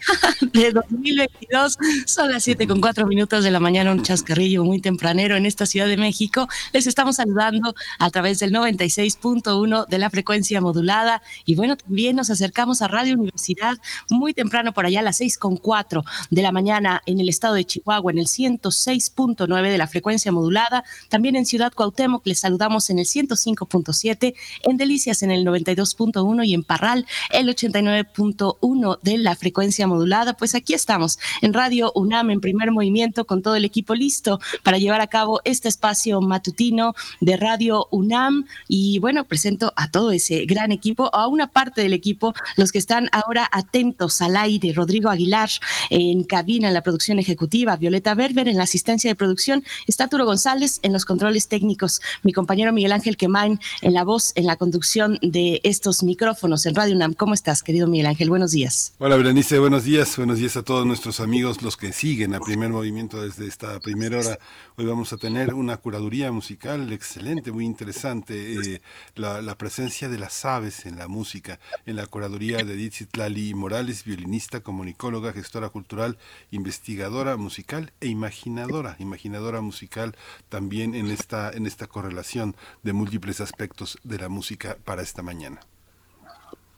de 2022. Son las 7 con 4 minutos de la mañana, un chascarrillo muy tempranero en esta Ciudad de México. Les estamos saludando a través del 96.1 de la frecuencia modulada. Y bueno, también nos acercamos a Radio Universidad muy temprano por allá a las 6 con 4 de la mañana en el estado de Chihuahua, en el 106.9 de la frecuencia modulada. También en Ciudad Cuauhtémoc les saludamos en el 105.7, en Delicias en el 92.1 y en Parral el 89.1 de la frecuencia modulada, pues aquí estamos en Radio UNAM en primer movimiento con todo el equipo listo para llevar a cabo este espacio matutino de Radio UNAM. Y bueno, presento a todo ese gran equipo, a una parte del equipo, los que están ahora atentos al aire, Rodrigo Aguilar en cabina en la producción ejecutiva, Violeta Berber en la asistencia de producción, está Turo González en los controles técnicos, mi compañero Miguel Ángel Quemain en la voz, en la conducción de estos micrófonos en Radio UNAM. ¿Cómo estás, querido Miguel Ángel? Buenos días. Hola, Berenice, buenos buenos días, buenos días a todos nuestros amigos, los que siguen a primer movimiento desde esta primera hora. Hoy vamos a tener una curaduría musical excelente, muy interesante, eh, la, presencia de las aves en la música, en la curaduría de Edith Lali Morales, violinista, comunicóloga, gestora cultural, investigadora musical e imaginadora, imaginadora musical también en esta, en esta correlación de múltiples aspectos de la música para esta mañana.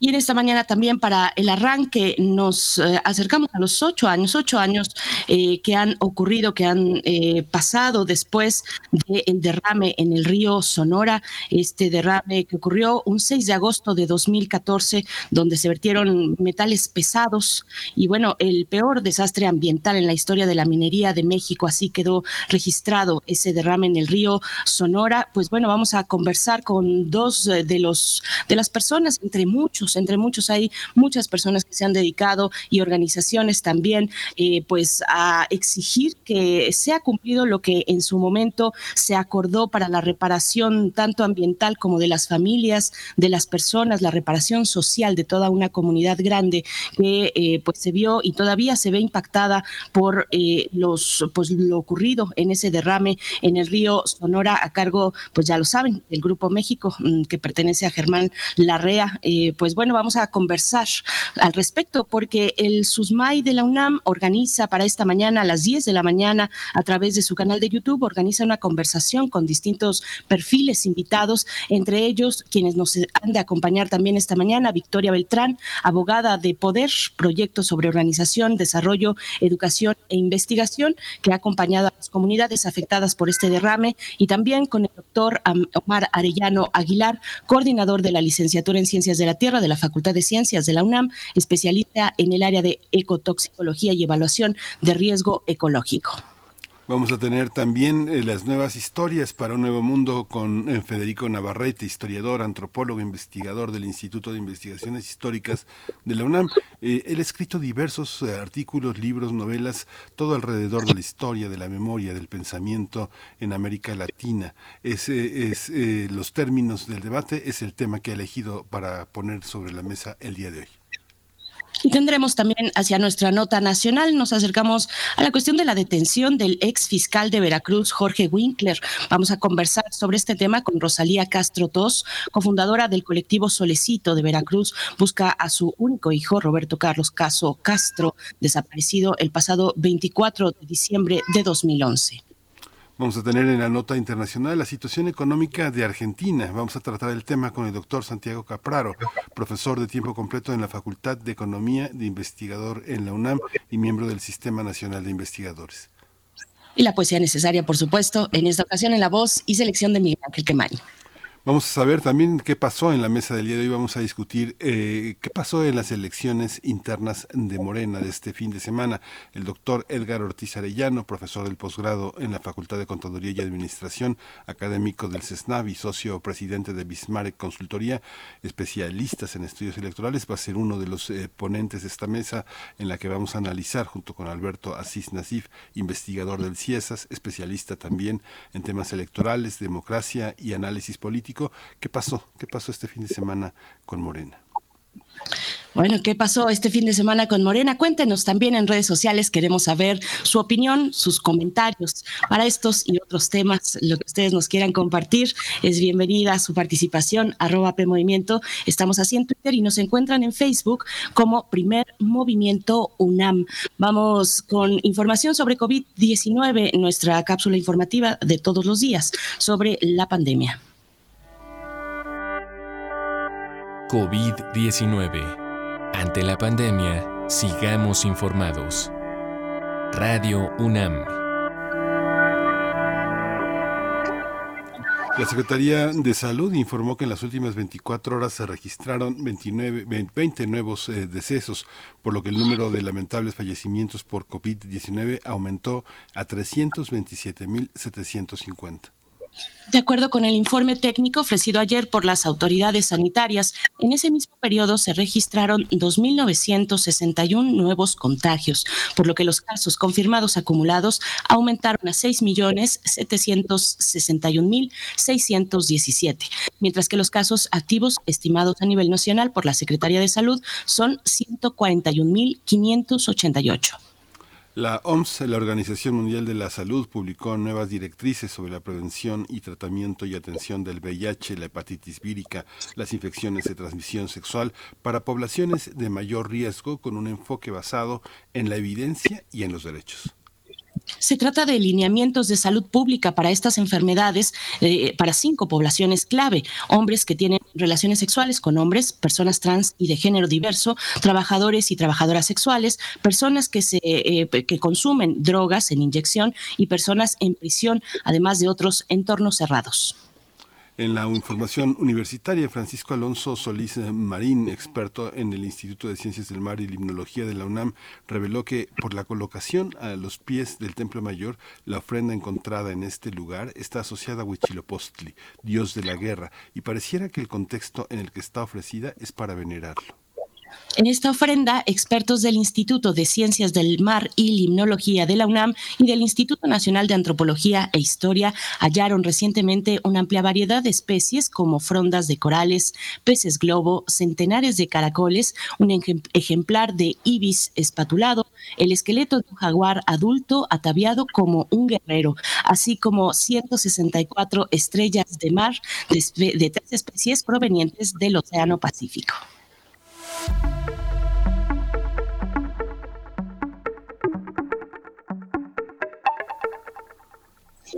Y en esta mañana también para el arranque nos eh, acercamos a los ocho años, ocho años eh, que han ocurrido, que han eh, pasado después del derrame en el río Sonora, este derrame que ocurrió un 6 de agosto de 2014, donde se vertieron metales pesados y bueno, el peor desastre ambiental en la historia de la minería de México, así quedó registrado ese derrame en el río Sonora. Pues bueno, vamos a conversar con dos de los de las personas, entre muchos entre muchos hay muchas personas que se han dedicado y organizaciones también, eh, pues a exigir que sea cumplido lo que en su momento se acordó para la reparación tanto ambiental como de las familias, de las personas, la reparación social de toda una comunidad grande que eh, pues se vio y todavía se ve impactada por eh, los pues lo ocurrido en ese derrame en el río Sonora a cargo, pues ya lo saben, del Grupo México mm, que pertenece a Germán Larrea, pues bueno, bueno, vamos a conversar al respecto porque el SUSMAI de la UNAM organiza para esta mañana a las 10 de la mañana a través de su canal de YouTube, organiza una conversación con distintos perfiles invitados, entre ellos quienes nos han de acompañar también esta mañana, Victoria Beltrán, abogada de Poder, proyecto sobre organización, desarrollo, educación e investigación, que ha acompañado a las comunidades afectadas por este derrame, y también con el doctor Omar Arellano Aguilar, coordinador de la licenciatura en Ciencias de la Tierra de la Facultad de Ciencias de la UNAM, especialista en el área de ecotoxicología y evaluación de riesgo ecológico. Vamos a tener también eh, las nuevas historias para un nuevo mundo con eh, Federico Navarrete, historiador, antropólogo, investigador del Instituto de Investigaciones Históricas de la UNAM. Eh, él ha escrito diversos artículos, libros, novelas, todo alrededor de la historia, de la memoria, del pensamiento en América Latina. Es, es los términos del debate, es el tema que ha elegido para poner sobre la mesa el día de hoy. Tendremos también hacia nuestra nota nacional, nos acercamos a la cuestión de la detención del ex fiscal de Veracruz, Jorge Winkler. Vamos a conversar sobre este tema con Rosalía Castro Tos, cofundadora del colectivo Solecito de Veracruz. Busca a su único hijo, Roberto Carlos Caso Castro, desaparecido el pasado 24 de diciembre de 2011. Vamos a tener en la nota internacional la situación económica de Argentina. Vamos a tratar el tema con el doctor Santiago Capraro, profesor de tiempo completo en la Facultad de Economía de Investigador en la UNAM y miembro del Sistema Nacional de Investigadores. Y la poesía necesaria, por supuesto, en esta ocasión en la voz y selección de Miguel Ángel Quemain. Vamos a saber también qué pasó en la mesa del día de hoy. Vamos a discutir eh, qué pasó en las elecciones internas de Morena de este fin de semana. El doctor Edgar Ortiz Arellano, profesor del posgrado en la Facultad de Contaduría y Administración, académico del CESNAV y socio presidente de Bismarck Consultoría, especialistas en estudios electorales, va a ser uno de los eh, ponentes de esta mesa en la que vamos a analizar junto con Alberto Asís Nasif, investigador del CIESAS, especialista también en temas electorales, democracia y análisis político ¿Qué pasó? ¿Qué pasó este fin de semana con Morena? Bueno, ¿qué pasó este fin de semana con Morena? Cuéntenos también en redes sociales, queremos saber su opinión, sus comentarios para estos y otros temas, lo que ustedes nos quieran compartir. Es bienvenida su participación, arroba PMovimiento. Estamos así en Twitter y nos encuentran en Facebook como Primer Movimiento UNAM. Vamos con información sobre COVID-19, nuestra cápsula informativa de todos los días sobre la pandemia. COVID-19. Ante la pandemia, sigamos informados. Radio UNAM. La Secretaría de Salud informó que en las últimas 24 horas se registraron 29, 20 nuevos eh, decesos, por lo que el número de lamentables fallecimientos por COVID-19 aumentó a 327.750. De acuerdo con el informe técnico ofrecido ayer por las autoridades sanitarias, en ese mismo periodo se registraron 2.961 nuevos contagios, por lo que los casos confirmados acumulados aumentaron a 6.761.617, mientras que los casos activos estimados a nivel nacional por la Secretaría de Salud son 141.588. La OMS, la Organización Mundial de la Salud, publicó nuevas directrices sobre la prevención y tratamiento y atención del VIH, la hepatitis vírica, las infecciones de transmisión sexual para poblaciones de mayor riesgo con un enfoque basado en la evidencia y en los derechos. Se trata de lineamientos de salud pública para estas enfermedades, eh, para cinco poblaciones clave, hombres que tienen relaciones sexuales con hombres, personas trans y de género diverso, trabajadores y trabajadoras sexuales, personas que, se, eh, que consumen drogas en inyección y personas en prisión, además de otros entornos cerrados. En la información universitaria, Francisco Alonso Solís Marín, experto en el Instituto de Ciencias del Mar y Limnología de la UNAM, reveló que por la colocación a los pies del Templo Mayor, la ofrenda encontrada en este lugar está asociada a Huitzilopochtli, dios de la guerra, y pareciera que el contexto en el que está ofrecida es para venerarlo. En esta ofrenda, expertos del Instituto de Ciencias del Mar y Limnología de la UNAM y del Instituto Nacional de Antropología e Historia hallaron recientemente una amplia variedad de especies como frondas de corales, peces globo, centenares de caracoles, un ejemplar de ibis espatulado, el esqueleto de un jaguar adulto ataviado como un guerrero, así como 164 estrellas de mar de, tres especies provenientes del Océano Pacífico.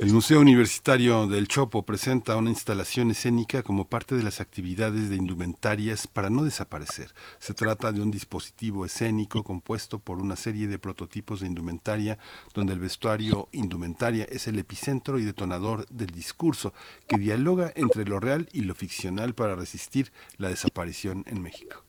El Museo Universitario del Chopo presenta una instalación escénica como parte de las actividades de indumentarias para no desaparecer. Se trata de un dispositivo escénico compuesto por una serie de prototipos de indumentaria donde el vestuario indumentaria es el epicentro y detonador del discurso que dialoga entre lo real y lo ficcional para resistir la desaparición en México.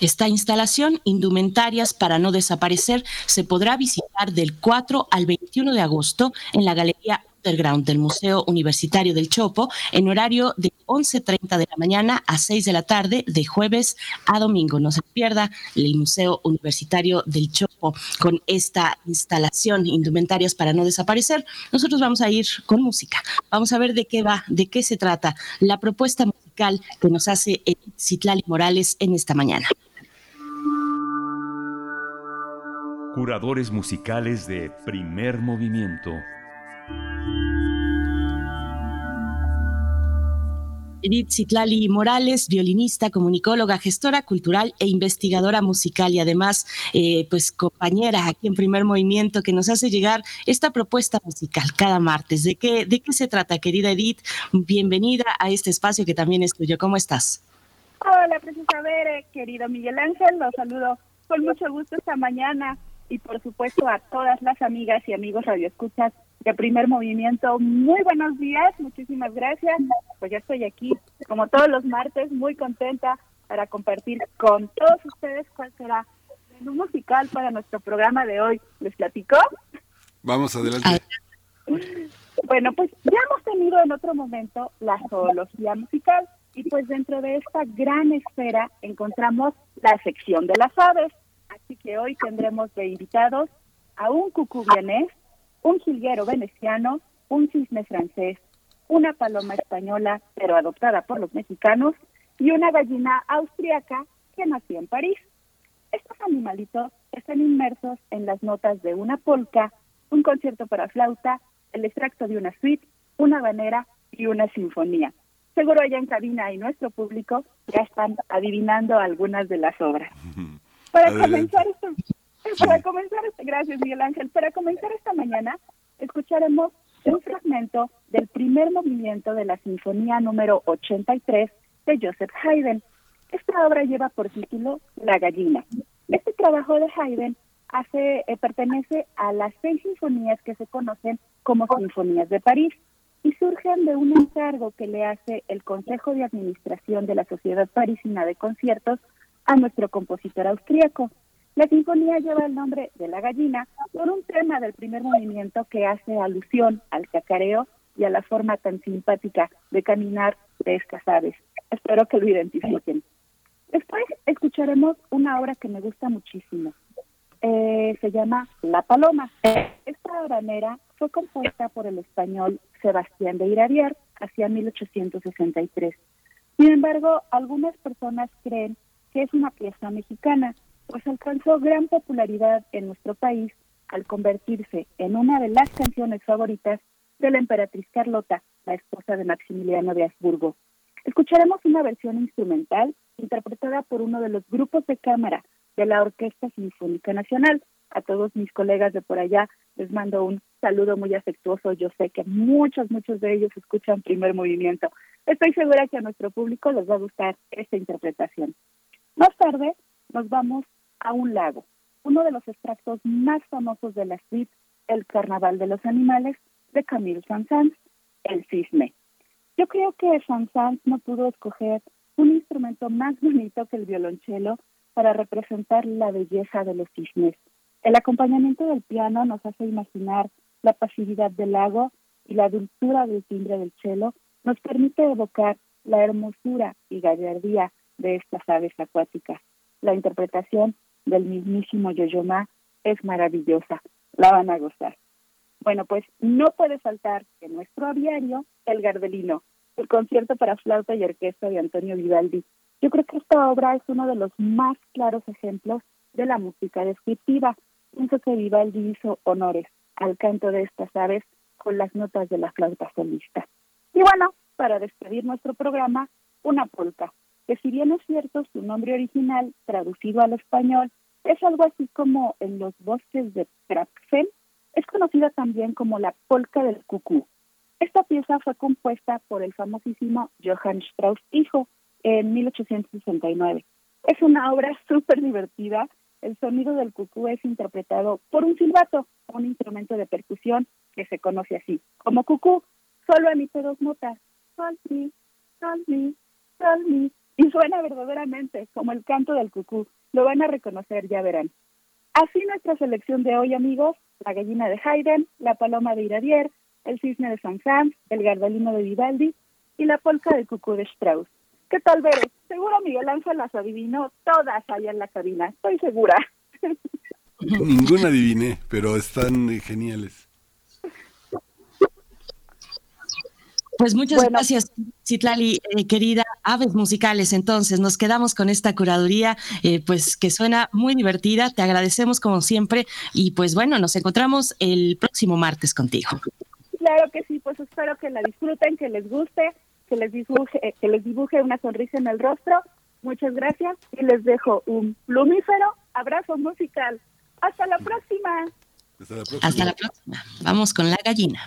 Esta instalación, Indumentarias para no desaparecer, se podrá visitar del 4 al 21 de agosto en la Galería Underground del Museo Universitario del Chopo en horario de 11.30 de la mañana a 6 de la tarde de jueves a domingo. No se pierda el Museo Universitario del Chopo con esta instalación Indumentarias para no desaparecer. Nosotros vamos a ir con música. Vamos a ver de qué va, de qué se trata la propuesta que nos hace Citlali Morales en esta mañana. Curadores musicales de primer movimiento. Edith Citlali Morales, violinista, comunicóloga, gestora cultural e investigadora musical y además, eh, pues compañera aquí en Primer Movimiento que nos hace llegar esta propuesta musical cada martes. ¿De qué, de qué se trata, querida Edith? Bienvenida a este espacio que también es tuyo. ¿Cómo estás? Hola, precisa ver, querido Miguel Ángel, los saludo con mucho gusto esta mañana y por supuesto a todas las amigas y amigos radioescuchas de primer movimiento. Muy buenos días, muchísimas gracias. Pues ya estoy aquí, como todos los martes, muy contenta para compartir con todos ustedes cuál será el musical para nuestro programa de hoy. ¿Les platicó? Vamos adelante. Bueno, pues ya hemos tenido en otro momento la zoología musical y pues dentro de esta gran esfera encontramos la sección de las aves. Así que hoy tendremos de invitados a un cucú vienés, un jilguero veneciano, un cisne francés, una paloma española, pero adoptada por los mexicanos, y una gallina austriaca que nació en París. Estos animalitos están inmersos en las notas de una polca, un concierto para flauta, el extracto de una suite, una banera y una sinfonía. Seguro allá en cabina y nuestro público ya están adivinando algunas de las obras. Para comenzar esto, para comenzar este, gracias Miguel Ángel, para comenzar esta mañana escucharemos un fragmento del primer movimiento de la Sinfonía número 83 de Joseph Haydn. Esta obra lleva por título La gallina. Este trabajo de Haydn hace, eh, pertenece a las seis sinfonías que se conocen como Sinfonías de París y surgen de un encargo que le hace el Consejo de Administración de la Sociedad Parisina de Conciertos a nuestro compositor austríaco. La sinfonía lleva el nombre de la gallina por un tema del primer movimiento que hace alusión al cacareo y a la forma tan simpática de caminar de estas aves. Espero que lo identifiquen. Después escucharemos una obra que me gusta muchísimo. Eh, se llama La Paloma. Esta habanera fue compuesta por el español Sebastián de Iradier hacia 1863. Sin embargo, algunas personas creen que es una pieza mexicana, pues alcanzó gran popularidad en nuestro país al convertirse en una de las canciones favoritas de la emperatriz Carlota, la esposa de Maximiliano de Habsburgo. Escucharemos una versión instrumental interpretada por uno de los grupos de cámara de la Orquesta Sinfónica Nacional. A todos mis colegas de por allá les mando un saludo muy afectuoso. Yo sé que muchos, muchos de ellos escuchan primer movimiento. Estoy segura que a nuestro público les va a gustar esta interpretación. Más tarde nos vamos a un lago, uno de los extractos más famosos de la suite El Carnaval de los Animales de Camille Saint-Saëns, el cisne. Yo creo que Saint-Saëns no pudo escoger un instrumento más bonito que el violonchelo para representar la belleza de los cisnes. El acompañamiento del piano nos hace imaginar la pasividad del lago y la dulzura del timbre del cello nos permite evocar la hermosura y gallardía de estas aves acuáticas. La interpretación del mismísimo Yoyoma es maravillosa, la van a gozar. Bueno, pues no puede faltar en nuestro aviario el Gardelino, el concierto para flauta y orquesta de Antonio Vivaldi. Yo creo que esta obra es uno de los más claros ejemplos de la música descriptiva. Pienso que Vivaldi hizo honores al canto de estas aves con las notas de la flauta solista. Y bueno, para despedir nuestro programa, una polca, que si bien es cierto su nombre original, traducido al español, es algo así como en los bosques de Praxen, es conocida también como la polca del cucú. Esta pieza fue compuesta por el famosísimo Johann Strauss hijo en 1869. Es una obra súper divertida. El sonido del cucú es interpretado por un silbato, un instrumento de percusión que se conoce así como cucú. Solo emite dos notas, sol, mi, sol, mi, sol, mi, y suena verdaderamente como el canto del cucú. Lo van a reconocer, ya verán. Así nuestra selección de hoy, amigos, la gallina de Haydn, la paloma de Iradier, el cisne de Saint-Saëns, el gardalino de Vivaldi y la polca del cucú de Strauss. ¿Qué tal, Bere? Seguro Miguel Ángel las adivinó todas allá en la cabina, estoy segura. Ninguna adiviné, pero están geniales. Pues muchas gracias, Citlali, eh, querida Aves Musicales. Entonces, nos quedamos con esta curaduría, eh, pues que suena muy divertida. Te agradecemos como siempre y pues bueno, nos encontramos el próximo martes contigo. Claro que sí, pues espero que la disfruten, que les guste, que les dibuje, eh, que les dibuje una sonrisa en el rostro. Muchas gracias y les dejo un plumífero abrazo musical. Hasta la próxima. Hasta la próxima. Hasta la próxima. Vamos con la gallina.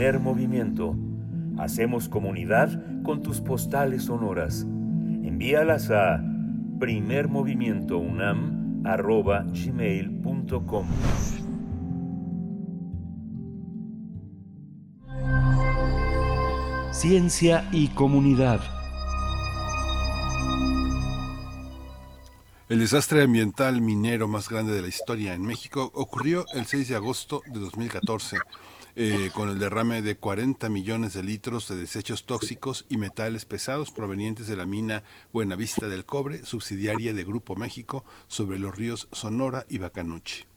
Primer movimiento. Hacemos comunidad con tus postales sonoras. Envíalas a primermovimientounam.gmail.com Ciencia y comunidad. El desastre ambiental minero más grande de la historia en México ocurrió el 6 de agosto de 2014 eh, con el derrame de 40 millones de litros de desechos tóxicos y metales pesados provenientes de la mina Buenavista del Cobre, subsidiaria de Grupo México, sobre los ríos Sonora y Bacanuchi.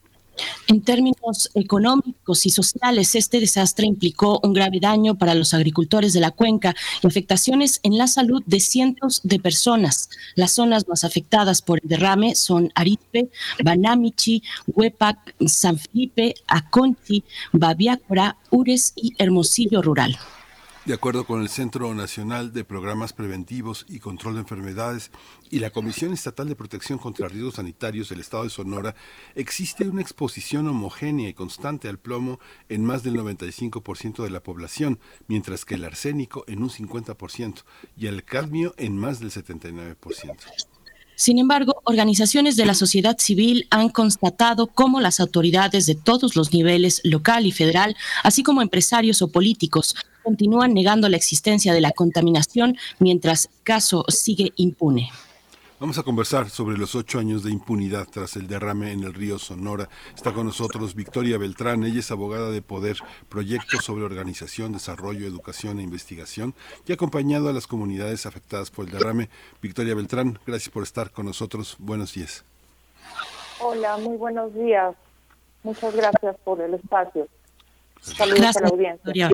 En términos económicos y sociales, este desastre implicó un grave daño para los agricultores de la cuenca y afectaciones en la salud de cientos de personas. Las zonas más afectadas por el derrame son Arizpe, Banamichi, Huepac, San Felipe, Aconchi, Babiácora, Ures y Hermosillo Rural. De acuerdo con el Centro Nacional de Programas Preventivos y Control de Enfermedades y la Comisión Estatal de Protección contra Riesgos Sanitarios del Estado de Sonora, existe una exposición homogénea y constante al plomo en más del 95% de la población, mientras que el arsénico en un 50% y el cadmio en más del 79%. Sin embargo, organizaciones de la sociedad civil han constatado cómo las autoridades de todos los niveles, local y federal, así como empresarios o políticos, continúan negando la existencia de la contaminación mientras el caso sigue impune. Vamos a conversar sobre los ocho años de impunidad tras el derrame en el río Sonora. Está con nosotros Victoria Beltrán. Ella es abogada de Poder, proyectos sobre organización, desarrollo, educación e investigación y ha acompañado a las comunidades afectadas por el derrame. Victoria Beltrán, gracias por estar con nosotros. Buenos días. Hola, muy buenos días. Muchas gracias por el espacio. Saludos a la audiencia.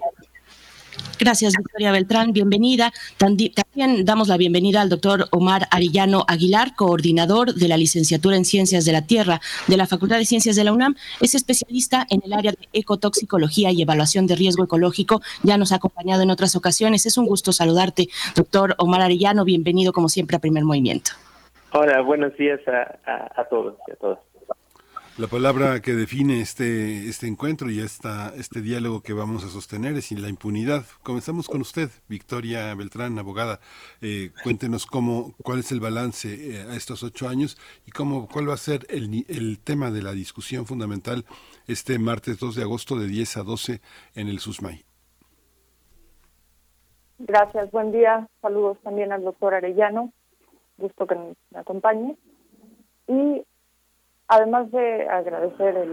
Gracias, Victoria Beltrán. Bienvenida. También damos la bienvenida al doctor Omar Arillano Aguilar, coordinador de la licenciatura en Ciencias de la Tierra de la Facultad de Ciencias de la UNAM. Es especialista en el área de ecotoxicología y evaluación de riesgo ecológico. Ya nos ha acompañado en otras ocasiones. Es un gusto saludarte, doctor Omar Arillano. Bienvenido, como siempre, a Primer Movimiento. Hola, buenos días a, a todos y a todas. La palabra que define este, este encuentro y esta, este diálogo que vamos a sostener es la impunidad. Comenzamos con usted, Victoria Beltrán, abogada. Eh, cuéntenos cómo, cuál es el balance eh, a estos ocho años y cómo, cuál va a ser el, el tema de la discusión fundamental este martes 2 de agosto de 10 a 12 en el SUSMAI. Gracias, buen día. Saludos también al doctor Arellano. Gusto que me acompañe. Y Además de agradecer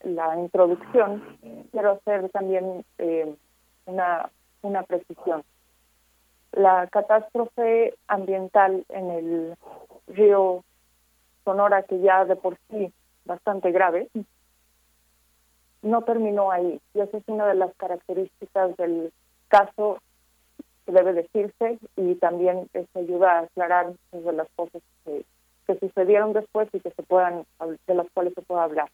la introducción, quiero hacer también eh, una, una precisión. La catástrofe ambiental en el río Sonora, que ya de por sí bastante grave, no terminó ahí. Y esa es una de las características del caso que debe decirse y también eso ayuda a aclarar de las cosas que que sucedieron después y que se puedan de las cuales se pueda hablar.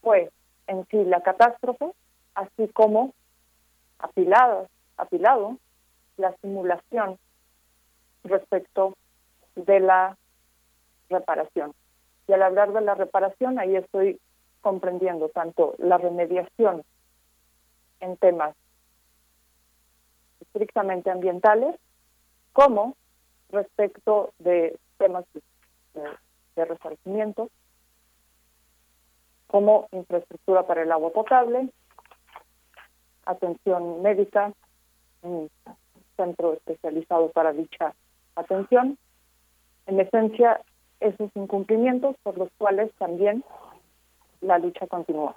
Pues en sí la catástrofe, así como apilado, apilado la simulación respecto de la reparación. Y al hablar de la reparación, ahí estoy comprendiendo tanto la remediación en temas estrictamente ambientales como respecto de temas de, resarcimiento, como infraestructura para el agua potable, atención médica, un centro especializado para dicha atención. En esencia, esos incumplimientos por los cuales también la lucha continúa.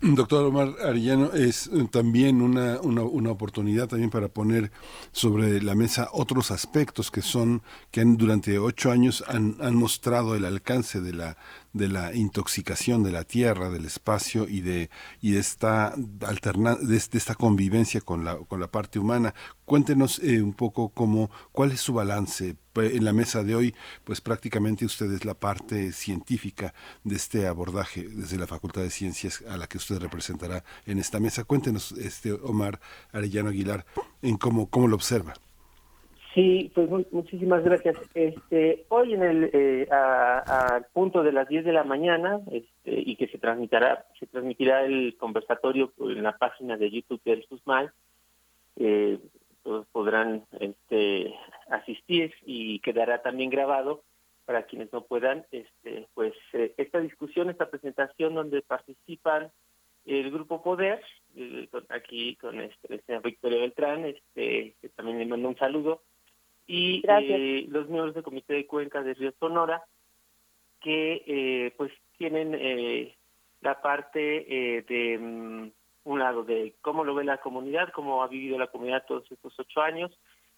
Doctor Omar Arellano, es eh, también una, una, una, oportunidad también para poner sobre la mesa otros aspectos que son, que han, durante ocho años han, han mostrado el alcance de la, de la intoxicación de la tierra, del espacio y de, y de esta alterna, de, esta convivencia con la, con la parte humana. Cuéntenos eh, un poco cómo, cuál es su balance en la mesa de hoy, pues prácticamente usted es la parte científica de este abordaje desde la Facultad de Ciencias a la que usted representará en esta mesa. Cuéntenos, este Omar Arellano Aguilar, en cómo, cómo lo observa. Sí, pues muchísimas gracias. Este, hoy en el eh, a, punto de las 10 de la mañana este, y que se transmitirá se transmitirá el conversatorio en la página de YouTube del SUSMAL. Eh, todos podrán este, asistir y quedará también grabado para quienes no puedan. Este, pues eh, esta discusión, esta presentación donde participan el grupo Poder, eh, aquí con este, Victoria Beltrán, este, que también le mando un saludo y eh, los miembros del Comité de Cuenca de Río Sonora, que eh, pues tienen eh, la parte de mm, un lado de cómo lo ve la comunidad, cómo ha vivido la comunidad todos estos ocho años,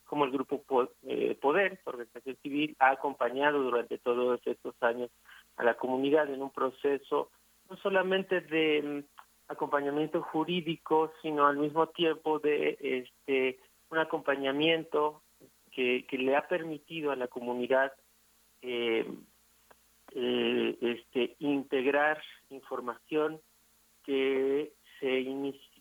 cómo el Grupo Poder, Organización Civil, ha acompañado durante todos estos años a la comunidad en un proceso no solamente de mm, acompañamiento jurídico, sino al mismo tiempo de este un acompañamiento que, le ha permitido a la comunidad eh, eh, este, integrar información que se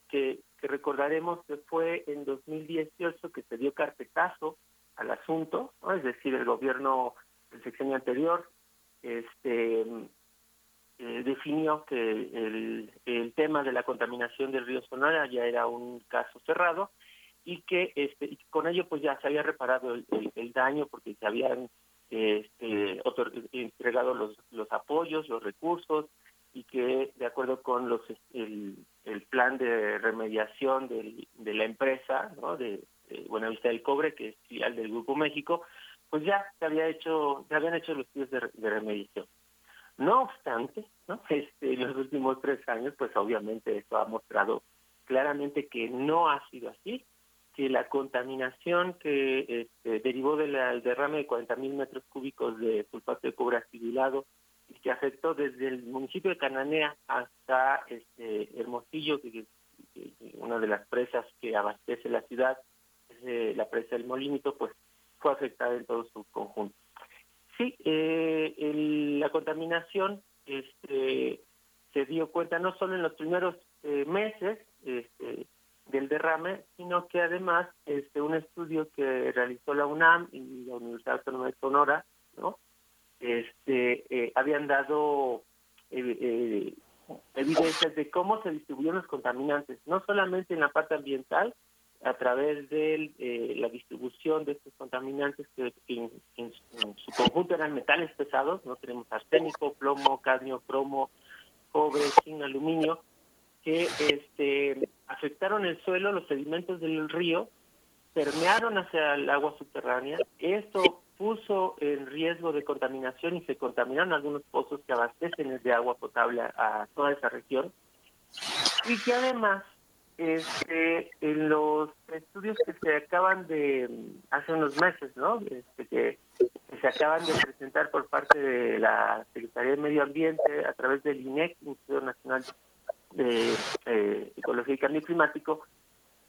que, que recordaremos que fue en 2018 que se dio carpetazo al asunto, es decir, el gobierno del sexenio anterior este eh, definió que el, el tema de la contaminación del río Sonora ya era un caso cerrado y que este, con ello pues ya se había reparado el, daño porque se habían este, entregado los, los apoyos, los recursos y que de acuerdo con los el, el plan de remediación del, de la empresa ¿no? de, Buenavista del Cobre, que es filial del Grupo México, pues ya se había hecho, se habían hecho los estudios de, de remediación. No obstante, ¿no? Este, en los últimos tres años, pues obviamente esto ha mostrado claramente que no ha sido así, que la contaminación que este, derivó del derrame de 40 mil metros cúbicos de sulfato de cobre acidulado y que afectó desde el municipio de Cananea hasta este Hermosillo, que, es una de las presas que abastece la ciudad, eh, la presa del Molímito, pues fue afectada en todo su conjunto. Sí, eh, la contaminación este, se dio cuenta no solo en los primeros eh, meses, este, del derrame, sino que además este un estudio que realizó la UNAM y la Universidad Autónoma de Sonora, ¿no? Este eh, habían dado eh, eh, evidencias de cómo se distribuyen los contaminantes, no solamente en la parte ambiental, a través de la distribución de estos contaminantes que en, su conjunto eran metales pesados, no tenemos arsénico, plomo, cadmio, cromo, cobre, zinc, aluminio, que este, afectaron el suelo, los sedimentos del río, permearon hacia el agua subterránea. Esto puso en riesgo de contaminación y se contaminaron algunos pozos que abastecen de agua potable a, toda esa región. Y que además, este, en los estudios que se acaban de, hace unos meses, ¿no? Este, que, se acaban de presentar por parte de la Secretaría de Medio Ambiente a través del INEC, Instituto Nacional de eh, Ecología y Cambio Climático,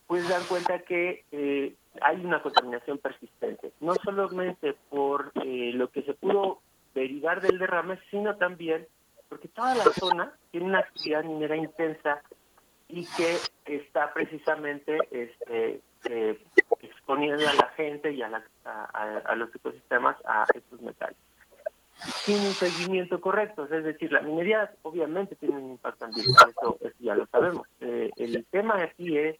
pues dan cuenta que eh, hay una contaminación persistente, no solamente por eh, lo que se pudo derivar del derrame, sino también porque toda la zona tiene una actividad minera intensa y que está precisamente este, exponiendo a la gente y a, a los ecosistemas a estos metales sin un seguimiento correcto. Es decir, la minería obviamente tiene un impacto ambiental, eso, ya lo sabemos. Eh, el tema aquí es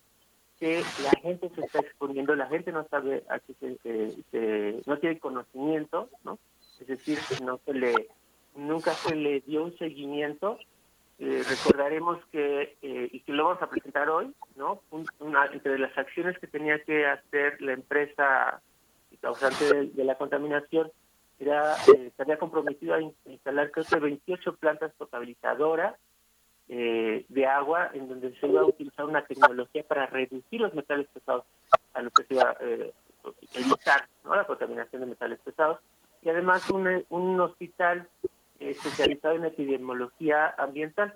que la gente se está exponiendo, la gente no sabe, a se, no tiene conocimiento, ¿no? Es decir, no se le, nunca se le dio un seguimiento. Eh, recordaremos que, eh, y que lo vamos a presentar hoy, ¿no? una, entre las acciones que tenía que hacer la empresa causante de, la contaminación, era, eh, se había comprometido a instalar creo que 28 plantas potabilizadoras eh, de agua en donde se iba a utilizar una tecnología para reducir los metales pesados a lo que se iba a eh, evitar la contaminación de metales pesados y además un, hospital especializado en epidemiología ambiental.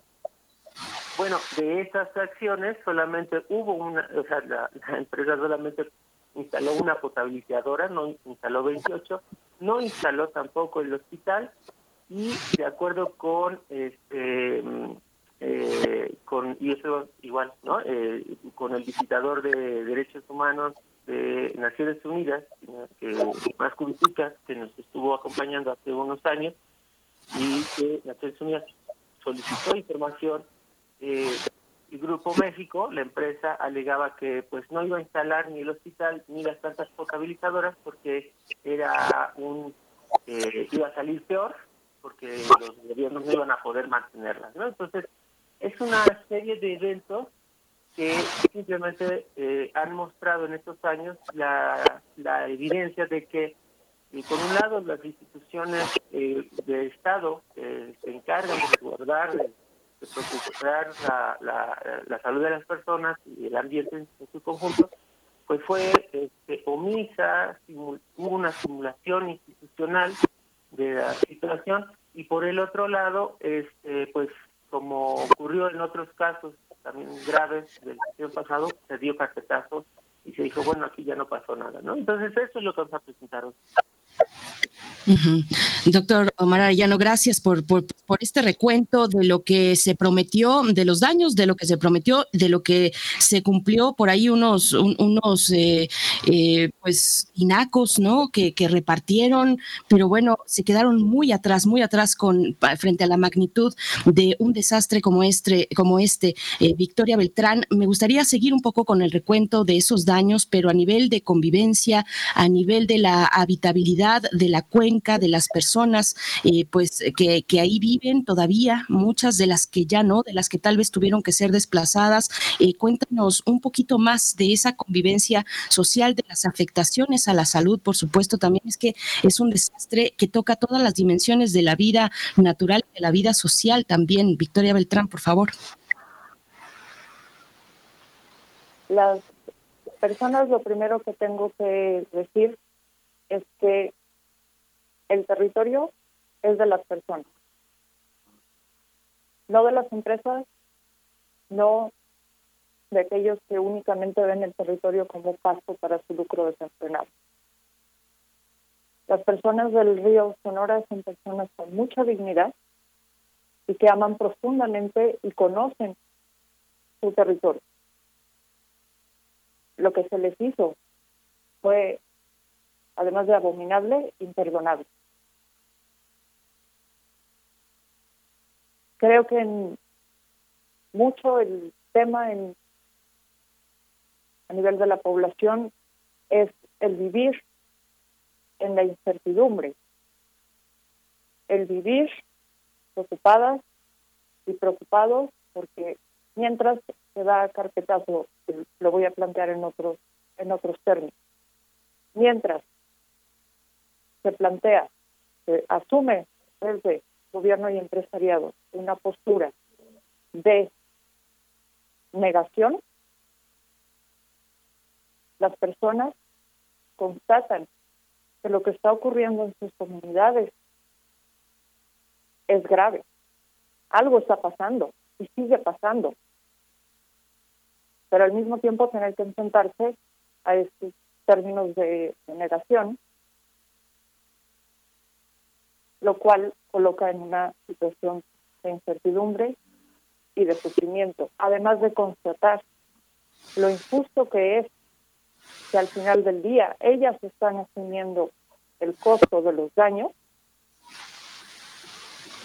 Bueno, de esas acciones solamente hubo una, o sea, la, empresa solamente instaló una potabilizadora, no instaló 28, no instaló tampoco el hospital y de acuerdo con este eh, con y eso igual, ¿no? Eh, con el visitador de derechos humanos de Naciones Unidas, que más que nos estuvo acompañando hace unos años y que Naciones Unidas solicitó información eh, Grupo México, la empresa alegaba que pues no iba a instalar ni el hospital ni las plantas potabilizadoras porque era un eh, iba a salir peor porque los gobiernos no iban a poder mantenerlas, ¿no? Entonces es una serie de eventos que simplemente eh, han mostrado en estos años la, la evidencia de que y por un lado las instituciones eh, de Estado que se encargan de guardar de preocupar la, la, la, salud de las personas y el ambiente en, su conjunto, pues fue este, omisa, hubo una simulación institucional de la situación y por el otro lado, este, pues como ocurrió en otros casos también graves del año pasado, se dio carpetazo y se dijo, bueno, aquí ya no pasó nada, ¿no? Entonces eso es lo que vamos a presentar hoy. Doctor Omar Arellano, gracias por, este recuento de lo que se prometió, de los daños, de lo que se prometió, de lo que se cumplió por ahí unos, unos eh, eh, pues inacos, ¿no? Que, repartieron, pero bueno, se quedaron muy atrás, muy atrás con frente a la magnitud de un desastre como este, como este. Eh, Victoria Beltrán, me gustaría seguir un poco con el recuento de esos daños, pero a nivel de convivencia, a nivel de la habitabilidad de la cuenca, de las personas, eh, pues que, que, ahí viven todavía, muchas de las que ya no, de las que tal vez tuvieron que ser desplazadas. Eh, cuéntanos un poquito más de esa convivencia social, de las afectaciones a la salud, por supuesto, también es que es un desastre que toca todas las dimensiones de la vida natural, de la vida social también. Victoria Beltrán, por favor. Las personas, lo primero que tengo que decir es que el territorio es de las personas, no de las empresas, no de aquellos que únicamente ven el territorio como pasto para su lucro desenfrenado. Las personas del río Sonora son personas con mucha dignidad y que aman profundamente y conocen su territorio. Lo que se les hizo fue además de abominable, imperdonable. Creo que en mucho el tema en, a nivel de la población es el vivir en la incertidumbre, el vivir preocupadas y preocupados porque mientras se da carpetazo, lo voy a plantear en otros en otros términos, mientras se plantea, se asume desde gobierno y empresariado una postura de negación, las personas constatan que lo que está ocurriendo en sus comunidades es grave. Algo está pasando y sigue pasando. Pero al mismo tiempo tener que enfrentarse a estos términos de negación lo cual coloca en una situación de incertidumbre y de sufrimiento, además de constatar lo injusto que es que al final del día ellas están asumiendo el costo de los daños,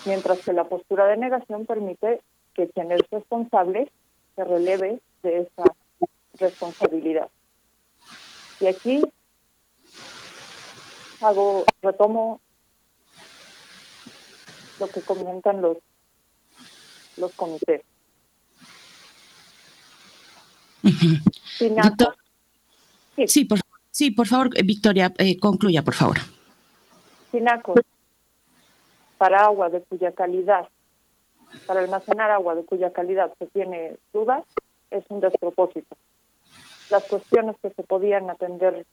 mientras que la postura de negación permite que quien es responsable se releve de esa responsabilidad. Y aquí hago, retomo lo que comentan los, los comités. sí, sí, por Sí, por favor, Victoria, concluya, por favor. Sinacos para agua de cuya calidad, para almacenar agua de cuya calidad se tiene dudas, es un despropósito. Las cuestiones que se podían atender,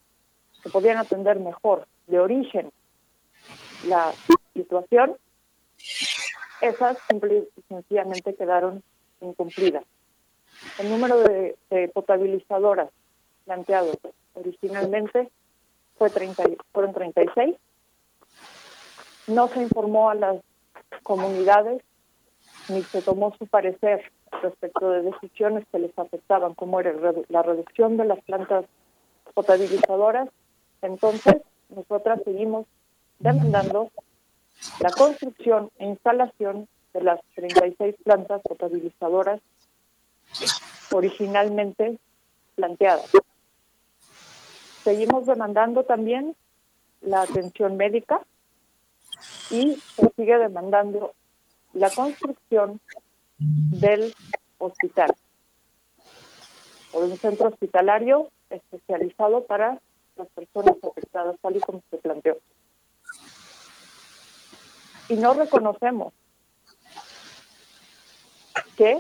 se podían atender mejor de origen la situación, esas sencillamente quedaron incumplidas. El número de, potabilizadoras planteados originalmente fue 30, fueron 36 no se informó a las comunidades ni se tomó su parecer respecto de decisiones que les afectaban, como era la reducción de las plantas potabilizadoras. Entonces, nosotras seguimos demandando la construcción e instalación de las 36 plantas potabilizadoras originalmente planteadas. Seguimos demandando también la atención médica y se sigue demandando la construcción del hospital o de un centro hospitalario especializado para las personas afectadas, tal y como se planteó. Y no reconocemos que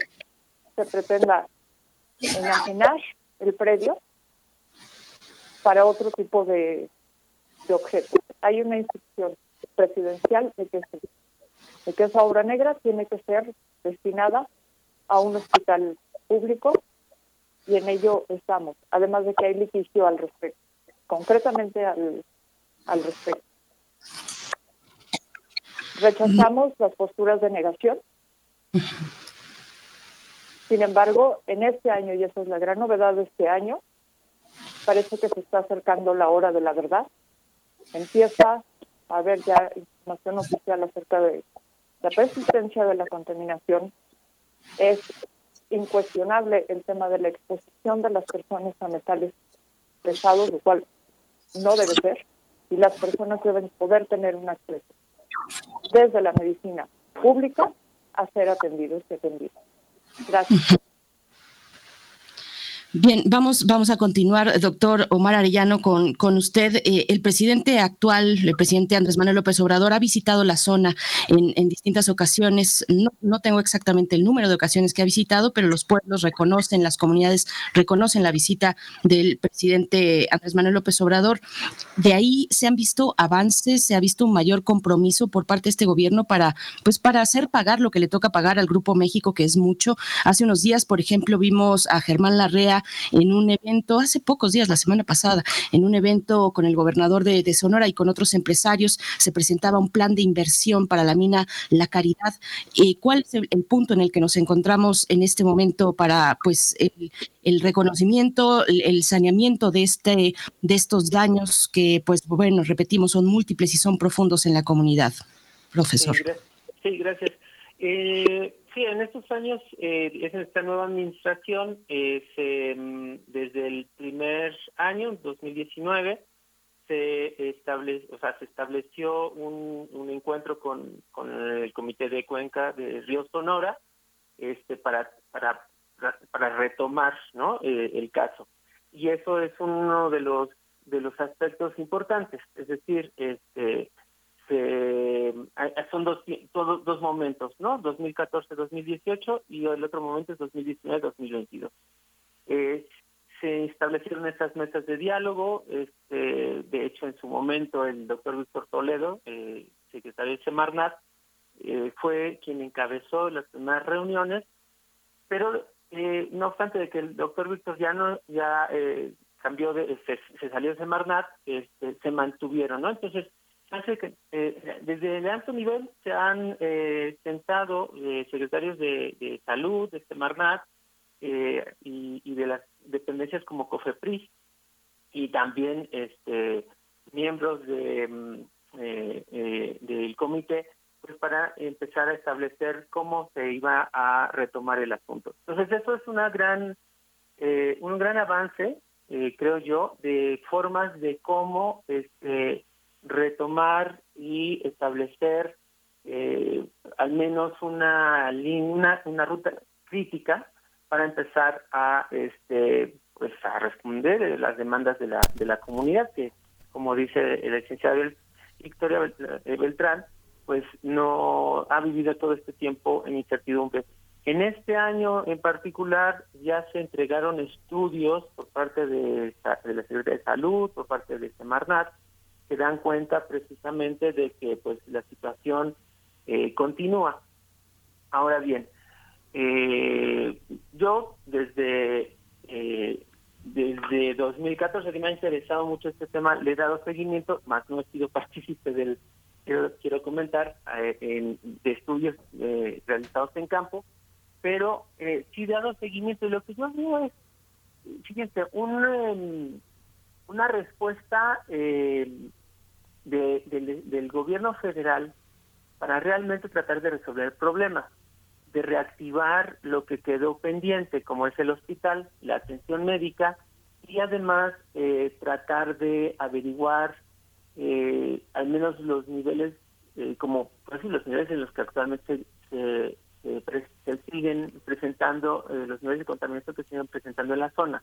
se pretenda enajenar el predio para otro tipo de, de objetos. Hay una instrucción presidencial de que, de que esa obra negra tiene que ser destinada a un hospital público y en ello estamos, además de que hay litigio al respecto, concretamente al, al respecto. Rechazamos las posturas de negación. Sin embargo, en este año, y esa es la gran novedad de este año, parece que se está acercando la hora de la verdad. Empieza a ver ya información oficial acerca de la persistencia de la contaminación. Es incuestionable el tema de la exposición de las personas a metales pesados, lo cual no debe ser, y las personas deben poder tener un acceso desde la medicina pública a ser atendidos y atendidos. Gracias. Bien, vamos, vamos a continuar, doctor Omar Arellano, con, con usted. Eh, el presidente actual, el presidente Andrés Manuel López Obrador, ha visitado la zona en, en, distintas ocasiones. No, no tengo exactamente el número de ocasiones que ha visitado, pero los pueblos reconocen, las comunidades reconocen la visita del presidente Andrés Manuel López Obrador. De ahí se han visto avances, se ha visto un mayor compromiso por parte de este gobierno para, pues, para hacer pagar lo que le toca pagar al Grupo México, que es mucho. Hace unos días, por ejemplo, vimos a Germán Larrea en un evento, hace pocos días, la semana pasada, en un evento con el gobernador de, Sonora y con otros empresarios, se presentaba un plan de inversión para la mina La Caridad. Eh, ¿Cuál es el, punto en el que nos encontramos en este momento para pues el, reconocimiento, el, saneamiento de, este, de estos daños que, pues bueno, repetimos, son múltiples y son profundos en la comunidad? Profesor. Sí, gracias. Eh, Sí, en estos años, eh, en esta nueva administración, eh, mm, desde el primer año, 2019, se, establece, o sea, se estableció un, un encuentro con, con, el Comité de Cuenca de Río Sonora este, para, para, para retomar ¿no? Eh, el caso. Y eso es uno de los, de los aspectos importantes, es decir, este, se, son dos, dos momentos, ¿no? 2014-2018 y el otro momento es 2019-2022. Eh, se establecieron estas mesas de diálogo, este, de hecho en su momento el doctor Víctor Toledo, eh, secretario de Semarnat, eh, fue quien encabezó las primeras reuniones, pero eh, no obstante de que el doctor Víctor ya no, ya eh, cambió de, se, salió de Semarnat, este, se mantuvieron, ¿no? Entonces, eh, desde el alto nivel se han eh, sentado eh, secretarios de, salud, de Semarnat eh, y, y, de las dependencias como COFEPRIS y también este miembros de mm, del comité pues para empezar a establecer cómo se iba a retomar el asunto. Entonces eso es una gran un gran avance creo yo de formas de cómo este retomar y establecer eh, al menos una, una, una ruta crítica para empezar a este pues a responder las demandas de la, de la comunidad que, como dice el licenciado Victoria Beltrán, pues no ha vivido todo este tiempo en incertidumbre. En este año en particular ya se entregaron estudios por parte de, de la Secretaría de Salud, por parte de Semarnat, que dan cuenta precisamente de que pues la situación eh, continúa. Ahora bien, eh, yo desde eh, desde 2014 que me ha interesado mucho este tema, le he dado seguimiento, más no he sido partícipe del, quiero, quiero comentar, de estudios realizados en campo, pero sí he dado seguimiento y lo que yo veo es, fíjense, un, una respuesta eh, del gobierno federal para realmente tratar de resolver el problema, de reactivar lo que quedó pendiente, como es el hospital, la atención médica, y además eh, tratar de averiguar eh, al menos los niveles, eh, como pues, los niveles en los que actualmente se, se siguen presentando, los niveles de contaminación que se siguen presentando en la zona.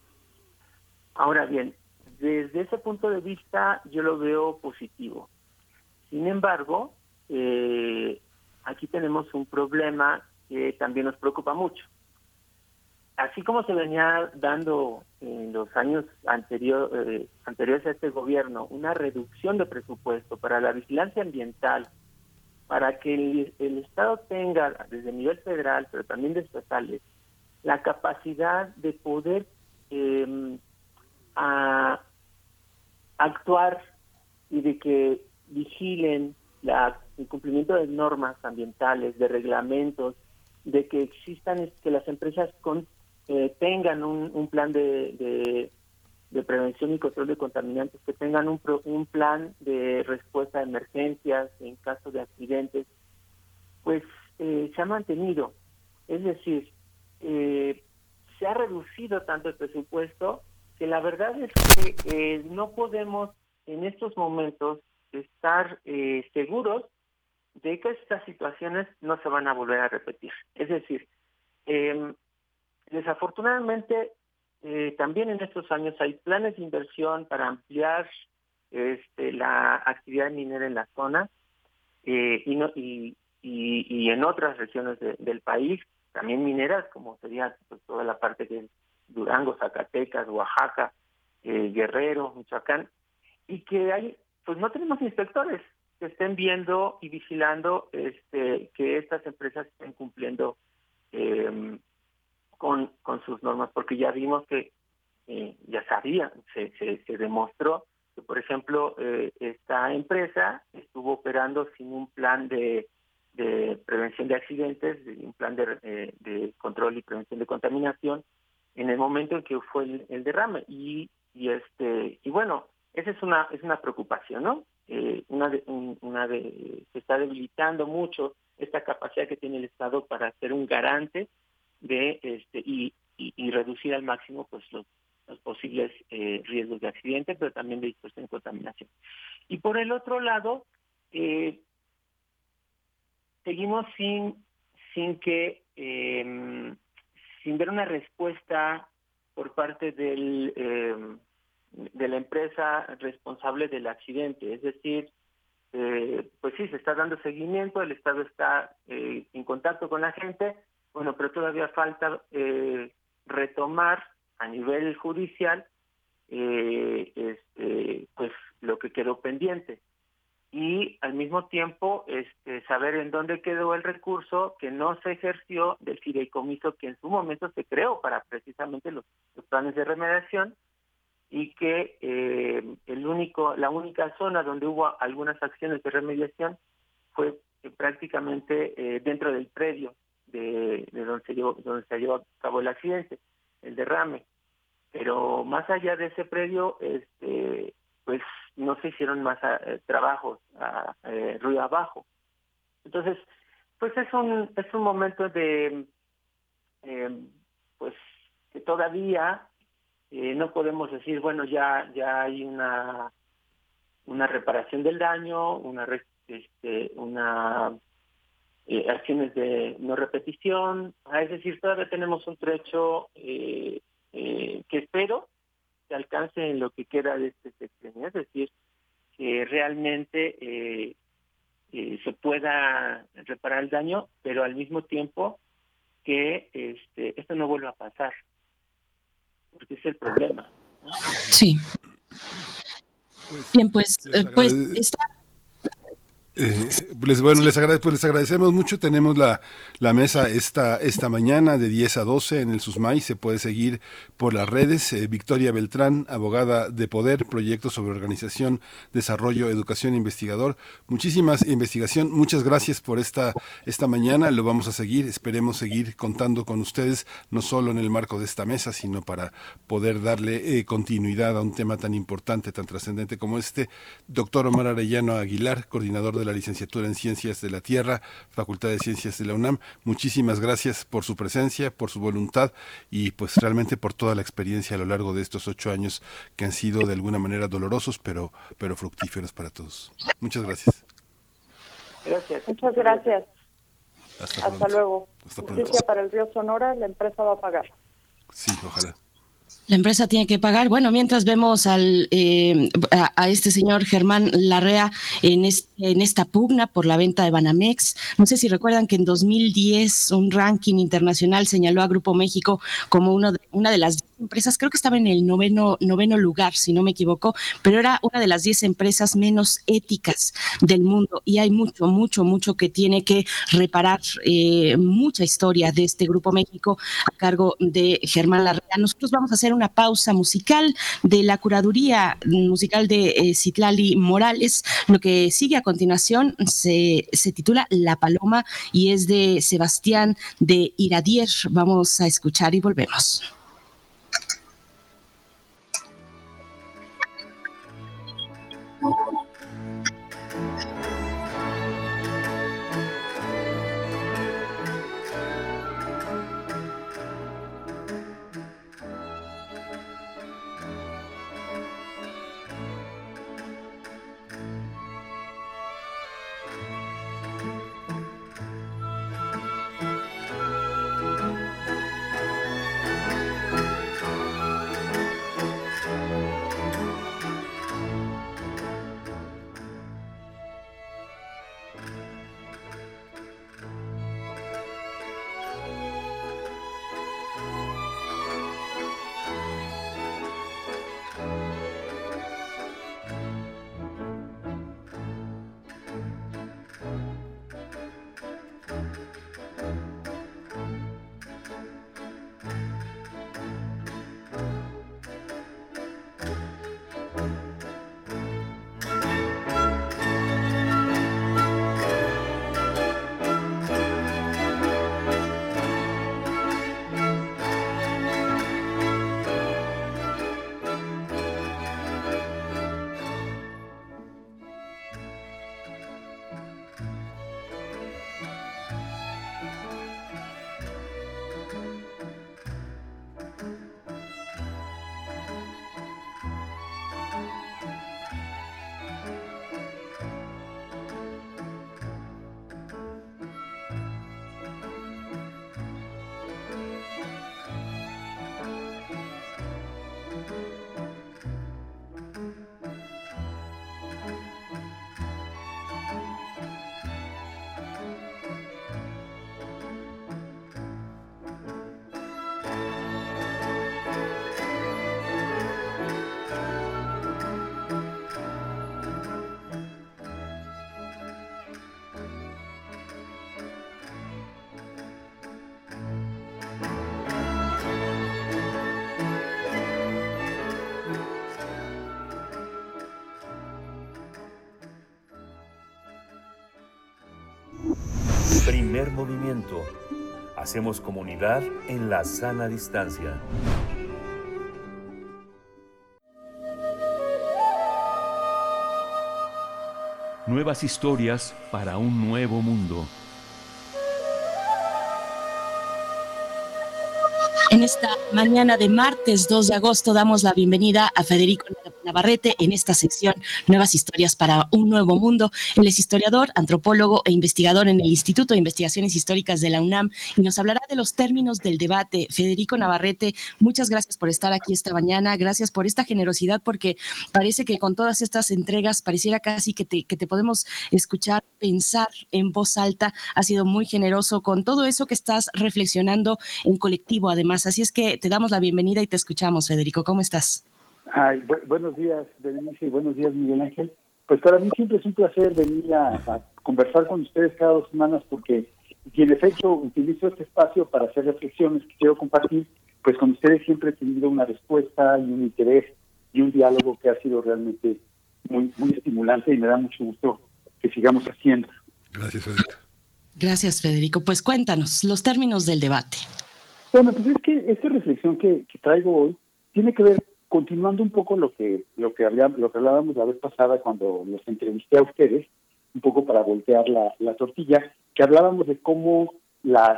Ahora bien, desde ese punto de vista yo lo veo positivo. Sin embargo, eh, aquí tenemos un problema que también nos preocupa mucho. Así como se venía dando en los años eh, anteriores a este gobierno una reducción de presupuesto para la vigilancia ambiental, para que el, Estado tenga, desde el nivel federal, pero también de estatales, la capacidad de poder eh, a, actuar y de que vigilen la, el cumplimiento de normas ambientales, de reglamentos, de que existan, que las empresas con, eh, tengan un, un plan de, de, prevención y control de contaminantes, que tengan un, un plan de respuesta a emergencias en caso de accidentes, pues eh, se ha mantenido. Es decir, eh, se ha reducido tanto el presupuesto que la verdad es que eh, no podemos en estos momentos estar eh, seguros de que estas situaciones no se van a volver a repetir. Es decir, eh, desafortunadamente eh, también en estos años hay planes de inversión para ampliar este, la actividad minera en la zona y, no, y, en otras regiones de, del país, también mineras, como sería pues, toda la parte de Durango, Zacatecas, Oaxaca, eh, Guerrero, Michoacán, y que hay, pues no tenemos inspectores que estén viendo y vigilando este, que estas empresas estén cumpliendo eh, con, con sus normas, porque ya vimos que eh, ya sabía, se, se, demostró que, por ejemplo, eh, esta empresa estuvo operando sin un plan de, de prevención de accidentes, un plan de, de control y prevención de contaminación, en el momento en que fue el, el derrame. Y, y este y bueno esa es una es una preocupación no eh, una de, una de se está debilitando mucho esta capacidad que tiene el estado para ser un garante de este y, y, reducir al máximo pues los, posibles eh, riesgos de accidente pero también de dispersión y contaminación. Y por el otro lado eh, seguimos sin sin que eh, sin ver una respuesta por parte del, eh, de la empresa responsable del accidente. Es decir, eh, pues sí, se está dando seguimiento, el Estado está eh, en contacto con la gente, bueno, pero todavía falta eh, retomar a nivel judicial este, pues lo que quedó pendiente y al mismo tiempo este, saber en dónde quedó el recurso que no se ejerció del fideicomiso que en su momento se creó para precisamente los, planes de remediación y que eh, el único la única zona donde hubo algunas acciones de remediación fue eh, prácticamente eh, dentro del predio de, de donde se llevó donde se llevó a cabo el accidente el derrame. Pero más allá de ese predio este pues no se hicieron más eh, trabajos a, eh, ruido abajo. Entonces, pues es un es un momento de eh, pues que todavía eh, no podemos decir bueno ya ya hay una una reparación del daño, una este una eh, acciones de no repetición, es decir, todavía tenemos un trecho eh, que espero se alcance en lo que queda de este sexenio, es decir, que realmente eh, eh, se pueda reparar el daño, pero al mismo tiempo que este esto no vuelva a pasar, porque es el problema. Sí. Pues, Bien, pues, pues está eh, les, bueno, les, pues les agradecemos mucho. Tenemos la, la mesa esta, esta mañana de 10 a 12 en el SUSMAI. Se puede seguir por las redes. Eh, Victoria Beltrán, abogada de Poder, proyecto sobre organización, desarrollo, educación investigador. Muchísimas investigación. Muchas gracias por esta, esta mañana. Lo vamos a seguir. Esperemos seguir contando con ustedes, no solo en el marco de esta mesa, sino para poder darle eh, continuidad a un tema tan importante, tan trascendente como este. Doctor Omar Arellano Aguilar, coordinador de la licenciatura en Ciencias de la Tierra, Facultad de Ciencias de la UNAM. Muchísimas gracias por su presencia, por su voluntad y pues realmente por toda la experiencia a lo largo de estos ocho años que han sido de alguna manera dolorosos, pero, pero fructíferos para todos. Muchas gracias. Gracias. Muchas gracias. Hasta, luego. Justicia para el río Sonora, la empresa va a pagar. Sí, ojalá. La empresa tiene que pagar. Bueno, mientras vemos al, eh, a, este señor Germán Larrea en, en esta pugna por la venta de Banamex, no sé si recuerdan que en 2010 un ranking internacional señaló a Grupo México como uno de, una de las empresas, creo que estaba en el noveno, noveno lugar, si no me equivoco, pero era una de las diez empresas menos éticas del mundo y hay mucho, mucho, mucho que tiene que reparar, eh, mucha historia de este Grupo México a cargo de Germán Larrea. Nosotros vamos a hacer una pausa musical de la curaduría musical de eh, Citlali Morales. Lo que sigue a continuación se, se titula La Paloma y es de Sebastián de Iradier. Vamos a escuchar y volvemos. Primer movimiento. Hacemos comunidad en la sana distancia. Nuevas historias para un nuevo mundo. En esta mañana de martes 2 de agosto damos la bienvenida a Federico Navarrete en esta sección Nuevas Historias para un Nuevo Mundo. Él es historiador, antropólogo e investigador en el Instituto de Investigaciones Históricas de la UNAM y nos hablará de los términos del debate. Federico Navarrete, muchas gracias por estar aquí esta mañana, gracias por esta generosidad porque parece que con todas estas entregas pareciera casi que te, que te podemos escuchar, pensar en voz alta. Ha sido muy generoso con todo eso que estás reflexionando en colectivo además. Así es que te damos la bienvenida y te escuchamos, Federico. ¿Cómo estás? Buenos días, Berenice, y buenos días, Miguel Ángel. Pues para mí siempre es un placer venir a, conversar con ustedes cada dos semanas porque, y en efecto, utilizo este espacio para hacer reflexiones que quiero compartir, pues con ustedes siempre he tenido una respuesta y un interés y un diálogo que ha sido realmente muy, muy estimulante y me da mucho gusto que sigamos haciendo. Gracias, Federico. Gracias, Federico. Pues cuéntanos los términos del debate. Bueno, pues es que esta reflexión que, que traigo hoy tiene que ver continuando un poco lo que lo que hablábamos la vez pasada cuando los entrevisté a ustedes, un poco para voltear la, la tortilla, que hablábamos de cómo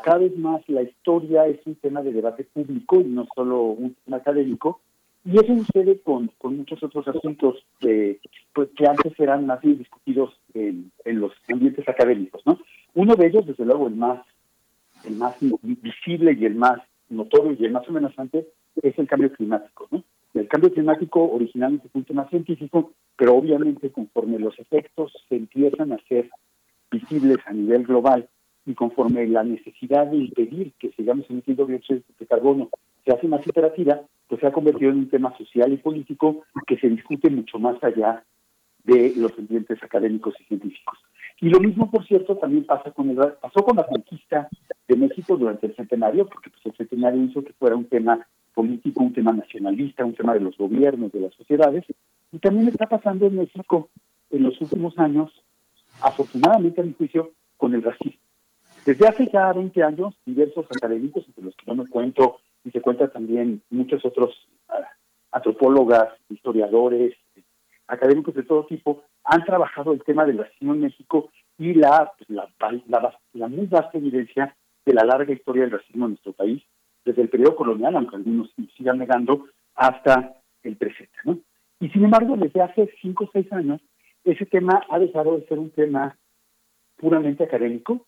cada vez más la historia es un tema de debate público y no solo un tema académico, y eso sucede con, con muchos otros asuntos que, pues, que antes eran más bien discutidos en, en los ambientes académicos, ¿no? Uno de ellos, desde luego, el más, el más visible y el más notorio y el más amenazante, es el cambio climático, ¿no? El cambio climático originalmente fue un tema científico, pero obviamente conforme los efectos se empiezan a ser visibles a nivel global y conforme la necesidad de impedir que sigamos emitiendo dióxido de carbono se hace más imperativa, pues se ha convertido en un tema social y político que se discute mucho más allá de los ambientes académicos y científicos. Y lo mismo, por cierto, también pasa con el, pasó con la conquista de México durante el centenario, porque pues, el centenario hizo que fuera un tema político, un tema nacionalista, un tema de los gobiernos, de las sociedades, y también está pasando en México en los últimos años, afortunadamente a mi juicio, con el racismo. Desde hace ya 20 años, diversos académicos, entre los que yo me cuento, y se cuentan también muchos otros uh, antropólogas, historiadores, académicos de todo tipo, han trabajado el tema del racismo en México y la, pues, la, la, la muy vasta evidencia de la larga historia del racismo en nuestro país, desde el periodo colonial, aunque algunos sigan negando, hasta el presente. ¿no? Y sin embargo, desde hace cinco o seis años, ese tema ha dejado de ser un tema puramente académico,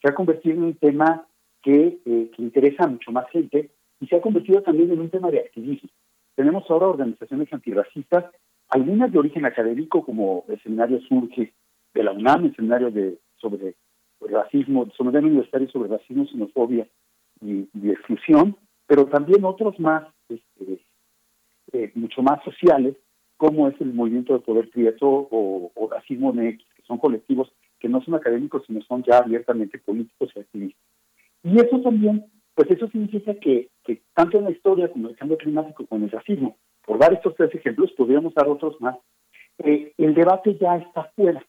se ha convertido en un tema que, eh, que interesa a mucho más gente y se ha convertido también en un tema de activismo. Tenemos ahora organizaciones antirracistas, algunas de origen académico, como el seminario Surge de la UNAM, el seminario de sobre racismo, el seminario universitario sobre racismo, xenofobia y, exclusión, pero también otros más, este, eh, mucho más sociales, como es el movimiento de poder prieto o, o racismo MX, que son colectivos que no son académicos, sino son ya abiertamente políticos y activistas. Y eso también, pues eso significa que, que tanto en la historia como en el cambio climático como en el racismo, por dar estos tres ejemplos, podríamos dar otros más, eh, el debate ya está fuera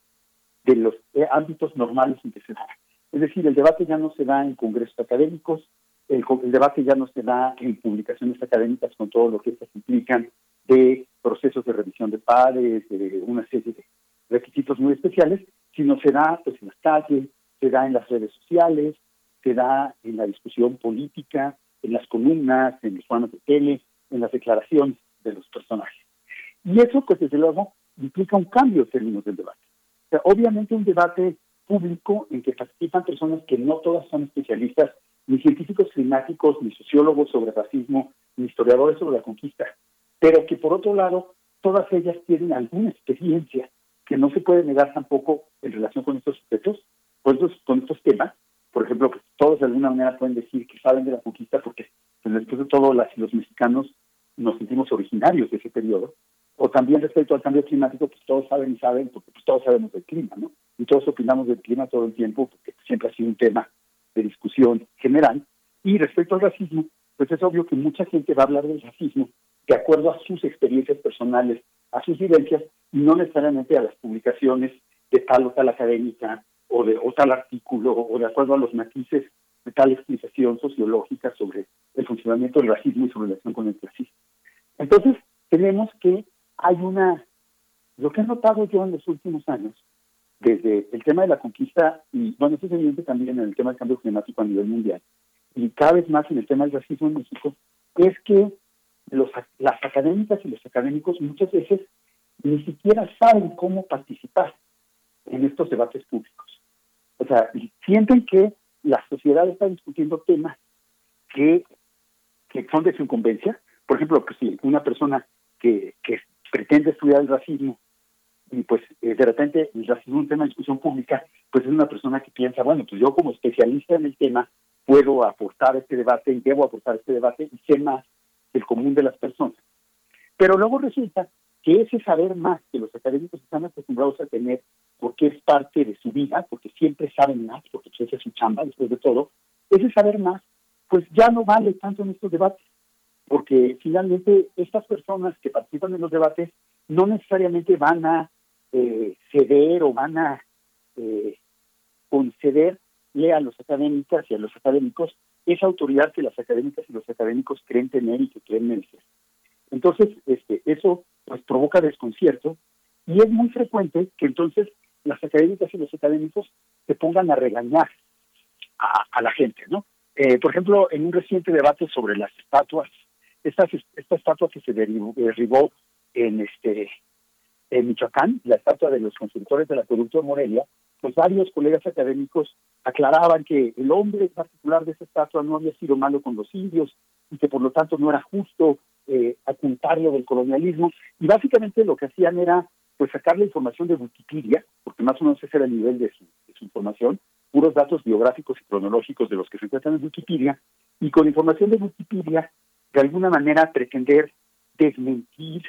de los eh, ámbitos normales en que se da. Es decir, el debate ya no se da en congresos académicos, el, debate ya no se da en publicaciones académicas con todo lo que estas implican de procesos de revisión de pares, de una serie de requisitos muy especiales, sino se da pues en las calles, se da en las redes sociales, se da en la discusión política, en las columnas, en los programas de tele, en las declaraciones de los personajes. Y eso, pues desde luego, implica un cambio en términos del debate. O sea, obviamente un debate público en que participan personas que no todas son especialistas, ni científicos climáticos, ni sociólogos sobre racismo, ni historiadores sobre la conquista, pero que por otro lado, todas ellas tienen alguna experiencia que no se puede negar tampoco en relación con estos sujetos, con estos, con estos temas. Por ejemplo, todos de alguna manera pueden decir que saben de la conquista porque después de todo las los mexicanos nos sentimos originarios de ese periodo. O también respecto al cambio climático, pues todos saben y saben, porque pues, todos sabemos del clima, ¿no? Y todos opinamos del clima todo el tiempo, porque siempre ha sido un tema de discusión general. Y respecto al racismo, pues es obvio que mucha gente va a hablar del racismo de acuerdo a sus experiencias personales, a sus vivencias, y no necesariamente a las publicaciones de tal o tal académica o de o tal artículo o de acuerdo a los matices de tal explicación sociológica sobre el funcionamiento del racismo y su relación con el racismo. Entonces, tenemos que hay una, lo que he notado yo en los últimos años, desde el tema de la conquista, y bueno, eso es evidente también en el tema del cambio climático a nivel mundial, y cada vez más en el tema del racismo en México, es que los, las académicas y los académicos muchas veces ni siquiera saben cómo participar en estos debates públicos. O sea, sienten que la sociedad está discutiendo temas que, que son de su incumbencia. Por ejemplo, que si una persona que, que pretende estudiar el racismo y pues eh, de repente el racismo es un tema de discusión pública, pues es una persona que piensa, bueno, pues yo como especialista en el tema puedo aportar este debate y debo aportar este debate y sé más del común de las personas. Pero luego resulta que ese saber más que los académicos están acostumbrados a tener, porque es parte de su vida, porque siempre saben más, porque pues, esa es su chamba después de todo, ese saber más, pues ya no vale tanto en estos debates, porque finalmente estas personas que participan en los debates no necesariamente van a eh, ceder o van a eh, concederle a los académicos y a los académicos esa autoridad que las académicas y los académicos creen tener y que creen merecer. Entonces, este, eso pues provoca desconcierto y es muy frecuente que entonces las académicas y los académicos se pongan a regañar a, la gente, ¿no? Eh, por ejemplo, en un reciente debate sobre las estatuas, esta, esta estatua que se derribó en este en Michoacán, la estatua de los constructores del acueducto de Morelia, pues varios colegas académicos aclaraban que el hombre particular de esa estatua no había sido malo con los indios y que por lo tanto no era justo eh, apuntarlo del colonialismo. Y básicamente lo que hacían era pues sacar la información de Wikipedia, porque más o menos ese era el nivel de su, información, puros datos biográficos y cronológicos de los que se encuentran en Wikipedia, y con información de Wikipedia, de alguna manera pretender desmentir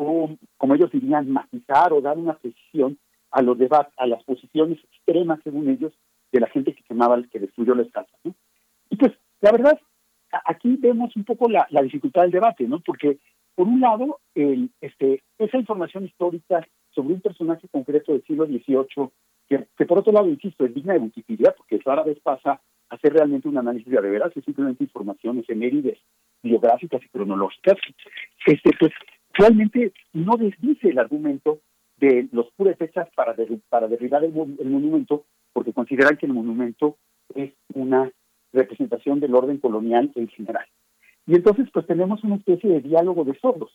o, como ellos dirían, matizar o dar una precisión a los debates, a las posiciones extremas, según ellos, de la gente que quemaba, que destruyó la estatua. Y pues, la verdad, aquí vemos un poco la, dificultad del debate, ¿no? Porque, por un lado, el, este, esa información histórica sobre un personaje concreto del siglo XVIII, que, por otro lado, insisto, es digna de Wikipedia, porque rara vez pasa a hacer realmente un análisis de veras, es simplemente información efemérides biográficas y cronológicas, este, pues realmente no desdice el argumento de los puras fechas para, para derribar el monumento, porque consideran que el monumento es una representación del orden colonial en general. Y entonces, pues tenemos una especie de diálogo de sordos,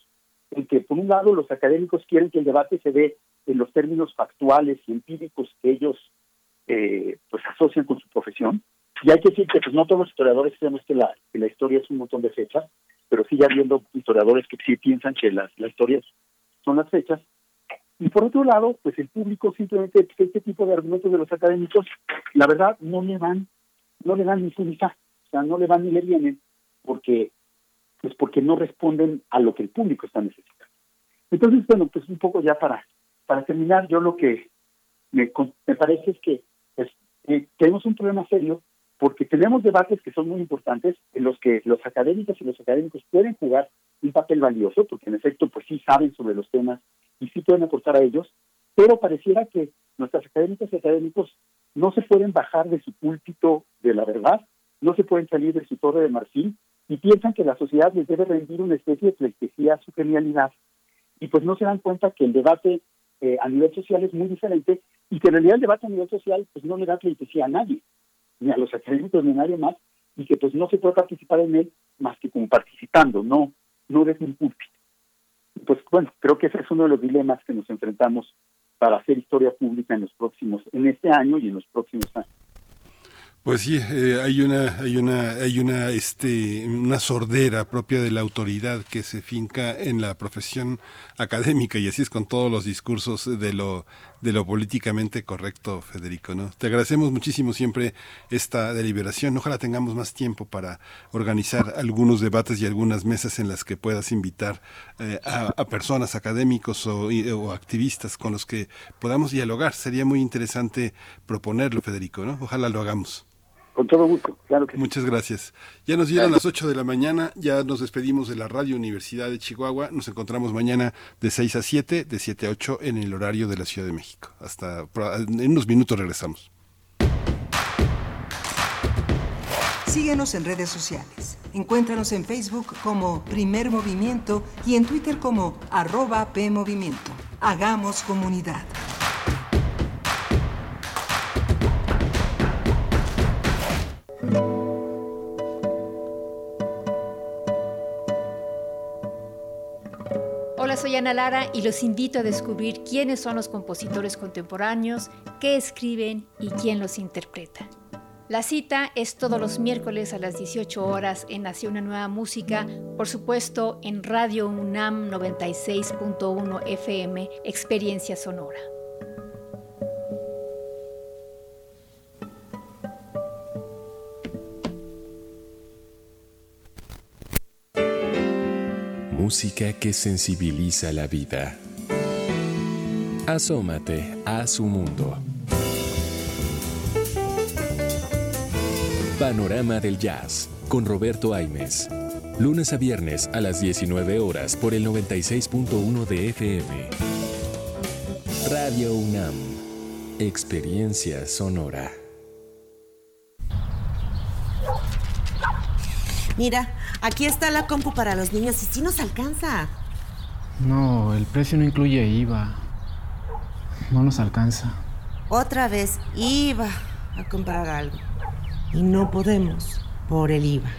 en que por un lado los académicos quieren que el debate se dé en los términos factuales y empíricos que ellos eh, pues asocian con su profesión. Y hay que decir que pues no todos los historiadores creemos que la, que la historia es un montón de fechas, pero sigue habiendo historiadores que sí piensan que las, las historias son las fechas. Y por otro lado, pues el público simplemente, pues, este tipo de argumentos de los académicos, la verdad, no le van no le dan ni su o sea, no le van ni le vienen, porque, pues porque no responden a lo que el público está necesitando. Entonces, bueno, pues un poco ya para, para terminar, yo lo que me, me parece es que pues, eh, tenemos un problema serio porque tenemos debates que son muy importantes en los que los académicos y los académicos pueden jugar un papel valioso, porque en efecto, pues sí saben sobre los temas y sí pueden aportar a ellos, pero pareciera que nuestras académicas y académicos no se pueden bajar de su púlpito de la verdad, no se pueden salir de su torre de marfil y piensan que la sociedad les debe rendir una especie de pleitesía a su genialidad. Y pues no se dan cuenta que el debate eh, a nivel social es muy diferente y que en realidad el debate a nivel social pues no le da pleitesía a nadie, ni a los académicos ni a nadie más y que pues no se puede participar en él más que como participando, no, no desde un púlpito. Pues bueno, creo que ese es uno de los dilemas que nos enfrentamos para hacer historia pública en los próximos, en este año y en los próximos años. Pues sí, eh, hay una, hay una, hay una, este, una sordera propia de la autoridad que se finca en la profesión académica y así es con todos los discursos de lo, de lo políticamente correcto, Federico, ¿no? Te agradecemos muchísimo siempre esta deliberación. Ojalá tengamos más tiempo para organizar algunos debates y algunas mesas en las que puedas invitar eh, a, personas académicos o, o activistas con los que podamos dialogar. Sería muy interesante proponerlo, Federico, ¿no? Ojalá lo hagamos. Con todo gusto, claro que Muchas gracias. Ya nos dieron las 8 de la mañana, ya nos despedimos de la Radio Universidad de Chihuahua. Nos encontramos mañana de 6 a 7, de 7 a 8 en el horario de la Ciudad de México. Hasta en unos minutos regresamos. Síguenos en redes sociales. Encuéntranos en Facebook como Primer Movimiento y en Twitter como arroba PMovimiento. Hagamos comunidad. Soy Ana Lara y los invito a descubrir quiénes son los compositores contemporáneos, qué escriben y quién los interpreta. La cita es todos los miércoles a las 18 horas en Nació una nueva música, por supuesto en Radio UNAM 96.1 FM, Experiencia Sonora. Música que sensibiliza la vida. Asómate a su mundo. Panorama del Jazz con Roberto Aimes. Lunes a viernes a las 19 horas por el 96.1 de FM. Radio UNAM. Experiencia sonora. Mira, aquí está la compu para los niños y sí nos alcanza. No, el precio no incluye IVA. No nos alcanza. Otra vez iba a comprar algo. Y no podemos por el IVA.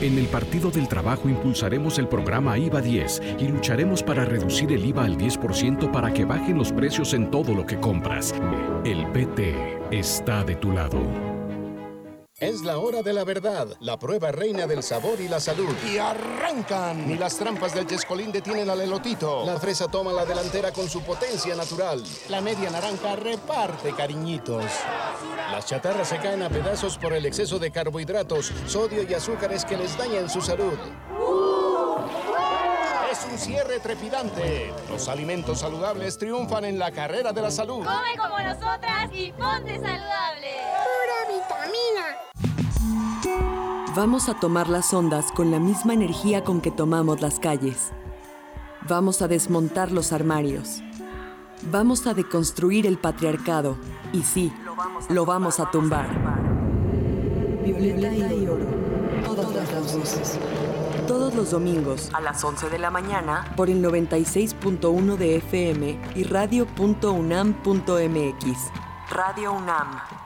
En el Partido del Trabajo impulsaremos el programa IVA 10 y lucharemos para reducir el IVA al 10% para que bajen los precios en todo lo que compras. El PT está de tu lado. Es la hora de la verdad, la prueba reina del sabor y la salud. Y arrancan. Ni las trampas del chescolín detienen al elotito. La fresa toma la delantera con su potencia natural. La media naranja reparte cariñitos. Las chatarras se caen a pedazos por el exceso de carbohidratos, sodio y azúcares que les dañan su salud. Es un cierre trepidante. Los alimentos saludables triunfan en la carrera de la salud. Come como nosotras y ponte saludable. Vamos a tomar las ondas con la misma energía con que tomamos las calles. Vamos a desmontar los armarios. Vamos a deconstruir el patriarcado. Y sí, lo vamos a tumbar. Violeta y oro. Todas las voces. Todos los domingos a las 11 de la mañana por el 96.1 de FM y radio.unam.mx. Radio UNAM.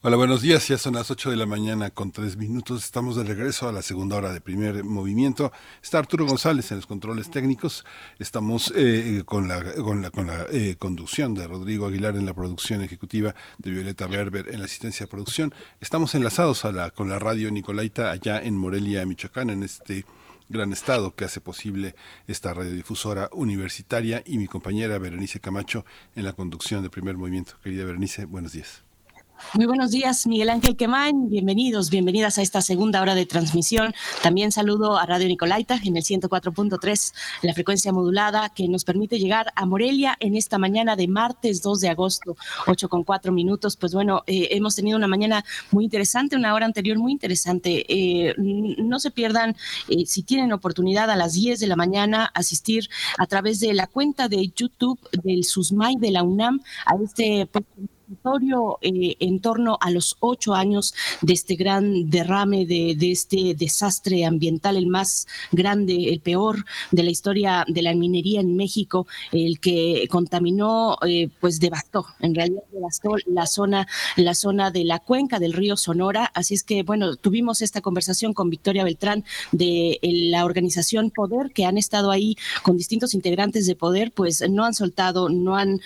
Hola, buenos días. Ya son las 8 de la mañana con 3 minutos. Estamos de regreso a la segunda hora de primer movimiento. Está Arturo González en los controles técnicos. Estamos eh, con la, con la, con la eh, conducción de Rodrigo Aguilar en la producción ejecutiva, de Violeta Berber en la asistencia de producción. Estamos enlazados a la, con la radio Nicolaita allá en Morelia, Michoacán, en este gran estado que hace posible esta radiodifusora universitaria y mi compañera Berenice Camacho en la conducción de primer movimiento. Querida Berenice, buenos días. Muy buenos días, Miguel Ángel Quemán. Bienvenidos, bienvenidas a esta segunda hora de transmisión. También saludo a Radio Nicolaita en el 104.3, la frecuencia modulada que nos permite llegar a Morelia en esta mañana de martes 2 de agosto, 8 con 4 minutos. Pues bueno, eh, hemos tenido una mañana muy interesante, una hora anterior muy interesante. Eh, no se pierdan, eh, si tienen oportunidad a las 10 de la mañana, asistir a través de la cuenta de YouTube del SUSMAI de la UNAM a este eh, en torno a los ocho años de este gran derrame, de, este desastre ambiental, el más grande, el peor de la historia de la minería en México, el que contaminó, eh, pues devastó, en realidad devastó la zona, la zona de la cuenca del río Sonora. Así es que, bueno, tuvimos esta conversación con Victoria Beltrán de eh, la organización Poder, que han estado ahí con distintos integrantes de Poder, pues no han soltado, no han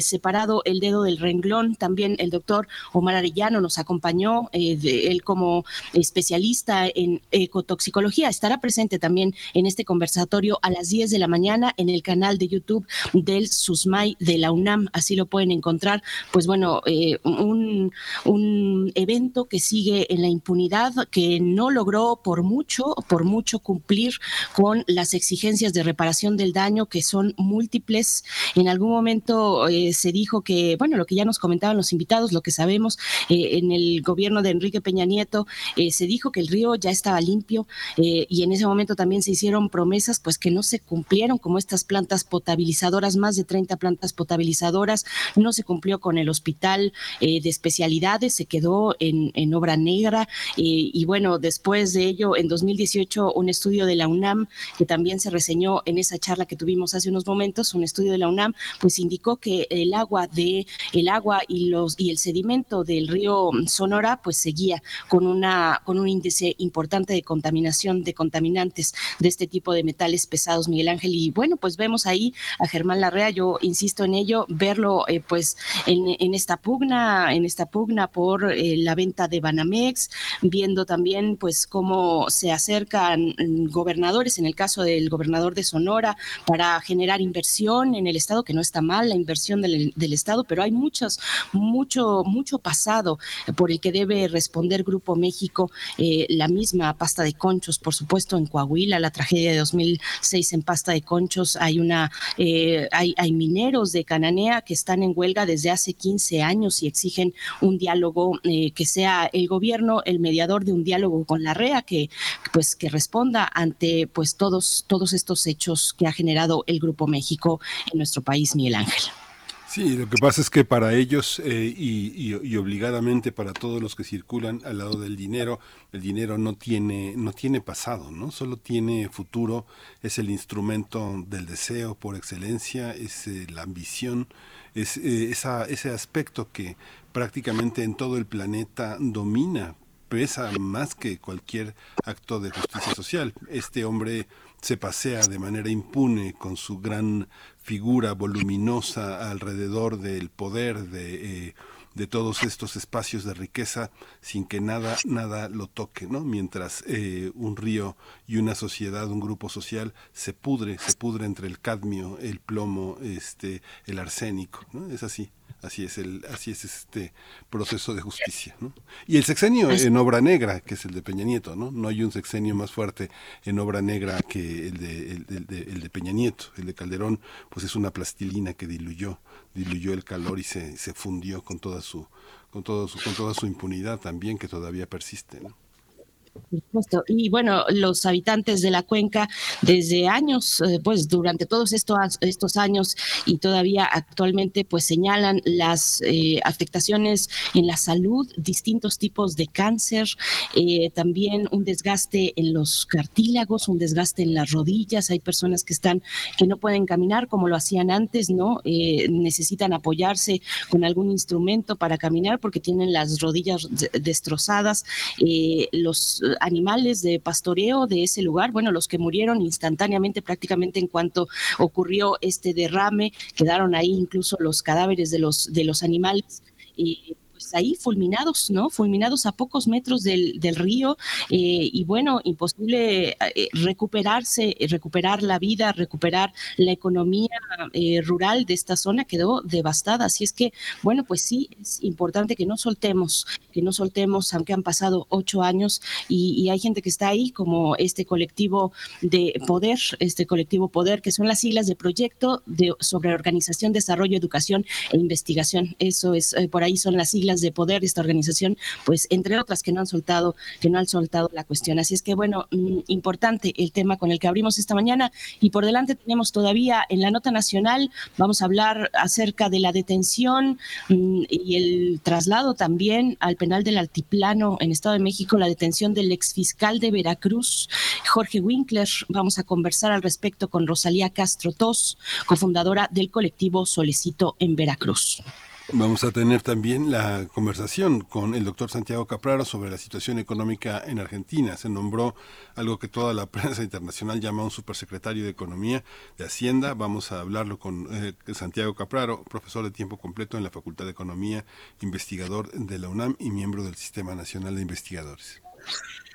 separado el dedo del renglón también el doctor Omar Arellano nos acompañó, eh, él como especialista en ecotoxicología. Estará presente también en este conversatorio a las 10 de la mañana en el canal de YouTube del SUSMAI de la UNAM. Así lo pueden encontrar. Pues bueno, eh, un, un evento que sigue en la impunidad, que no logró por mucho, por mucho cumplir con las exigencias de reparación del daño, que son múltiples. En algún momento eh, se dijo que, bueno, lo que ya nos comentaban los invitados, lo que sabemos, eh, en el gobierno de Enrique Peña Nieto eh, se dijo que el río ya estaba limpio y en ese momento también se hicieron promesas pues que no se cumplieron, como estas plantas potabilizadoras, más de 30 plantas potabilizadoras, no se cumplió con el hospital de especialidades, se quedó en, en obra negra y bueno, después de ello, en 2018, un estudio de la UNAM que también se reseñó en esa charla que tuvimos hace unos momentos, un estudio de la UNAM, pues indicó que el agua de el agua y los y el sedimento del río Sonora pues seguía con una con un índice importante de contaminación de contaminantes de este tipo de metales pesados, Miguel Ángel. Y bueno, pues vemos ahí a Germán Larrea, yo insisto en ello, verlo eh, pues en, esta pugna, en esta pugna por eh, la venta de Banamex, viendo también pues cómo se acercan gobernadores, en el caso del gobernador de Sonora, para generar inversión en el Estado, que no está mal la inversión del, Estado, pero hay muchos, mucho, mucho pasado por el que debe responder Grupo México, eh, la misma pasta de conchos, por supuesto, en Coahuila, la tragedia de 2006 en pasta de conchos, hay una, eh, hay, hay mineros de Cananea que están en huelga desde hace 15 años y exigen un diálogo eh, que sea el gobierno el mediador de un diálogo con la REA que pues que responda ante pues todos todos estos hechos que ha generado el Grupo México en nuestro país, Miguel Ángel. Sí, lo que pasa es que para ellos eh, y, obligadamente para todos los que circulan al lado del dinero, el dinero no tiene, no tiene pasado, ¿no? Solo tiene futuro, es el instrumento del deseo por excelencia, es eh, la ambición, es eh, esa, ese aspecto que prácticamente en todo el planeta domina, pesa más que cualquier acto de justicia social. Este hombre se pasea de manera impune con su gran figura voluminosa alrededor del poder de, eh, de todos estos espacios de riqueza sin que nada nada lo toque no mientras eh, un río y una sociedad un grupo social se pudre se pudre entre el cadmio el plomo este el arsénico ¿no? es así Así es el, así es este proceso de justicia, ¿no? Y el sexenio en obra negra, que es el de Peña Nieto, ¿no? No hay un sexenio más fuerte en obra negra que el de, el, de, el de Peña Nieto. El de Calderón, pues es una plastilina que diluyó, diluyó el calor y se, se fundió con toda su, con todo su, con toda su impunidad también que todavía persiste, ¿no? Y bueno, los habitantes de la cuenca desde años, eh, pues durante todos estos, estos años y todavía actualmente, pues señalan las eh, afectaciones en la salud, distintos tipos de cáncer, eh, también un desgaste en los cartílagos, un desgaste en las rodillas. Hay personas que están, que no pueden caminar como lo hacían antes, ¿no? necesitan apoyarse con algún instrumento para caminar porque tienen las rodillas destrozadas. los animales de pastoreo de ese lugar, bueno, los que murieron instantáneamente prácticamente en cuanto ocurrió este derrame, quedaron ahí incluso los cadáveres de los, de los animales. Y pues, ahí fulminados, ¿no? Fulminados a pocos metros del, del río eh, y bueno, imposible eh, recuperarse, recuperar la vida, recuperar la economía eh, rural de esta zona quedó devastada. Así es que, bueno, pues sí, es importante que no soltemos, que no soltemos, aunque han pasado ocho años y, hay gente que está ahí, como este colectivo de poder, este colectivo poder, que son las siglas de proyecto de, sobre organización, desarrollo, educación e investigación. Eso es, por ahí son las siglas de poder de esta organización, pues entre otras que no han soltado, que no han soltado la cuestión. Así es que bueno, mm, importante el tema con el que abrimos esta mañana y por delante tenemos todavía en la nota nacional, vamos a hablar acerca de la detención mm, y el traslado también al penal del Altiplano en Estado de México, la detención del exfiscal de Veracruz, Jorge Winkler. Vamos a conversar al respecto con Rosalía Castro Tos, cofundadora del colectivo Solecito en Veracruz. Vamos a tener también la conversación con el doctor Santiago Capraro sobre la situación económica en Argentina. Se nombró algo que toda la prensa internacional llama un supersecretario de Economía de Hacienda. Vamos a hablarlo con eh, Santiago Capraro, profesor de tiempo completo en la Facultad de Economía, investigador de la UNAM y miembro del Sistema Nacional de Investigadores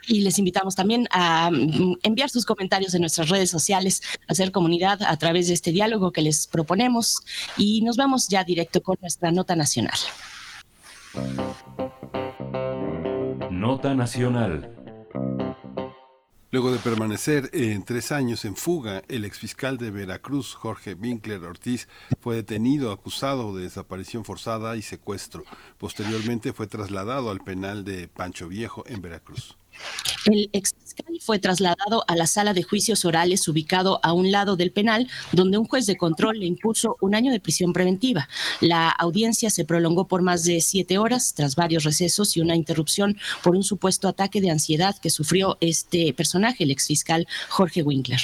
y les invitamos también a mm, enviar sus comentarios en nuestras redes sociales, hacer comunidad a través de este diálogo que les proponemos y nos vamos ya directo con nuestra nota nacional. Nota nacional. Luego de permanecer en tres años en fuga, el exfiscal de Veracruz, Jorge Winkler Ortiz, fue detenido acusado de desaparición forzada y secuestro. Posteriormente fue trasladado al penal de Pancho Viejo en Veracruz. El exfiscal fue trasladado a la sala de juicios orales ubicado a un lado del penal, donde un juez de control le impuso un año de prisión preventiva. La audiencia se prolongó por más de siete horas, tras varios recesos y una interrupción por un supuesto ataque de ansiedad que sufrió este personaje, el exfiscal Jorge Winkler.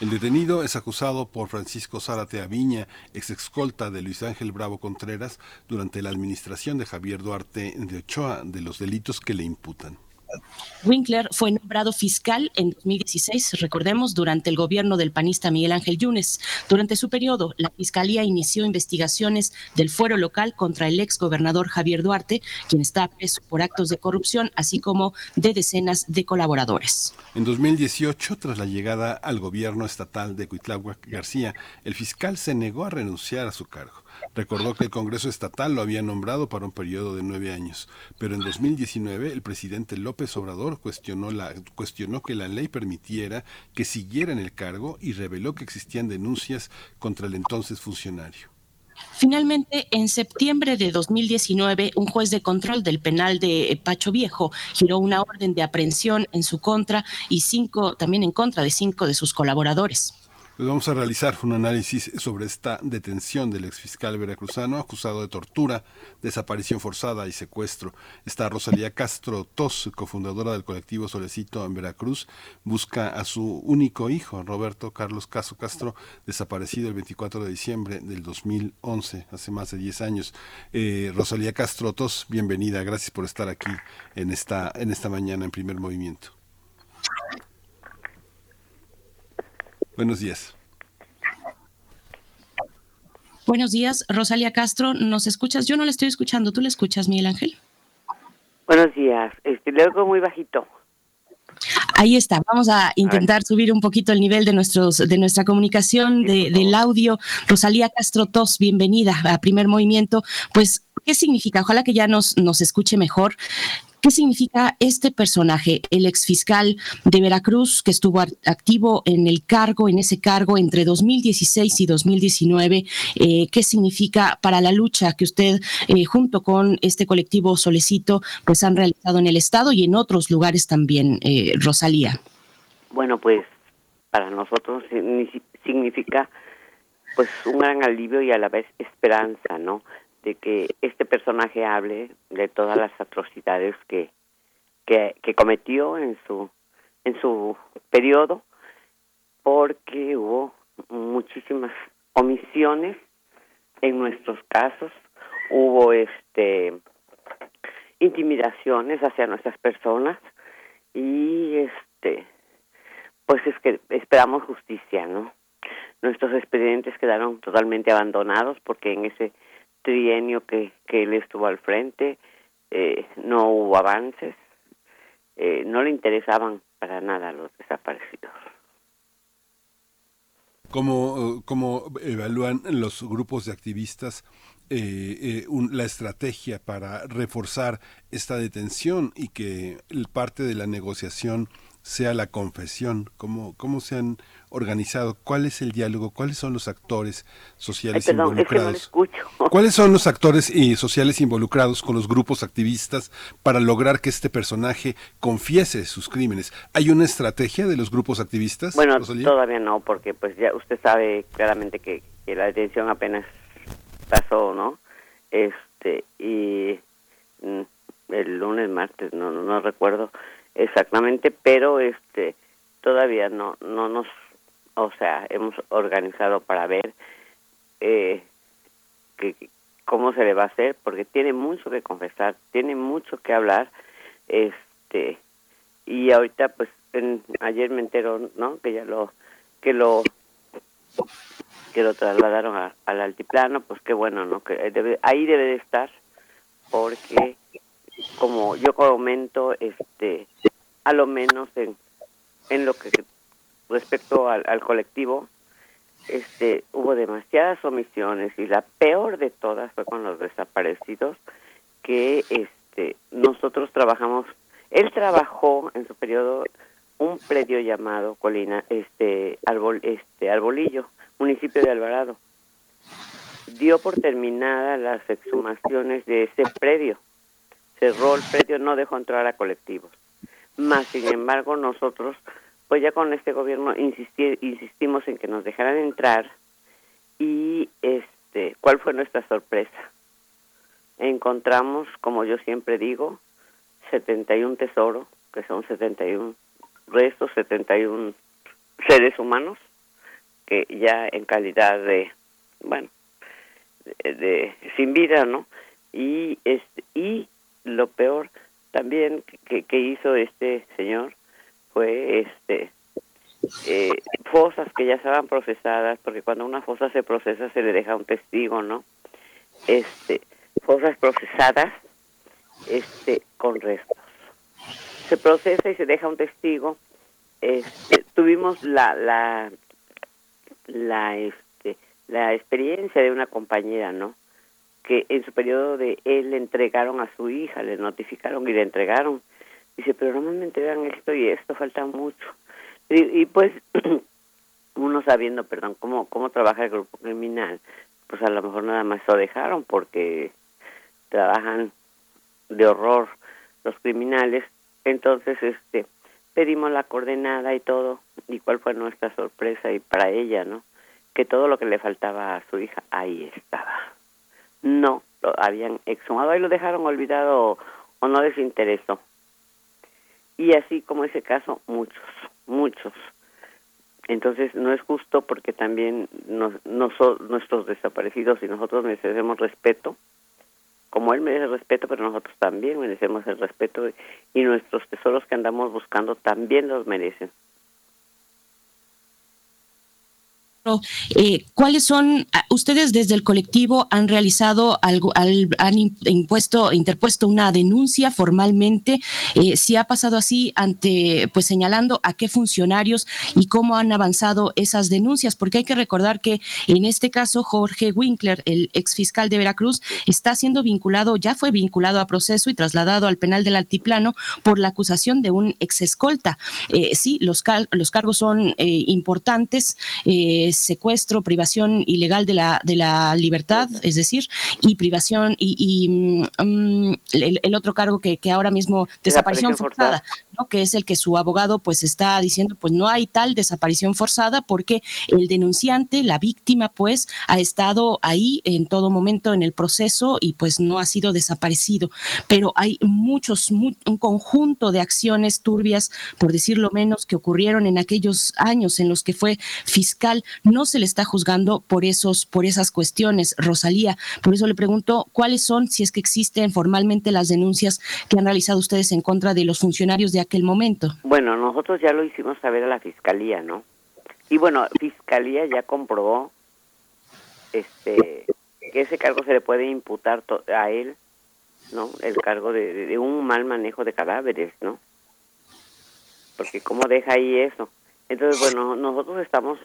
El detenido es acusado por Francisco Zárate Aviña, ex escolta de Luis Ángel Bravo Contreras, durante la administración de Javier Duarte de Ochoa, de los delitos que le imputan. Winkler fue nombrado fiscal en 2016, recordemos, durante el gobierno del panista Miguel Ángel Yunes. Durante su periodo, la Fiscalía inició investigaciones del fuero local contra el ex gobernador Javier Duarte, quien está preso por actos de corrupción, así como de decenas de colaboradores. En 2018, tras la llegada al gobierno estatal de Cuitláhuac García, el fiscal se negó a renunciar a su cargo. Recordó que el Congreso Estatal lo había nombrado para un periodo de nueve años, pero en 2019 el presidente López Obrador cuestionó, la, cuestionó que la ley permitiera que siguiera en el cargo y reveló que existían denuncias contra el entonces funcionario. Finalmente, en septiembre de 2019, un juez de control del penal de Pacho Viejo giró una orden de aprehensión en su contra y cinco, también en contra de cinco de sus colaboradores. Pues vamos a realizar un análisis sobre esta detención del exfiscal veracruzano acusado de tortura, desaparición forzada y secuestro. Está Rosalía Castro Tos, cofundadora del colectivo Solecito en Veracruz, busca a su único hijo, Roberto Carlos Caso Castro, desaparecido el 24 de diciembre del 2011, hace más de 10 años. Eh, Rosalía Castro Tos, bienvenida, gracias por estar aquí en esta, en esta mañana en primer movimiento. Buenos días. Buenos días, Rosalia Castro. ¿Nos escuchas? Yo no le estoy escuchando. ¿Tú le escuchas, Miguel Ángel? Buenos días. Este, le oigo muy bajito. Ahí está. Vamos a intentar subir un poquito el nivel de nuestros de nuestra comunicación, de, del audio. Rosalía Castro Tos, bienvenida a Primer Movimiento. Pues, ¿qué significa? Ojalá que ya nos, nos escuche mejor. ¿Qué significa este personaje, el exfiscal de Veracruz, que estuvo activo en el cargo, en ese cargo entre 2016 y 2019? Eh, ¿Qué significa para la lucha que usted, eh, junto con este colectivo Solecito, pues han realizado en el Estado y en otros lugares también, eh, Rosalía? Bueno, pues para nosotros significa pues un gran alivio y a la vez esperanza, ¿no? De que este personaje hable de todas las atrocidades que, que, cometió en su en su periodo porque hubo muchísimas omisiones en nuestros casos hubo este intimidaciones hacia nuestras personas y este pues es que esperamos justicia no nuestros expedientes quedaron totalmente abandonados porque en ese trienio que, que él estuvo al frente, eh, no hubo avances, eh, no le interesaban para nada los desaparecidos. ¿Cómo, cómo evalúan los grupos de activistas eh, la estrategia para reforzar esta detención y que parte de la negociación sea la confesión? ¿Cómo, cómo se han organizado? ¿Cuál es el diálogo? ¿Cuáles son los actores sociales involucrados? ¿Cuáles son los actores y sociales involucrados con los grupos activistas para lograr que este personaje confiese sus crímenes? ¿Hay una estrategia de los grupos activistas? Bueno, todavía no, porque pues ya usted sabe claramente que, la detención apenas pasó, ¿no? Este y mm, el lunes, martes, no, no, no recuerdo exactamente, pero este todavía no no nos o sea, hemos organizado para ver eh, que, cómo se le va a hacer, porque tiene mucho que confesar, tiene mucho que hablar, este, y ahorita, pues, ayer me entero, ¿no? Que ya lo, que lo, que lo trasladaron al altiplano, pues qué bueno, ¿no? Que debe, ahí debe de estar, porque, como yo comento, este, a lo menos en, en lo que respecto al, colectivo, este, hubo demasiadas omisiones y la peor de todas fue con los desaparecidos que este nosotros trabajamos él trabajó en su periodo un predio llamado Colina, este, Arbol, este, Arbolillo, municipio de Alvarado. Dio por terminada las exhumaciones de ese predio. Cerró el predio, no dejó entrar a colectivos. Más, sin embargo, nosotros, pues ya con este gobierno insistimos en que nos dejaran entrar y este, ¿cuál fue nuestra sorpresa? Encontramos, como yo siempre digo, 71 tesoros, que son 71 restos, 71 seres humanos, que ya en calidad de, bueno, de, sin vida, ¿no? Y este y lo peor también que, que hizo este señor fue este eh, fosas que ya estaban procesadas, porque cuando una fosa se procesa se le deja un testigo, ¿no? Este, fosas procesadas, este, con restos. Se procesa y se deja un testigo. Este, tuvimos la, la, la, este, la experiencia de una compañera, ¿no? Que en su periodo de él le entregaron a su hija, le notificaron y le entregaron. Dice, pero no me entregan esto y esto, falta mucho y, pues uno sabiendo, perdón, cómo, cómo trabaja el grupo criminal, pues a lo mejor nada más lo dejaron porque trabajan de horror los criminales. Entonces, este, pedimos la coordenada y todo. ¿Y cuál fue nuestra sorpresa? Y para ella, ¿no? Que todo lo que le faltaba a su hija, ahí estaba. No, lo habían exhumado y lo dejaron olvidado o no les interesó. Y así como ese caso, muchos muchos. Entonces no es justo porque también nos, nuestros desaparecidos y nosotros merecemos respeto, como él merece respeto, pero nosotros también merecemos el respeto y nuestros tesoros que andamos buscando también los merecen. Eh, ¿Cuáles son, ustedes desde el colectivo han realizado algo, han impuesto, interpuesto una denuncia formalmente? Eh, si ha pasado así ante, pues señalando a qué funcionarios y cómo han avanzado esas denuncias, porque hay que recordar que en este caso Jorge Winkler, el ex fiscal de Veracruz, está siendo vinculado, ya fue vinculado a proceso y trasladado al penal del altiplano por la acusación de un ex escolta. Eh, sí, los, los cargos son importantes. Eh, secuestro, privación ilegal de la, de la libertad, es decir, y privación y, mm, mm, el, otro cargo que, que ahora mismo, desaparición forzada, ¿no? que es el que su abogado pues está diciendo, pues no hay tal desaparición forzada porque el denunciante, la víctima, pues ha estado ahí en todo momento en el proceso y pues no ha sido desaparecido. Pero hay muchos, un conjunto de acciones turbias, por decirlo menos, que ocurrieron en aquellos años en los que fue fiscal no se le está juzgando por esos, por esas cuestiones, Rosalía. Por eso le pregunto cuáles son, si es que existen formalmente las denuncias que han realizado ustedes en contra de los funcionarios de aquel momento. Bueno, nosotros ya lo hicimos saber a la fiscalía, ¿no? Y bueno, fiscalía ya comprobó este que ese cargo se le puede imputar a él, ¿no? El cargo de, de un mal manejo de cadáveres, ¿no? Porque cómo deja ahí eso. Entonces, bueno, nosotros estamos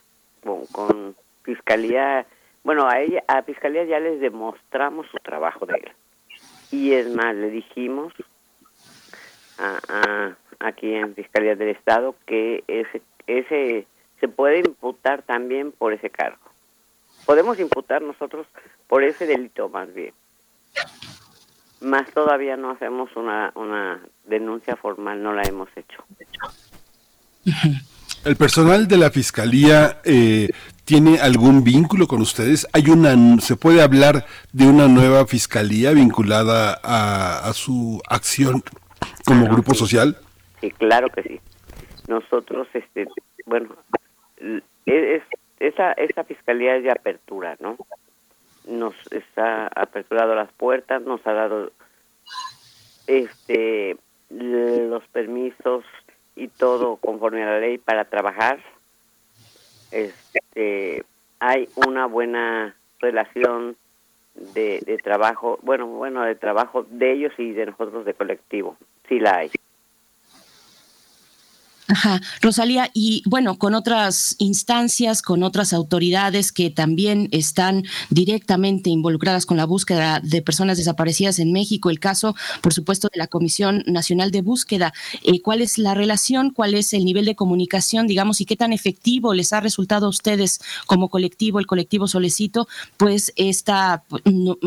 con, Fiscalía, bueno, a ella, a Fiscalía ya les demostramos su trabajo de él. Y es más, le dijimos a, aquí en Fiscalía del Estado que ese, ese se puede imputar también por ese cargo. Podemos imputar nosotros por ese delito más bien. Más todavía no hacemos una, una denuncia formal, no la hemos hecho. ¿El personal de la fiscalía eh, tiene algún vínculo con ustedes? ¿Hay una, se puede hablar de una nueva fiscalía vinculada a, su acción como grupo social? Sí, claro que sí. Nosotros, este, bueno, es, esa, esa fiscalía es de apertura, ¿no? Nos está aperturado las puertas, nos ha dado este los permisos y todo conforme a la ley para trabajar. Este, hay una buena relación de, de trabajo, bueno, bueno, de trabajo de ellos y de nosotros de colectivo, sí la hay. Ajá, Rosalía, y bueno, con otras instancias, con otras autoridades que también están directamente involucradas con la búsqueda de personas desaparecidas en México, el caso, por supuesto, de la Comisión Nacional de Búsqueda. Eh, ¿Cuál es la relación? ¿Cuál es el nivel de comunicación, digamos, y qué tan efectivo les ha resultado a ustedes como colectivo, el colectivo Solecito, pues esta,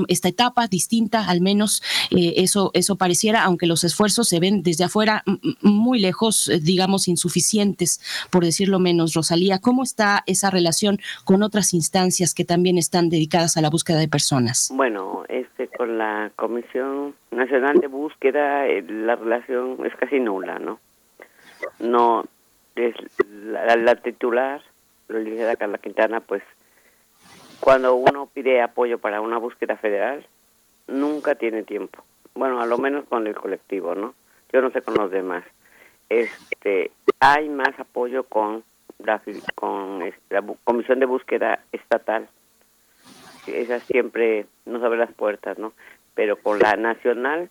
esta etapa distinta, al menos eh, eso, eso pareciera, aunque los esfuerzos se ven desde afuera muy lejos, eh, insuficientes, por decirlo menos. Rosalía, ¿cómo está esa relación con otras instancias que también están dedicadas a la búsqueda de personas? Bueno, este, con la Comisión Nacional de Búsqueda eh, la relación es casi nula, ¿no? No, es la, la titular, la licenciada Carla Quintana, pues cuando uno pide apoyo para una búsqueda federal, nunca tiene tiempo. Bueno, a lo menos con el colectivo, ¿no? Yo no sé con los demás este hay más apoyo con la, con este, la comisión de búsqueda estatal. Esa siempre nos abre las puertas no pero con la nacional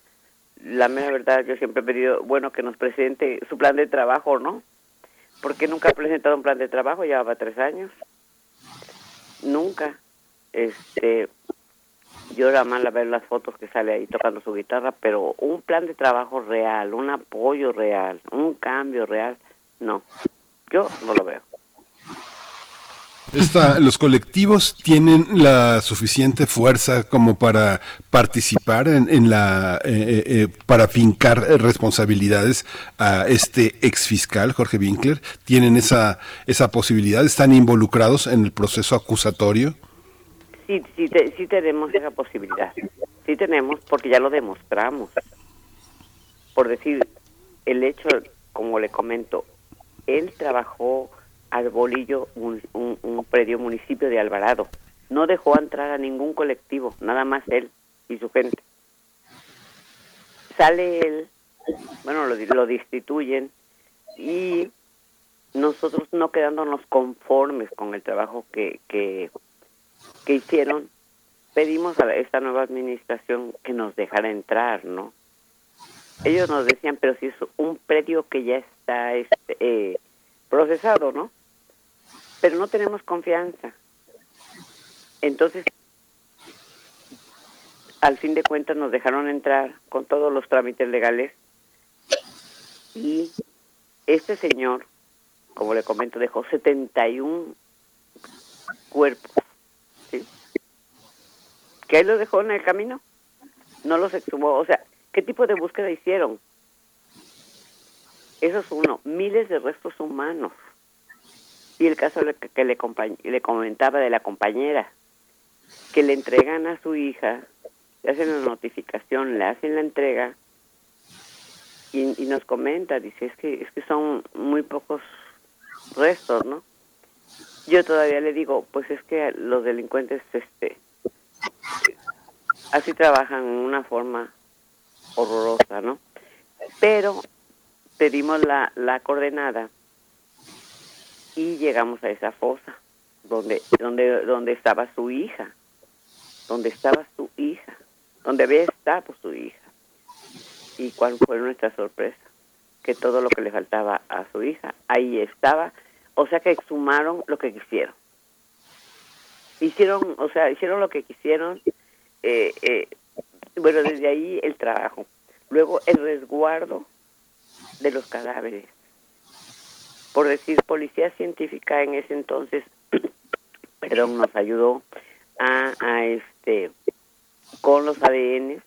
la mera verdad yo siempre he pedido bueno que nos presente su plan de trabajo no porque nunca ha presentado un plan de trabajo llevaba tres años. Nunca este era mal a ver las fotos que sale ahí tocando su guitarra, pero un plan de trabajo real, un apoyo real, un cambio real, no. Yo no lo veo. Esta, los colectivos tienen la suficiente fuerza como para participar en, la eh, eh, eh, para fincar responsabilidades a este ex fiscal Jorge Winkler tienen esa esa posibilidad están involucrados en el proceso acusatorio sí, sí, sí tenemos esa posibilidad. Sí tenemos, porque ya lo demostramos. Por decir, el hecho, como le comento, él trabajó al bolillo un, un, predio municipio de Alvarado. No dejó entrar a ningún colectivo, nada más él y su gente. Sale él, bueno, lo, lo destituyen y nosotros no quedándonos conformes con el trabajo que, que que hicieron, pedimos a esta nueva administración que nos dejara entrar, ¿no? Ellos nos decían, pero si es un predio que ya está este, eh, procesado, ¿no? Pero no tenemos confianza. Entonces, al fin de cuentas nos dejaron entrar con todos los trámites legales y este señor, como le comento, dejó 71 cuerpos que él los dejó en el camino, no los exhumó. O sea, ¿qué tipo de búsqueda hicieron? Eso es uno, miles de restos humanos. Y el caso que le, le comentaba de la compañera, que le entregan a su hija, le hacen la notificación, le hacen la entrega y, y, nos comenta, dice, es que, es que son muy pocos restos, ¿no? Yo todavía le digo, pues es que los delincuentes, este, así trabajan en una forma horrorosa, ¿no? Pero pedimos la, la coordenada y llegamos a esa fosa donde donde donde estaba su hija, donde estaba su hija, donde había estado su hija. ¿Y cuál fue nuestra sorpresa? Que todo lo que le faltaba a su hija, ahí estaba, o sea que exhumaron lo que quisieron hicieron, o sea, hicieron lo que quisieron. Eh, eh, bueno, desde ahí el trabajo. Luego el resguardo de los cadáveres. Por decir, policía científica en ese entonces, perdón, nos ayudó a, a este con los ADN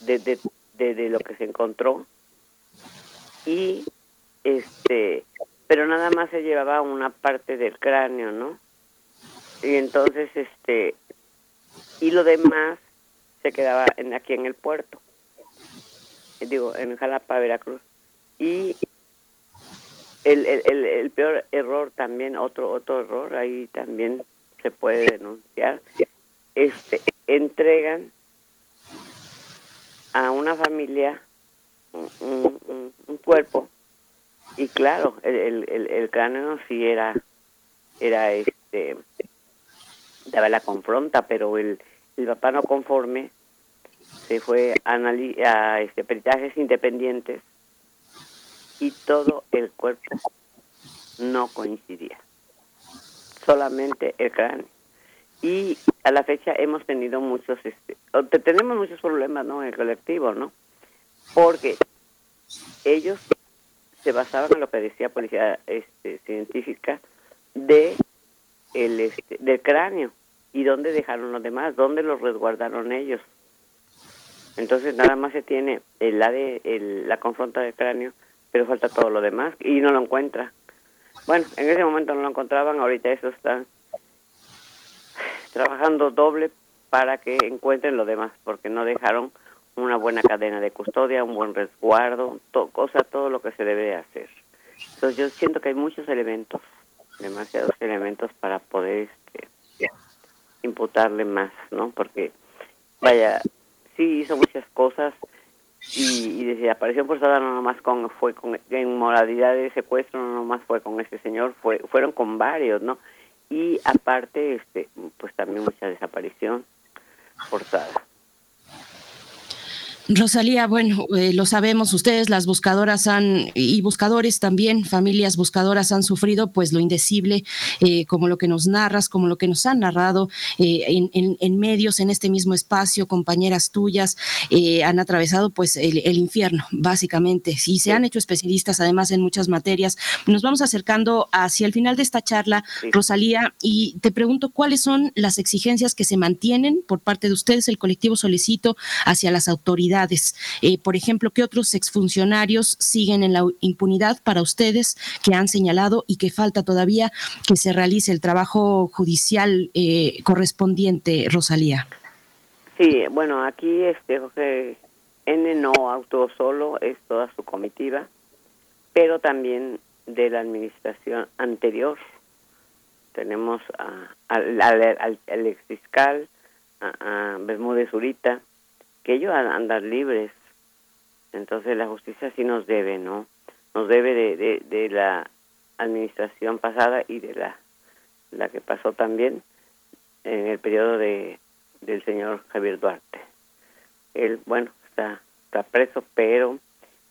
de, de, de, lo que se encontró y este pero nada más se llevaba una parte del cráneo, ¿no? Y entonces este y lo demás se quedaba en, aquí en el puerto. Digo en Jalapa Veracruz. Y el, el, el, peor error también otro otro error ahí también se puede denunciar este entregan a una familia un, un, cuerpo. Y claro el, el, el cráneo sí era era este la confronta, pero el, el papá no conforme se fue a, este, peritajes independientes y todo el cuerpo no coincidía, solamente el cráneo. Y a la fecha hemos tenido muchos, este, tenemos muchos problemas, ¿no? En el colectivo, ¿no? Porque ellos se basaban en lo que decía policía este, científica de el este, del cráneo y dónde dejaron los demás, dónde los resguardaron ellos. Entonces nada más se tiene el, la de el, la confronta del cráneo, pero falta todo lo demás y no lo encuentra. Bueno, en ese momento no lo encontraban, ahorita eso está trabajando doble para que encuentren lo demás, porque no dejaron una buena cadena de custodia, un buen resguardo, cosa, todo lo que se debe hacer. Entonces yo siento que hay muchos elementos, demasiados elementos para poder este, imputarle más, ¿no? Porque, vaya, sí hizo muchas cosas y, y desaparición forzada no nomás con, fue con, en moralidad de secuestro, no nomás fue con este señor, fue, fueron con varios, ¿no? Y aparte, este, pues también mucha desaparición forzada. Rosalía, bueno, eh, lo sabemos, ustedes, las buscadoras han, y buscadores también, familias buscadoras han sufrido pues lo indecible, eh, como lo que nos narras, como lo que nos han narrado eh, en, en, medios, en este mismo espacio, compañeras tuyas han atravesado pues el, el, infierno, básicamente, y se han hecho especialistas además en muchas materias. Nos vamos acercando hacia el final de esta charla, Rosalía, y te pregunto cuáles son las exigencias que se mantienen por parte de ustedes, el colectivo Solicito, hacia las autoridades eh, por ejemplo, ¿qué otros exfuncionarios siguen en la impunidad para ustedes que han señalado y que falta todavía que se realice el trabajo judicial eh, correspondiente, Rosalía? Sí, bueno, aquí este José N no actuó solo, es toda su comitiva, pero también de la administración anterior. Tenemos al, al, ex fiscal, a, a Bermúdez Urita, que ellos andan libres. Entonces la justicia sí nos debe, ¿no? Nos debe de, de, la administración pasada y de la, la que pasó también en el periodo de del señor Javier Duarte. Él, bueno, está, está preso, pero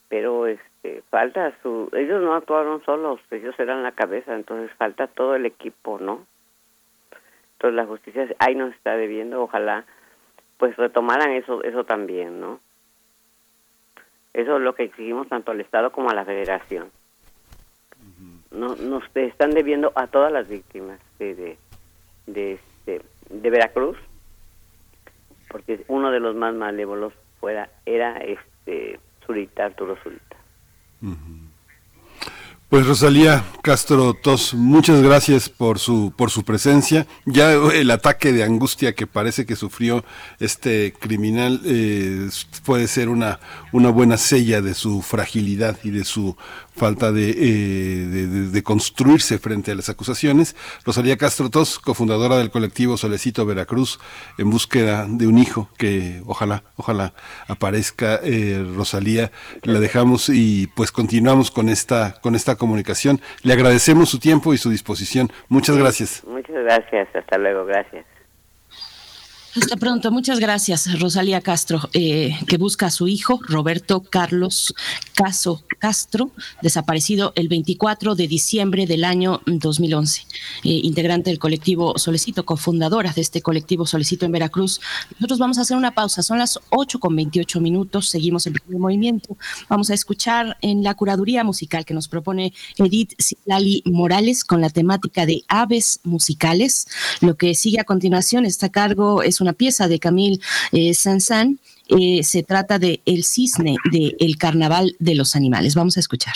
pero este falta su ellos no actuaron solos, ellos eran la cabeza, entonces falta todo el equipo, ¿no? Entonces la justicia ahí nos está debiendo, ojalá pues retomaran eso eso también, ¿no? Eso es lo que exigimos tanto al Estado como a la Federación. no, nos están debiendo a todas las víctimas de, de, de, este, de Veracruz, porque uno de los más malévolos fuera era este Zurita, Arturo Zurita. Pues Rosalía Castro Tos, muchas gracias por su por su presencia. Ya el ataque de angustia que parece que sufrió este criminal eh, puede ser una una buena sella de su fragilidad y de su falta eh, de, de, construirse frente a las acusaciones. Rosalía Castro Tos, cofundadora del colectivo Solecito Veracruz, en búsqueda de un hijo que ojalá, ojalá aparezca. Eh, Rosalía, la dejamos y pues continuamos con esta, con esta comunicación. Le agradecemos su tiempo y su disposición. Muchas gracias. Muchas gracias. Hasta luego. Gracias. Hasta pronto, muchas gracias, Rosalía Castro, eh, que busca a su hijo, Roberto Carlos Caso Castro, desaparecido el 24 de diciembre del año 2011, eh, integrante del colectivo Solicito, cofundadora de este colectivo Solicito en Veracruz. Nosotros vamos a hacer una pausa, son las 8 con 28 minutos, seguimos el movimiento. Vamos a escuchar en la curaduría musical que nos propone Edith Citlali Morales con la temática de aves musicales. Lo que sigue a continuación está a cargo es una pieza de Camille eh, Saint-Saëns. Eh, se trata de El cisne de El Carnaval de los Animales. Vamos a escuchar.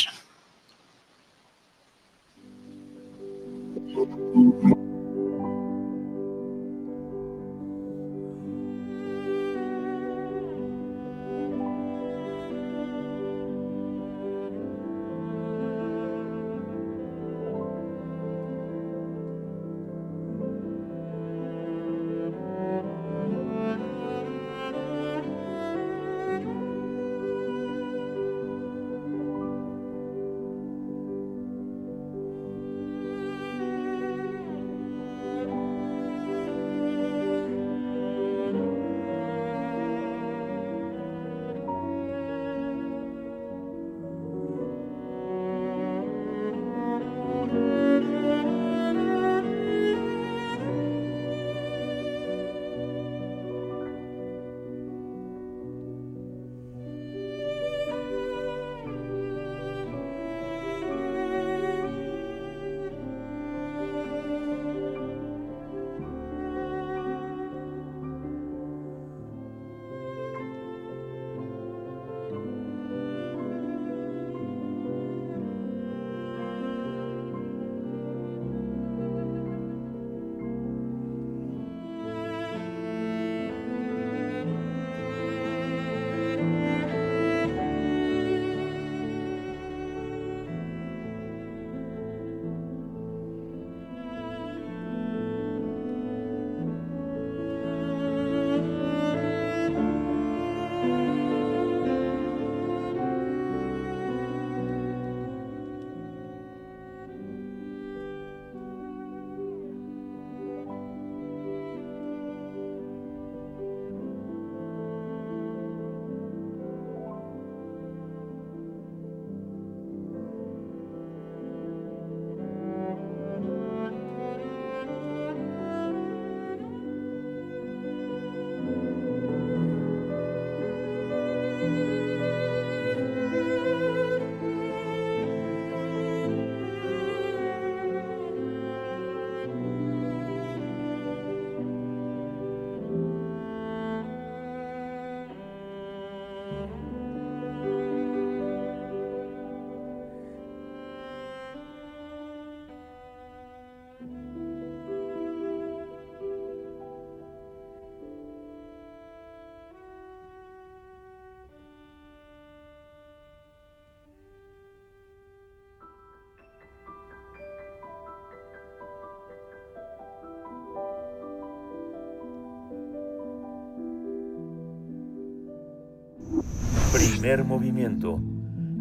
Primer movimiento.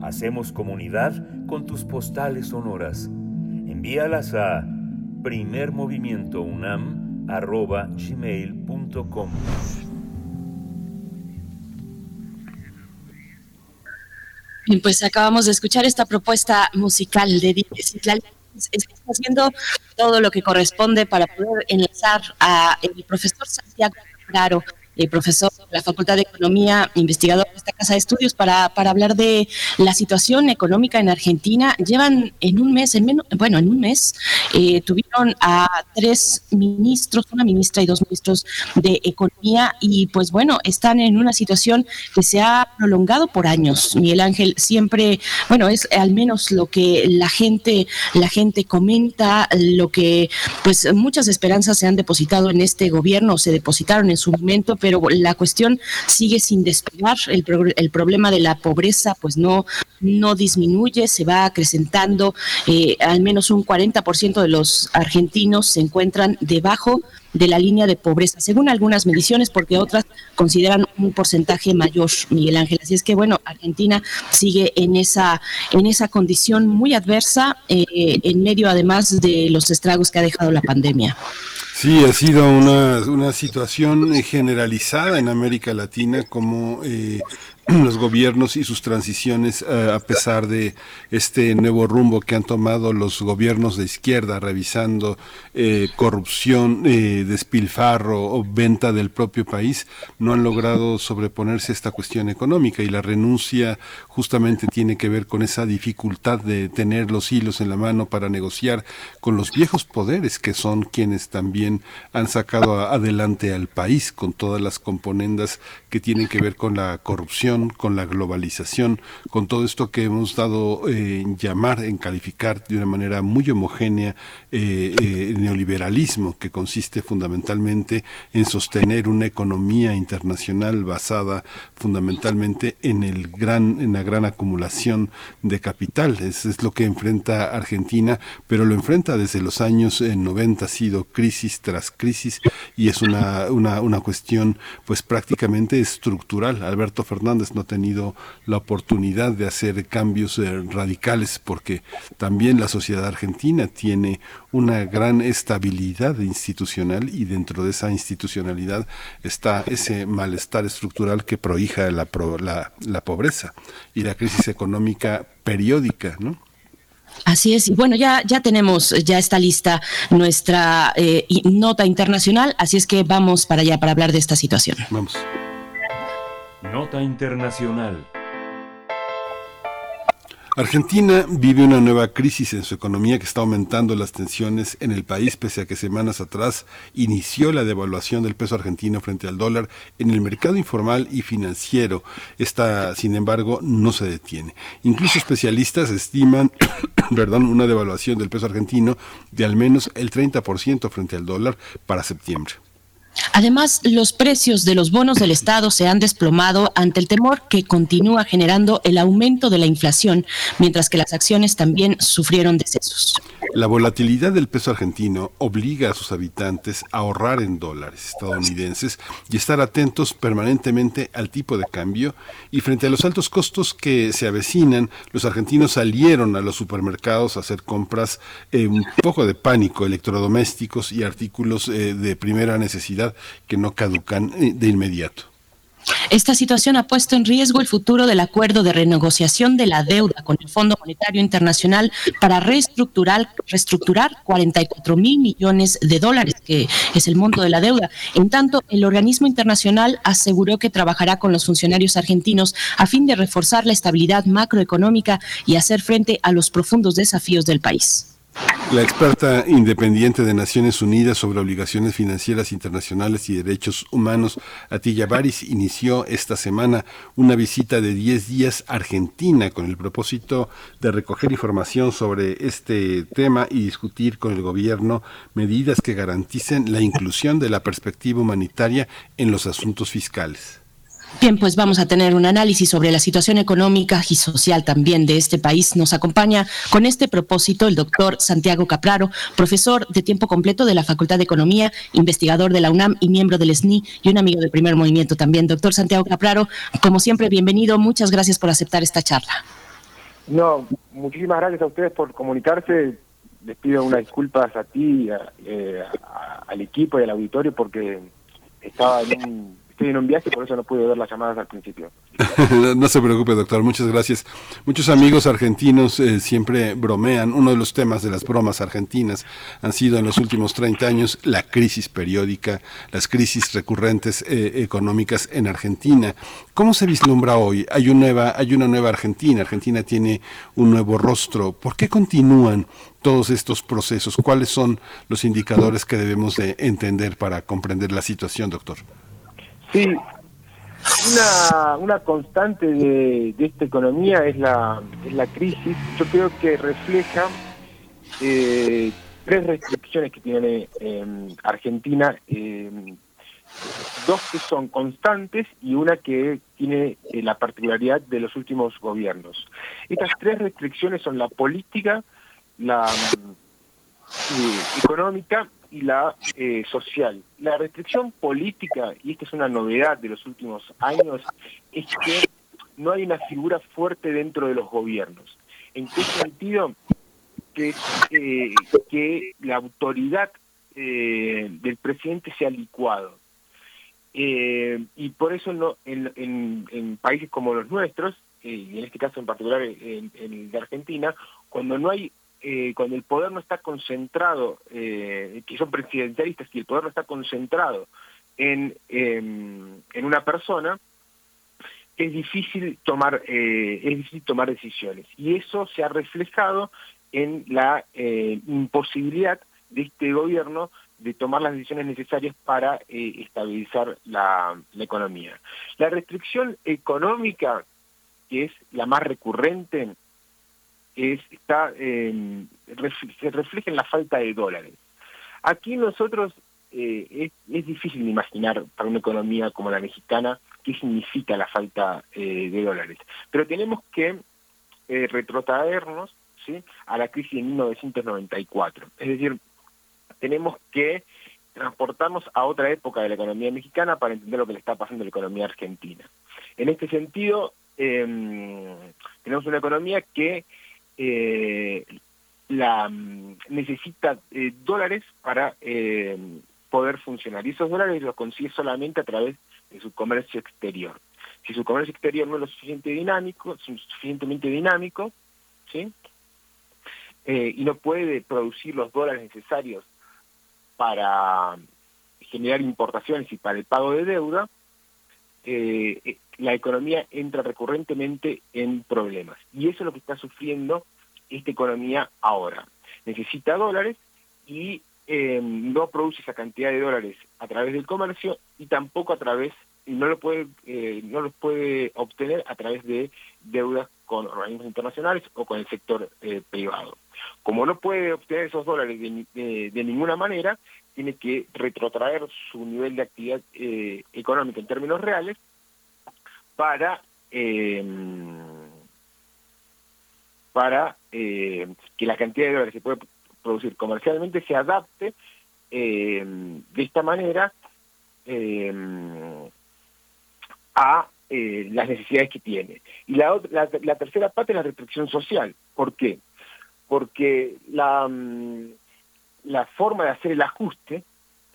Hacemos comunidad con tus postales sonoras. Envíalas a primermovimientounam.gmail.com Bien, pues acabamos de escuchar esta propuesta musical de Díaz Está haciendo todo lo que corresponde para poder enlazar a el profesor Santiago Claro eh, profesor de la Facultad de Economía, investigador de esta Casa de Estudios, para, para hablar de la situación económica en Argentina. Llevan en un mes, en menos, bueno, en un mes, eh, tuvieron a tres ministros, una ministra y dos ministros de Economía, y pues bueno, están en una situación que se ha prolongado por años. Miguel Ángel siempre, bueno, es al menos lo que la gente, la gente comenta, lo que pues muchas esperanzas se han depositado en este gobierno, se depositaron en su momento, pero la cuestión sigue sin despegar. El, el problema de la pobreza pues no, no disminuye, se va acrecentando. Eh, al menos un 40% de los argentinos se encuentran debajo de la línea de pobreza, según algunas mediciones, porque otras consideran un porcentaje mayor, Miguel Ángel. Así es que, bueno, Argentina sigue en esa, en esa condición muy adversa, eh, en medio además de los estragos que ha dejado la pandemia. Sí, ha sido una, una situación generalizada en América Latina como eh, los gobiernos y sus transiciones eh, a pesar de este nuevo rumbo que han tomado los gobiernos de izquierda revisando eh, corrupción, eh, despilfarro o venta del propio país, no han logrado sobreponerse a esta cuestión económica y la renuncia justamente tiene que ver con esa dificultad de tener los hilos en la mano para negociar con los viejos poderes que son quienes también han sacado adelante al país con todas las componendas que tienen que ver con la corrupción con la globalización, con todo esto que hemos dado eh, en llamar, en calificar de una manera muy homogénea eh, eh, neoliberalismo, que consiste fundamentalmente en sostener una economía internacional basada fundamentalmente en el gran, en la gran acumulación de capital. Eso es lo que enfrenta Argentina, pero lo enfrenta desde los años 90, ha sido crisis tras crisis y es una, una, una cuestión pues prácticamente estructural. Alberto Fernández no ha tenido la oportunidad de hacer cambios eh, radicales porque también la sociedad argentina tiene una gran estabilidad institucional y dentro de esa institucionalidad está ese malestar estructural que prohija la, la, pobreza y la crisis económica periódica, ¿no? Así es, y bueno, ya, ya tenemos, ya está lista nuestra eh, nota internacional, así es que vamos para allá para hablar de esta situación. Vamos. Nota Internacional. Argentina vive una nueva crisis en su economía que está aumentando las tensiones en el país, pese a que semanas atrás inició la devaluación del peso argentino frente al dólar en el mercado informal y financiero. Esta, sin embargo, no se detiene. Incluso especialistas estiman perdón, una devaluación del peso argentino de al menos el 30% frente al dólar para septiembre. Además, los precios de los bonos del Estado se han desplomado ante el temor que continúa generando el aumento de la inflación, mientras que las acciones también sufrieron decesos. La volatilidad del peso argentino obliga a sus habitantes a ahorrar en dólares estadounidenses y estar atentos permanentemente al tipo de cambio y frente a los altos costos que se avecinan, los argentinos salieron a los supermercados a hacer compras eh, un poco de pánico, electrodomésticos y artículos eh, de primera necesidad que no caducan eh, de inmediato. Esta situación ha puesto en riesgo el futuro del acuerdo de renegociación de la deuda con el Fondo Monetario Internacional para reestructurar, reestructurar 44 mil millones de dólares, que es el monto de la deuda. En tanto, el organismo internacional aseguró que trabajará con los funcionarios argentinos a fin de reforzar la estabilidad macroeconómica y hacer frente a los profundos desafíos del país. La experta independiente de Naciones Unidas sobre obligaciones financieras internacionales y derechos humanos, Atilla Baris, inició esta semana una visita de 10 días a Argentina con el propósito de recoger información sobre este tema y discutir con el gobierno medidas que garanticen la inclusión de la perspectiva humanitaria en los asuntos fiscales. Bien, pues vamos a tener un análisis sobre la situación económica y social también de este país. Nos acompaña con este propósito el doctor Santiago Capraro, profesor de tiempo completo de la Facultad de Economía, investigador de la UNAM y miembro del SNI y un amigo del primer movimiento también. Doctor Santiago Capraro, como siempre, bienvenido. Muchas gracias por aceptar esta charla. No, muchísimas gracias a ustedes por comunicarse. Les pido unas disculpas a ti, eh, al equipo y al auditorio porque estaba en un estoy en un viaje, por eso no pude ver las llamadas al principio. no se preocupe, doctor. Muchas gracias. Muchos amigos argentinos eh, siempre bromean. Uno de los temas de las bromas argentinas han sido en los últimos 30 años la crisis periódica, las crisis recurrentes eh, económicas en Argentina. ¿Cómo se vislumbra hoy? Hay una, nueva, hay una nueva Argentina. Argentina tiene un nuevo rostro. ¿Por qué continúan todos estos procesos? ¿Cuáles son los indicadores que debemos de entender para comprender la situación, doctor? Sí, una, constante de, esta economía es la, es la crisis. Yo creo que refleja eh, tres restricciones que tiene em, Argentina, em, dos que son constantes y una que tiene eh, la particularidad de los últimos gobiernos. Estas tres restricciones son la política, la eh, económica y la eh, social. La restricción política, y esta es una novedad de los últimos años, es que no hay una figura fuerte dentro de los gobiernos. ¿En qué sentido? Que, eh, que la autoridad eh, del presidente sea licuado. y por eso no, en, en, países como los nuestros, y en este caso en particular en, en Argentina, cuando no hay eh, cuando el poder no está concentrado, eh, que son presidencialistas y el poder no está concentrado en, em, en una persona, es difícil tomar eh, es difícil tomar decisiones y eso se ha reflejado en la eh, imposibilidad de este gobierno de tomar las decisiones necesarias para estabilizar la, la economía. La restricción económica, que es la más recurrente, es, está, se refleja en la falta de dólares. Aquí nosotros eh, es, difícil imaginar para una economía como la mexicana qué significa la falta eh, de dólares, pero tenemos que eh, retrotraernos ¿sí? a la crisis de 1994, es decir, tenemos que transportarnos a otra época de la economía mexicana para entender lo que le está pasando a la economía argentina. En este sentido, em, tenemos una economía que eh, la mm, necesita eh, dólares para eh, poder funcionar. Y esos dólares los consigue solamente a través de su comercio exterior. Si su comercio exterior no es lo suficiente dinámico, suficientemente dinámico, ¿sí? Eh, y no puede producir los dólares necesarios para generar importaciones y para el pago de deuda, eh, eh, la economía entra recurrentemente en problemas. Y eso es lo que está sufriendo esta economía ahora. Necesita dólares y eh, no produce esa cantidad de dólares a través del comercio y tampoco a través, no lo puede, no los puede obtener a través de deudas con organismos internacionales o con el sector privado. Como no puede obtener esos dólares de, de, ninguna manera, tiene que retrotraer su nivel de actividad eh, económica en términos reales para eh, para eh, que la cantidad de dólares que puede producir comercialmente se adapte eh, de esta manera eh, a eh, las necesidades que tiene. Y la, la, la, tercera parte es la restricción social. ¿Por qué? Porque la, mm, la forma de hacer el ajuste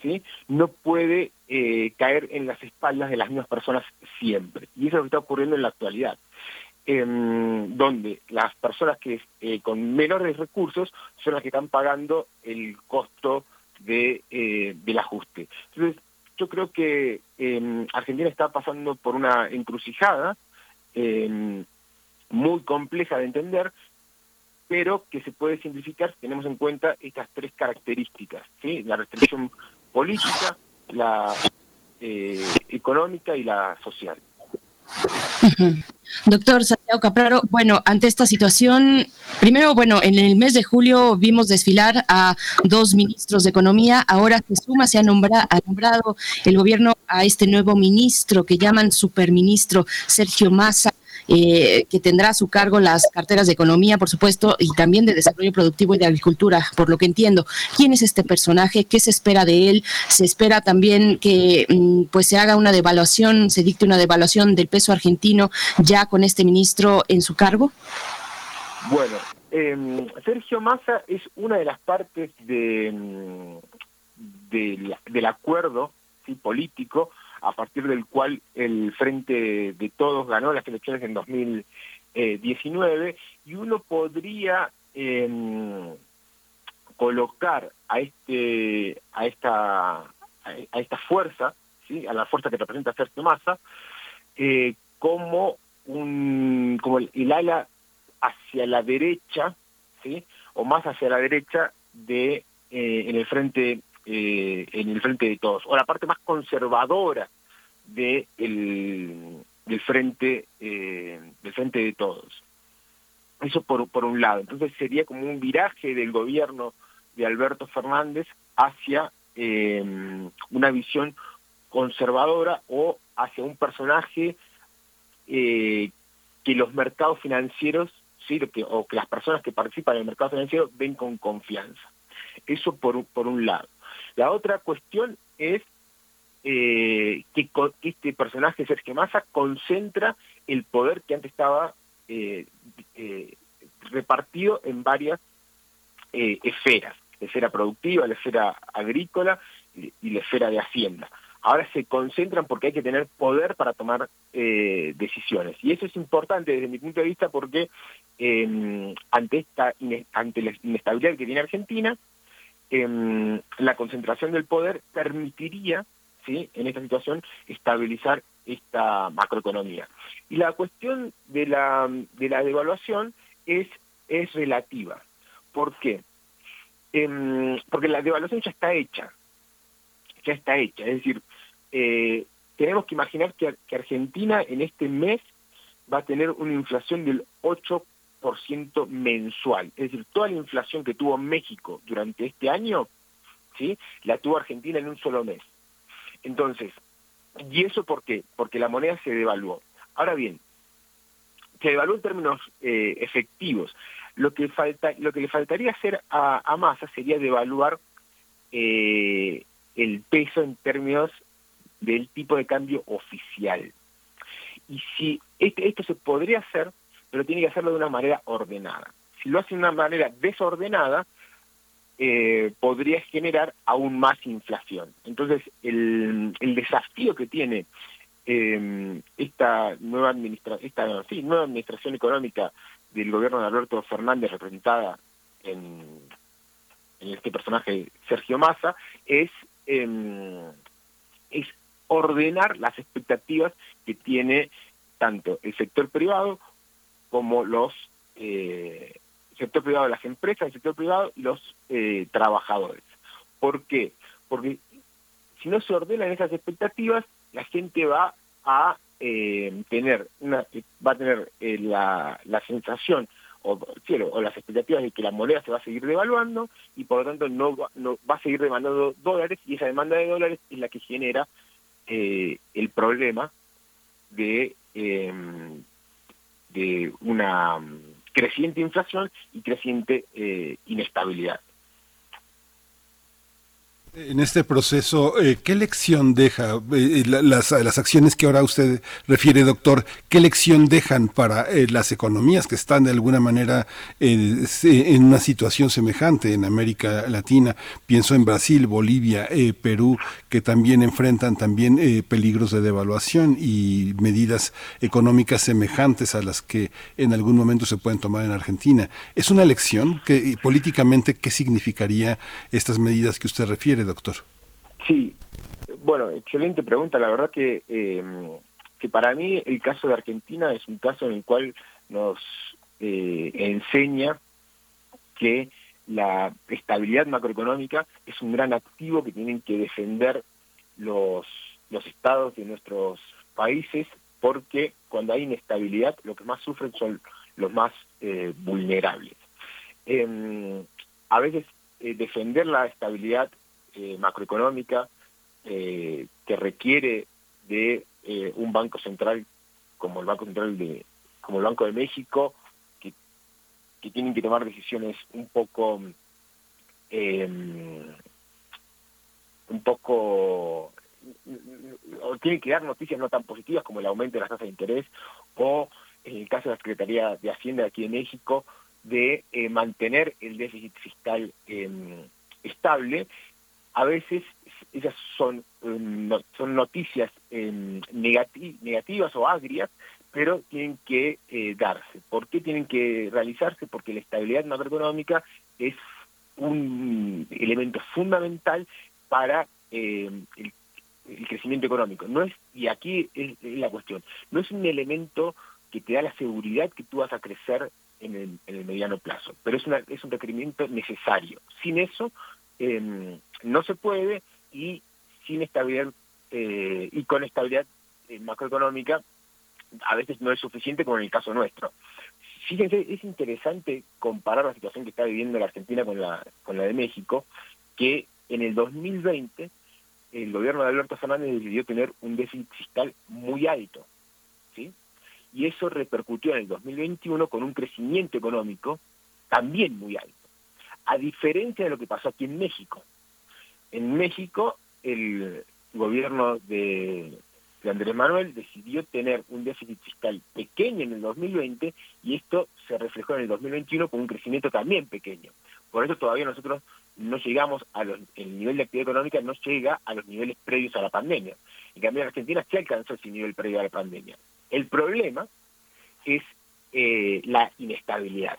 ¿sí? no puede eh, caer en las espaldas de las mismas personas siempre. Y eso es lo que está ocurriendo en la actualidad. donde las personas que eh, con menores recursos son las que están pagando el costo de, eh, del ajuste. Entonces, yo creo que eh, Argentina está pasando por una encrucijada eh, muy compleja de entender, pero que se puede simplificar si tenemos en cuenta estas tres características, ¿sí? la restricción política, la eh, económica y la social. Doctor Santiago Capraro, bueno, ante esta situación, primero, bueno, en el mes de julio vimos desfilar a dos ministros de Economía, ahora se suma, se ha, ha nombrado el gobierno a este nuevo ministro que llaman superministro Sergio Massa. Eh, que tendrá a su cargo las carteras de economía, por supuesto, y también de desarrollo productivo y de agricultura, por lo que entiendo. ¿Quién es este personaje? ¿Qué se espera de él? ¿Se espera también que mm, pues se haga una devaluación, se dicte una devaluación del peso argentino ya con este ministro en su cargo? Bueno, em, Sergio Massa es una de las partes de, mm, del acuerdo político a partir del cual el Frente de Todos ganó las elecciones en 2019, y uno podría em, colocar a este a esta a esta fuerza, ¿sí? a la fuerza que representa Sergio Massa, eh, como un como el, ala hacia la derecha, ¿sí? o más hacia la derecha de eh, en el frente eh, en el frente de todos, o la parte más conservadora de el, del frente eh, del frente de todos. Eso por, por un lado. Entonces sería como un viraje del gobierno de Alberto Fernández hacia eh, una visión conservadora o hacia un personaje que los mercados financieros ¿sí? o que las personas que participan en el mercado financiero ven con confianza. Eso por, por un lado. La otra cuestión es eh, que, este personaje, Sergio Massa, concentra el poder que antes estaba eh, eh, repartido en varias eh, esferas, la esfera productiva, la esfera agrícola y, la esfera de hacienda. Ahora se concentran porque hay que tener poder para tomar decisiones. Y eso es importante desde mi punto de vista porque em, ante, esta, ante la inestabilidad que tiene Argentina, eh, la concentración del poder permitiría, ¿sí? en esta situación, estabilizar esta macroeconomía. Y la cuestión de la, de la devaluación es, es relativa. ¿Por qué? Eh, porque la devaluación ya está hecha, ya está hecha. Es decir, eh, tenemos que imaginar que, que Argentina en este mes va a tener una inflación del 8% ciento mensual. Es decir, toda la inflación que tuvo México durante este año, ¿sí? la tuvo Argentina en un solo mes. Entonces, ¿y eso por qué? Porque la moneda se devaluó. Ahora bien, se devaluó en términos eh, efectivos. Lo que, falta, lo que le faltaría hacer a, a Massa sería devaluar eh, el peso en términos del tipo de cambio oficial. Y si este, esto se podría hacer pero tiene que hacerlo de una manera ordenada. Si lo hace de una manera desordenada, eh, podría generar aún más inflación. Entonces, el, desafío que tiene eh, esta nueva administración, esta sí, nueva administración económica del gobierno de Alberto Fernández, representada en, en este personaje Sergio Massa, es, em, es ordenar las expectativas que tiene tanto el sector privado como los eh, sector privado las empresas, el sector privado y los eh, trabajadores. ¿Por qué? Porque si no se ordenan esas expectativas, la gente va a eh, tener una, va a tener eh, la, la sensación o, o las expectativas de que la moneda se va a seguir devaluando y por lo tanto no va, no va a seguir demandando dólares y esa demanda de dólares es la que genera el problema de de una mm, creciente inflación y creciente eh, inestabilidad. En este proceso, eh, ¿qué lección deja eh, las, las, acciones que ahora usted refiere, doctor? ¿Qué lección dejan para eh, las economías que están de alguna manera en una situación semejante en América Latina? Pienso en Brasil, Bolivia, Perú, que también enfrentan también peligros de devaluación y medidas económicas semejantes a las que en algún momento se pueden tomar en Argentina. ¿Es una lección que políticamente qué significaría estas medidas que usted refiere? doctor? Sí, bueno, excelente pregunta. La verdad que, eh, que para mí el caso de Argentina es un caso en el cual nos eh, enseña que la estabilidad macroeconómica es un gran activo que tienen que defender los, los estados de nuestros países porque cuando hay inestabilidad, lo que más sufren son los más eh, vulnerables. Em, a veces eh, defender la estabilidad eh, macroeconómica que requiere de un banco central como el Banco Central de como el Banco de México que tienen que tomar decisiones un poco em, un poco o tienen que dar noticias no tan positivas como el aumento de las tasas de interés o en el caso de la Secretaría de Hacienda aquí en México de eh, mantener el déficit fiscal em, estable. A veces esas son em, son noticias negativas o agrias pero tienen que eh, darse. ¿Por qué tienen que realizarse? Porque la estabilidad macroeconómica es un elemento fundamental para el el crecimiento económico. No es y aquí es, la cuestión. No es un elemento que te da la seguridad que tú vas a crecer en el, en el mediano plazo, pero es, una, es un requerimiento necesario. Sin eso em, no se puede y sin estabilidad eh, y con estabilidad eh, macroeconómica a veces no es suficiente como en el caso nuestro. Fíjense, es interesante comparar la situación que está viviendo la Argentina con la, con la de México, que en el 2020 el gobierno de Alberto Fernández decidió tener un déficit fiscal muy alto, ¿sí? Y eso repercutió en el 2021 con un crecimiento económico también muy alto, a diferencia de lo que pasó aquí en México. En México, el gobierno de, Andrés Manuel decidió tener un déficit fiscal pequeño en el 2020 y esto se reflejó en el 2021 con un crecimiento también pequeño. Por eso todavía nosotros no llegamos a los, el nivel de actividad económica no llega a los niveles previos a la pandemia. En cambio, en Argentina sí alcanzó ese nivel previo a la pandemia. El problema es eh, la inestabilidad.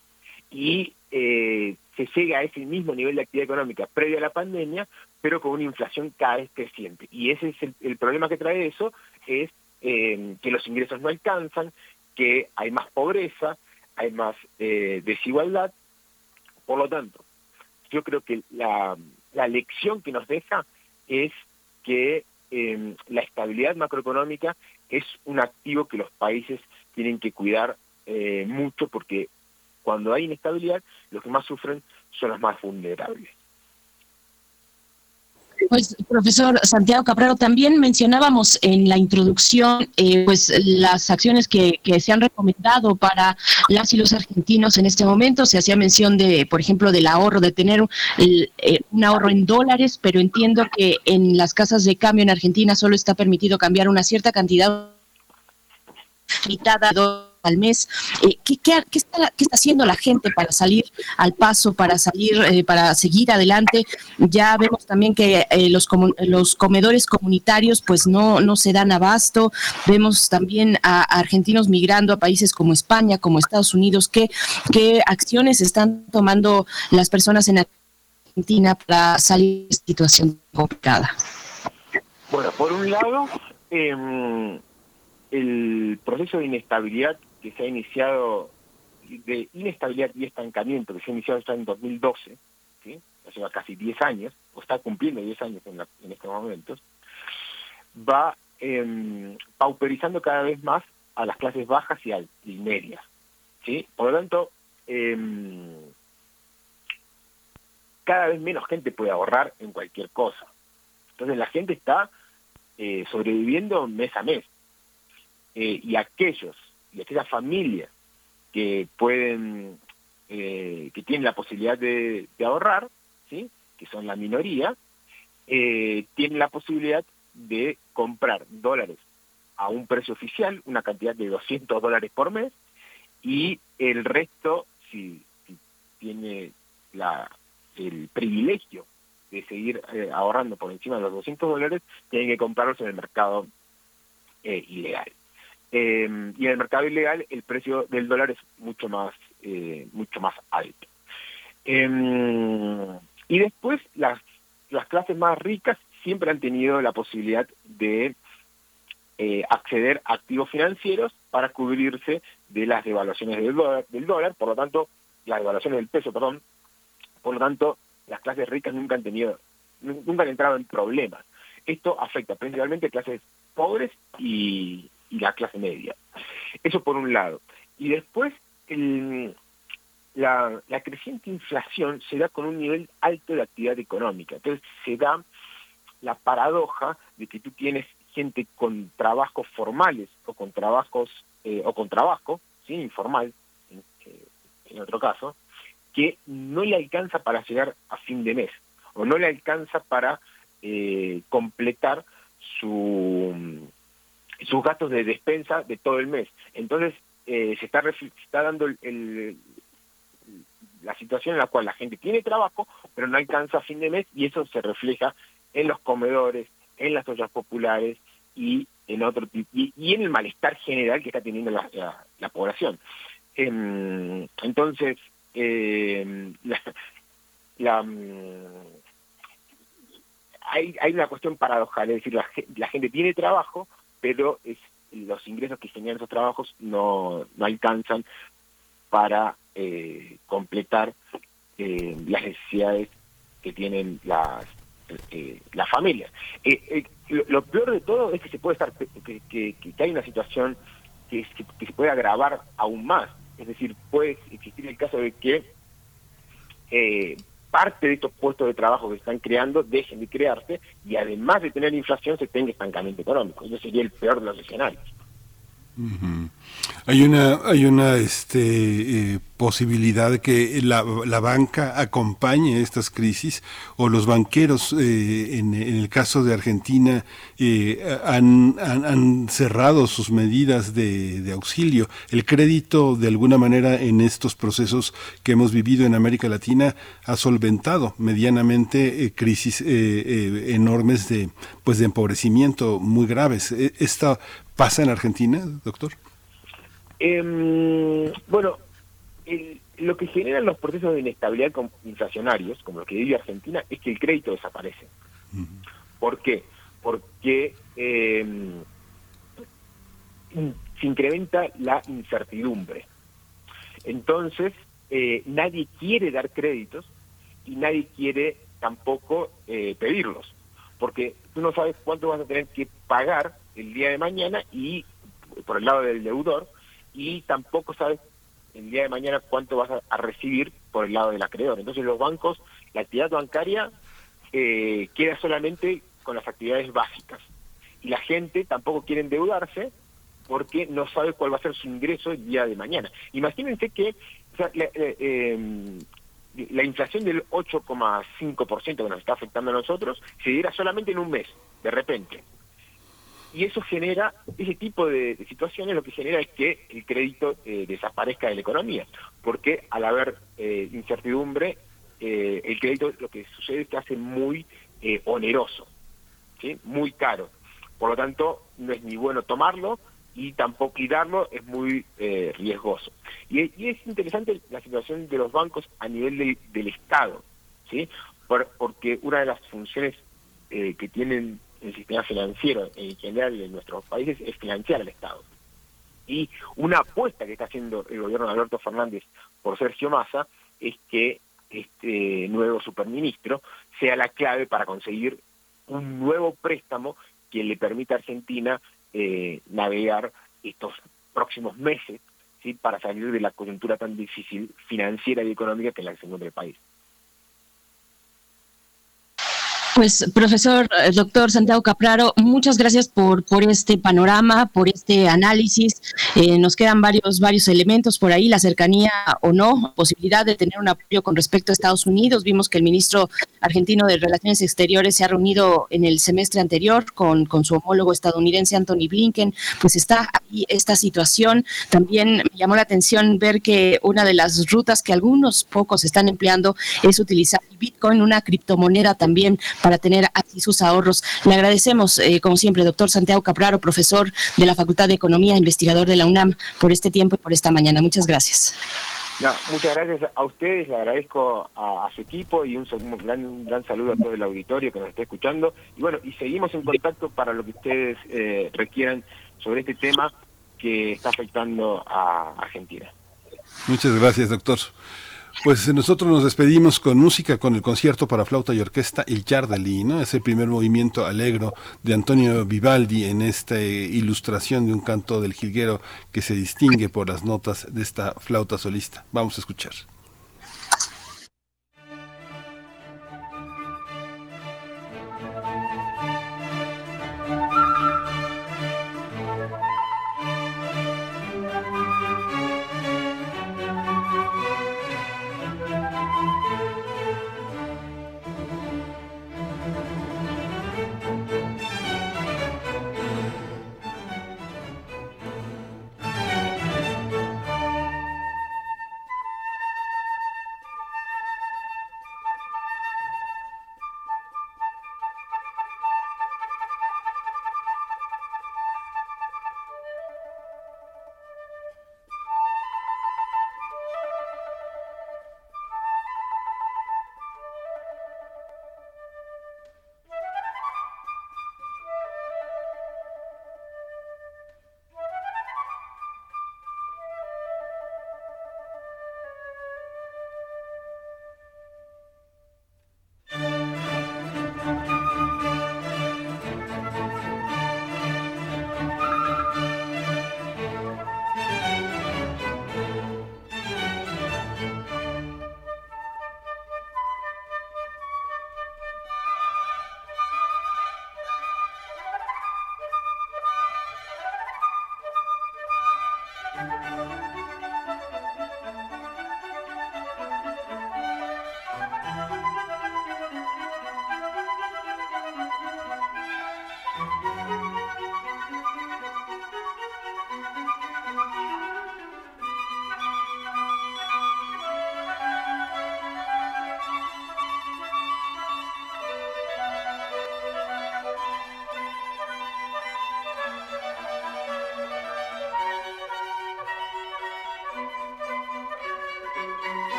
Y eh, se llega a ese mismo nivel de actividad económica previo a la pandemia, pero con una inflación cada vez creciente. Y ese es el, problema que trae eso, es eh, que los ingresos no alcanzan, que hay más pobreza, hay más desigualdad. Por lo tanto, yo creo que la, lección que nos deja es que em, la estabilidad macroeconómica es un activo que los países tienen que cuidar eh, mucho porque cuando hay inestabilidad los que más sufren son los más vulnerables. Pues, profesor Santiago Caprero, también mencionábamos en la introducción eh, pues las acciones que, se han recomendado para las y los argentinos en este momento. Se hacía mención de, por ejemplo, del ahorro, de tener eh, un ahorro en dólares, pero entiendo que en las casas de cambio en Argentina solo está permitido cambiar una cierta cantidad limitada de dólares al mes. Eh, ¿qué, está, haciendo la gente para salir al paso, para salir, eh, para seguir adelante? Ya vemos también que eh, los, los comedores comunitarios pues no, no se dan abasto. Vemos también a, argentinos migrando a países como España, como Estados Unidos. ¿Qué, qué acciones están tomando las personas en Argentina para salir de esta situación complicada? Bueno, por un lado, em, el proceso de inestabilidad que se ha iniciado de inestabilidad y estancamiento que se ha iniciado ya en 2012, ¿sí? lleva casi 10 años, o está cumpliendo 10 años en, en estos momentos, va em, pauperizando cada vez más a las clases bajas y, al, y medias. ¿sí? Por lo tanto, em, cada vez menos gente puede ahorrar en cualquier cosa. Entonces la gente está eh, sobreviviendo mes a mes. Eh, y aquellos y aquellas familias que pueden, eh, que tienen la posibilidad de, ahorrar, ¿sí? que son la minoría, eh, tienen la posibilidad de comprar dólares a un precio oficial, una cantidad de 200 dólares por mes, y el resto, si, tiene la, el privilegio de seguir eh, ahorrando por encima de los 200 dólares, tienen que comprarlos en el mercado ilegal. Eh, y en el mercado ilegal el precio del dólar es mucho más, eh, mucho más alto. Em, y después las, las clases más ricas siempre han tenido la posibilidad de eh, acceder a activos financieros para cubrirse de las devaluaciones del dólar, del dólar, por lo tanto, las devaluaciones del peso, perdón, por lo tanto, las clases ricas nunca han tenido, nunca han entrado en problemas. Esto afecta principalmente a clases pobres y, y la clase media. Eso por un lado. Y después, la, la creciente inflación se da con un nivel alto de actividad económica. Entonces se da la paradoja de que tú tienes gente con trabajos formales o con trabajos eh, o con trabajo, ¿sí? informal, en, eh, en otro caso, que no le alcanza para llegar a fin de mes o no le alcanza para eh, completar su, sus gastos de despensa de todo el mes. Entonces eh, se, está, se está dando el, la situación en la cual la gente tiene trabajo, pero no alcanza a fin de mes y eso se refleja en los comedores, en las ollas populares y en otro y, y en el malestar general que está teniendo la, la, población. Eh, entonces, eh, la, la, hay, hay una cuestión paradojal, es decir, la gente tiene trabajo, pero es, los ingresos que generan esos trabajos no, no alcanzan para eh, completar eh, las necesidades que tienen las eh, las familias. Eh, eh, lo, peor de todo es que se puede estar que, que, que hay una situación que, que, se puede agravar aún más. Es decir, puede existir el caso de que eh, parte de estos puestos de trabajo que están creando dejen de crearse y además de tener inflación se tenga estancamiento económico. Eso sería el peor de los escenarios. Hay una, hay una este, eh, posibilidad de que la, la, banca acompañe estas crisis o los banqueros, eh, en, el caso de Argentina, eh, han, han, cerrado sus medidas de, de, auxilio. El crédito, de alguna manera, en estos procesos que hemos vivido en América Latina, ha solventado medianamente crisis enormes de, pues, de empobrecimiento muy graves. ¿Esta pasa en Argentina, doctor? Eh, bueno, el, lo que generan los procesos de inestabilidad inflacionarios, como lo que vive Argentina, es que el crédito desaparece. Uh -huh. ¿Por qué? Porque eh, se incrementa la incertidumbre. Entonces, eh, nadie quiere dar créditos y nadie quiere tampoco eh, pedirlos, porque tú no sabes cuánto vas a tener que pagar el día de mañana y por el lado del deudor y tampoco sabes el día de mañana cuánto vas a, recibir por el lado del acreedor. Entonces los bancos, la actividad bancaria eh, queda solamente con las actividades básicas y la gente tampoco quiere endeudarse porque no sabe cuál va a ser su ingreso el día de mañana. Imagínense que la, eh, eh, la inflación del 8,5% que nos está afectando a nosotros se diera solamente en un mes, de repente y eso genera, ese tipo de, situaciones lo que genera es que el crédito eh, desaparezca de la economía, porque al haber eh, incertidumbre, eh, el crédito lo que sucede es que hace muy oneroso, ¿sí? muy caro. Por lo tanto, no es ni bueno tomarlo y tampoco y es muy riesgoso. Y, y, es interesante la situación de los bancos a nivel de, del Estado, ¿sí? Por, porque una de las funciones que tienen el sistema financiero en general de nuestros países es financiar al Estado. Y una apuesta que está haciendo el gobierno de Alberto Fernández por Sergio Massa es que este nuevo superministro sea la clave para conseguir un nuevo préstamo que le permita a Argentina eh, navegar estos próximos meses ¿sí? para salir de la coyuntura tan difícil financiera y económica que la que se encuentra el país. Pues, profesor, eh, doctor Santiago Capraro, muchas gracias por, por este panorama, por este análisis. Eh, nos quedan varios, varios elementos por ahí, la cercanía o no, posibilidad de tener un apoyo con respecto a Estados Unidos. Vimos que el ministro argentino de Relaciones Exteriores se ha reunido en el semestre anterior con, con su homólogo estadounidense Anthony Blinken. Pues está ahí esta situación. También me llamó la atención ver que una de las rutas que algunos pocos están empleando es utilizar Bitcoin, una criptomoneda también para tener aquí sus ahorros. Le agradecemos, eh, como siempre, doctor Santiago Capraro, profesor de la Facultad de Economía, investigador de la UNAM, por este tiempo y por esta mañana. Muchas gracias. No, muchas gracias a ustedes, le agradezco a, a su equipo y un, un, gran, un, gran, saludo a todo el auditorio que nos está escuchando. Y bueno, y seguimos en contacto para lo que ustedes eh, requieran sobre este tema que está afectando a Argentina. Muchas gracias, doctor. Pues nosotros nos despedimos con música, con el concierto para flauta y orquesta El Yardelí, ¿no? Es el primer movimiento alegro de Antonio Vivaldi en esta ilustración de un canto del jilguero que se distingue por las notas de esta flauta solista. Vamos a escuchar.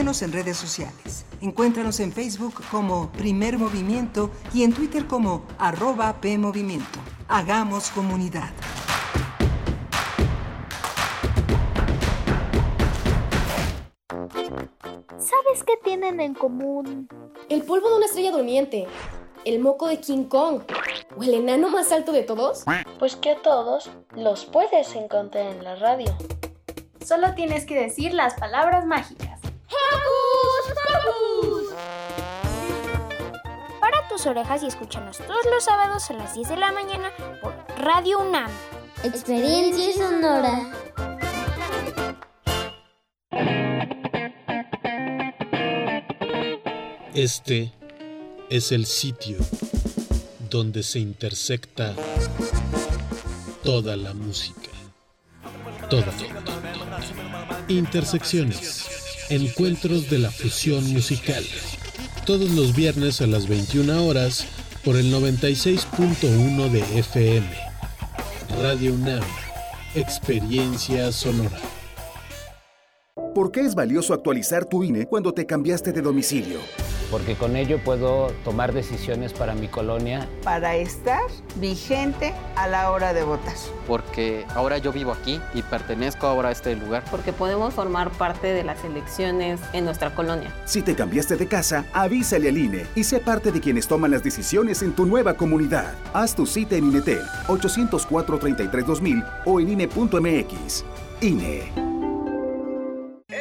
Síguenos en redes sociales. Encuéntranos en Facebook como Primer Movimiento y en Twitter como arroba PMovimiento. Hagamos comunidad. ¿Sabes qué tienen en común? El polvo de una estrella durmiente, el moco de King Kong o el enano más alto de todos. Pues que a todos los puedes encontrar en la radio. Solo tienes que decir las palabras mágicas. Tus orejas y escúchanos todos los sábados a las 10 de la mañana por Radio UNAM. Experiencia sonora. Este es el sitio donde se intersecta toda la música. Toda. Intersecciones. Encuentros de la fusión musical. Todos los viernes a las 21 horas por el 96.1 de FM. Radio UNAM. Experiencia sonora. ¿Por qué es valioso actualizar tu INE cuando te cambiaste de domicilio? Porque con ello puedo tomar decisiones para mi colonia. Para estar vigente a la hora de votar. Porque ahora yo vivo aquí y pertenezco ahora a este lugar. Porque podemos formar parte de las elecciones en nuestra colonia. Si te cambiaste de casa, avísale al INE y sé parte de quienes toman las decisiones en tu nueva comunidad. Haz tu cita en INETEL 804-33-2000 o en INE.mx. INE.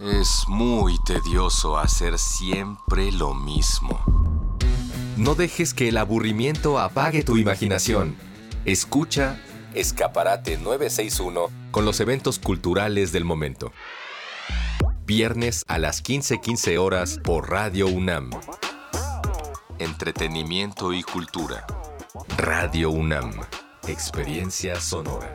Es muy tedioso hacer siempre lo mismo. No dejes que el aburrimiento apague tu imaginación. Escucha Escaparate 961 con los eventos culturales del momento. Viernes a las 15:15 horas por Radio UNAM. Entretenimiento y cultura. Radio UNAM. Experiencia sonora.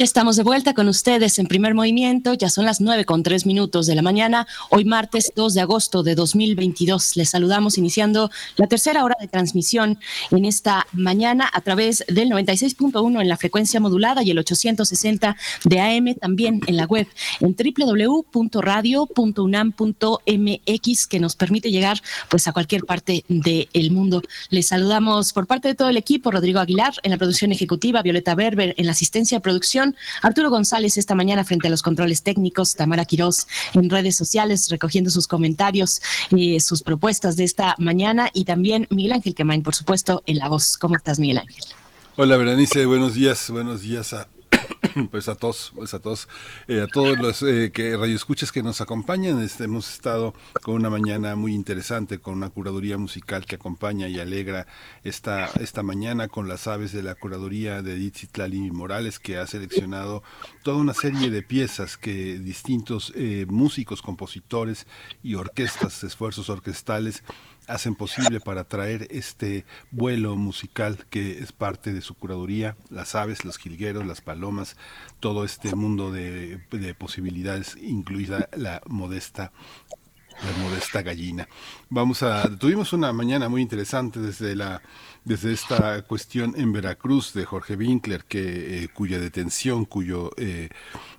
Estamos de vuelta con ustedes en primer movimiento. Ya son las nueve con tres minutos de la mañana. Hoy martes 2 de agosto de 2022. Les saludamos iniciando la tercera hora de transmisión en esta mañana a través del 96.1 en la frecuencia modulada y el 860 de AM también en la web en www.radio.unam.mx que nos permite llegar pues a cualquier parte del mundo. Les saludamos por parte de todo el equipo, Rodrigo Aguilar en la producción ejecutiva, Violeta Berber en la asistencia de producción Arturo González esta mañana frente a los controles técnicos, Tamara Quirós en redes sociales recogiendo sus comentarios y sus propuestas de esta mañana y también Miguel Ángel Quemain, por supuesto, en la voz. ¿Cómo estás, Miguel Ángel? Hola, Berenice, buenos días, buenos días a pues a todos, pues a todos, eh, a todos los eh, que radioescuchas que nos acompañan. Este, hemos estado con una mañana muy interesante, con una curaduría musical que acompaña y alegra esta, esta mañana con las aves de la curaduría de Ditzitlali Morales, que ha seleccionado toda una serie de piezas que distintos eh, músicos, compositores y orquestas, esfuerzos orquestales hacen posible para traer este vuelo musical que es parte de su curaduría, las aves, los jilgueros, las palomas, todo este mundo de, de posibilidades, incluida la modesta la modesta gallina. Vamos a tuvimos una mañana muy interesante desde la desde esta cuestión en Veracruz de Jorge Winkler, que, eh, cuya detención, cuyo eh,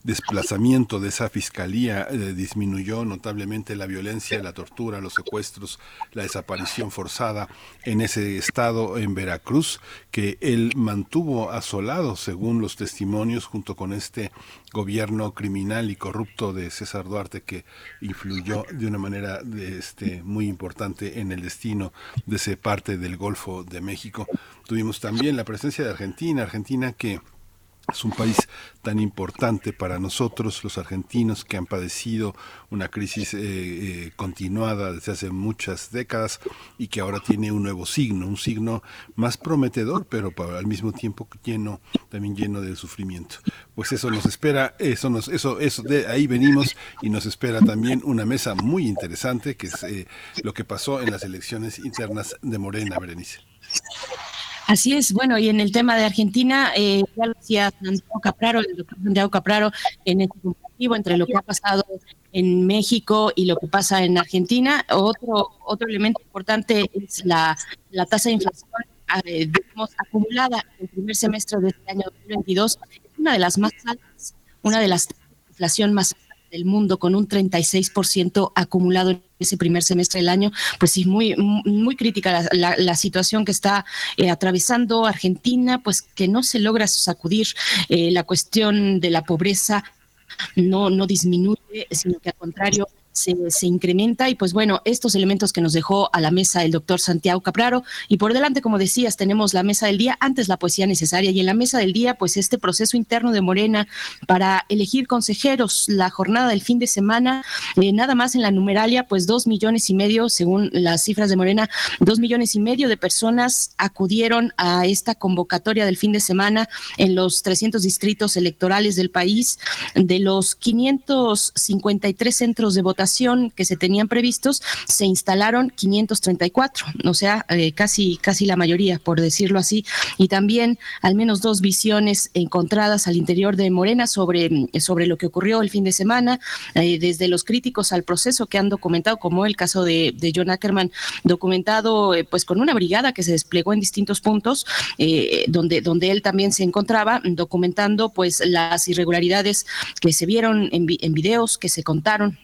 desplazamiento de esa fiscalía eh, disminuyó notablemente la violencia, la tortura, los secuestros, la desaparición forzada en ese estado en Veracruz, que él mantuvo asolado, según los testimonios, junto con este gobierno criminal y corrupto de César Duarte que influyó de una manera de este muy importante en el destino de esa parte del Golfo de México. Tuvimos también la presencia de Argentina, Argentina que es un país tan importante para nosotros, los argentinos, que han padecido una crisis eh, eh, continuada desde hace muchas décadas y que ahora tiene un nuevo signo, un signo más prometedor, pero al mismo tiempo lleno, también lleno de sufrimiento. Pues eso nos espera, eso nos, eso, eso de ahí venimos y nos espera también una mesa muy interesante, que es eh, lo que pasó en las elecciones internas de Morena, Berenice. Así es, bueno, y en el tema de Argentina, eh, ya lo decía Santiago Capraro, el doctor Santiago Capraro, en este comparativo entre lo que ha pasado en México y lo que pasa en Argentina, otro, otro elemento importante es la, la tasa de inflación eh, digamos, acumulada en el primer semestre de este año 2022, una de las más altas, una de las inflación más del mundo con un 36% acumulado en ese primer semestre del año, pues sí, muy, muy crítica la, situación que está eh, atravesando Argentina, pues que no se logra sacudir eh, la cuestión de la pobreza no, no disminuye, sino que al contrario se, incrementa y pues bueno, estos elementos que nos dejó a la mesa el doctor Santiago Capraro. Y por delante, como decías, tenemos la mesa del día, antes la poesía necesaria y en la mesa del día pues este proceso interno de Morena para elegir consejeros, la jornada del fin de semana, eh, nada más en la numeralia pues dos millones y medio, según las cifras de Morena, dos millones y medio de personas acudieron a esta convocatoria del fin de semana en los 300 distritos electorales del país, de los 553 centros de votación que se tenían previstos, se instalaron 534, o sea, eh, casi, casi la mayoría, por decirlo así, y también al menos dos visiones encontradas al interior de Morena sobre, sobre lo que ocurrió el fin de semana, eh, desde los críticos al proceso que han documentado, como el caso de, de John Ackerman, documentado eh, pues con una brigada que se desplegó en distintos puntos, donde, donde él también se encontraba, documentando pues las irregularidades que se vieron en, en videos, que se contaron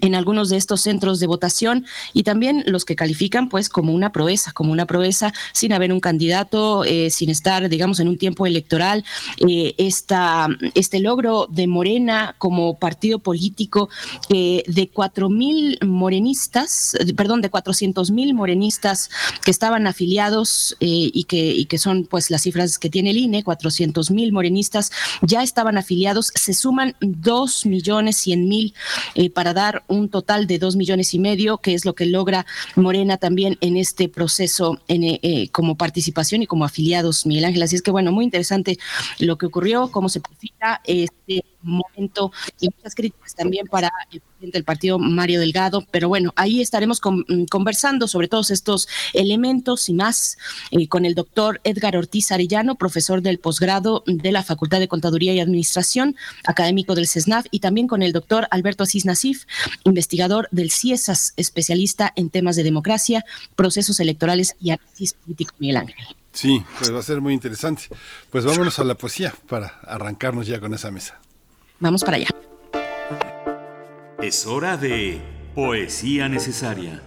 en algunos de estos centros de votación y también los que califican pues como una proeza, como una proeza sin haber un candidato, eh, sin estar digamos en un tiempo electoral. Eh, esta, este logro de Morena como partido político eh, de cuatro mil morenistas, perdón, de cuatrocientos mil morenistas que estaban afiliados y, que, y que son pues las cifras que tiene el INE, cuatrocientos mil morenistas ya estaban afiliados, se suman dos millones cien mil para dar un total de dos millones y medio, que es lo que logra Morena también en este proceso en, eh, como participación y como afiliados, Miguel Ángel. Así es que, bueno, muy interesante lo que ocurrió, cómo se profita este momento y muchas críticas también para el presidente del partido, Mario Delgado. Pero bueno, ahí estaremos mm, conversando sobre todos estos elementos y más eh, con el doctor Edgar Ortiz Arellano, profesor del posgrado de la Facultad de Contaduría y Administración, académico del CESNAF, y también con el doctor Alberto Asís Nasif, investigador del CIESAS, especialista en temas de democracia, procesos electorales y análisis político, Miguel Ángel. Sí, pues va a ser muy interesante. Pues vámonos a la poesía para arrancarnos ya con esa mesa. Vamos para allá. Es hora de Poesía Necesaria.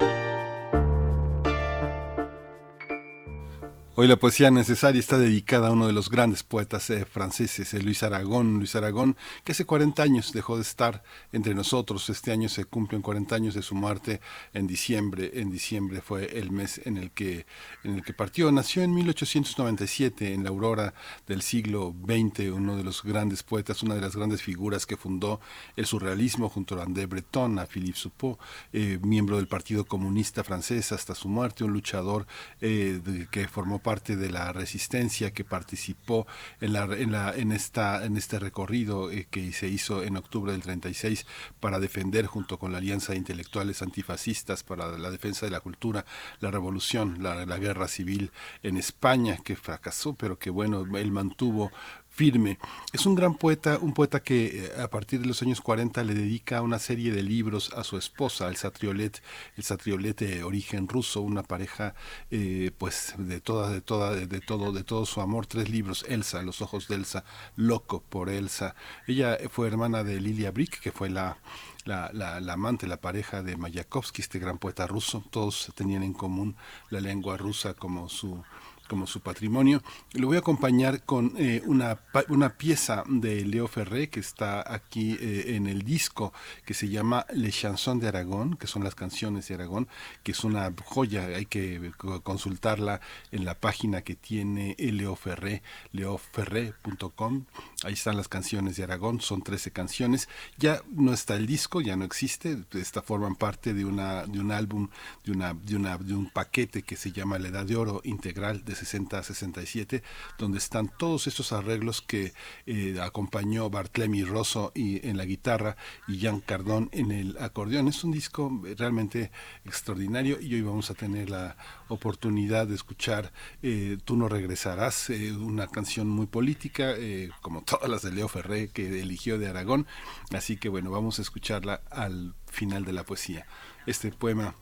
Hoy la poesía necesaria está dedicada a uno de los grandes poetas eh, franceses, eh, Luis Aragón. Luis Aragón, que hace 40 años dejó de estar entre nosotros. Este año se cumplen 40 años de su muerte en diciembre. En diciembre fue el mes en el que, en el que partió. Nació en 1897, en la aurora del siglo XX, uno de los grandes poetas, una de las grandes figuras que fundó el surrealismo junto a André Breton, a Philippe Soupeau, eh, miembro del Partido Comunista francés hasta su muerte, un luchador que formó parte de la resistencia que participó en, la, en, la, en, esta, en este recorrido eh, que se hizo en octubre del 36 para defender junto con la Alianza de Intelectuales Antifascistas para la defensa de la cultura, la revolución, la, la guerra civil en España, que fracasó, pero que bueno, él mantuvo firme. Es un gran poeta, un poeta que eh, a partir de los años 40 le dedica una serie de libros a su esposa, el Satriolet, el Satriolet de origen ruso, una pareja eh, pues de toda, de toda, de, todo, de todo su amor, tres libros, Elsa, Los ojos de Elsa, Loco por Elsa. Ella fue hermana de Lilia Brick, que fue la la, la, la, amante, la pareja de Mayakovsky, este gran poeta ruso. Todos tenían en común la lengua rusa como su, como su patrimonio. Lo voy a acompañar con eh, una, una, pieza de Leo Ferré que está aquí eh, en el disco que se llama Les Chansons de Aragón, que son las canciones de Aragón, que es una joya, hay que consultarla en la página que tiene Leo Ferré, leoferré.com. Ahí están las canciones de Aragón, son 13 canciones. Ya no está el disco, ya no existe, esta forman parte de una de un álbum, de una de una de un paquete que se llama La Edad de Oro integral de 60 a 67, donde están todos estos arreglos que eh, acompañó Bartlemy Rosso y, en la guitarra y Jean Cardón en el acordeón. Es un disco realmente extraordinario y hoy vamos a tener la oportunidad de escuchar eh, Tú no regresarás, eh, una canción muy política, como todas las de Leo Ferré que eligió de Aragón. Así que bueno, vamos a escucharla al final de la poesía. Este poema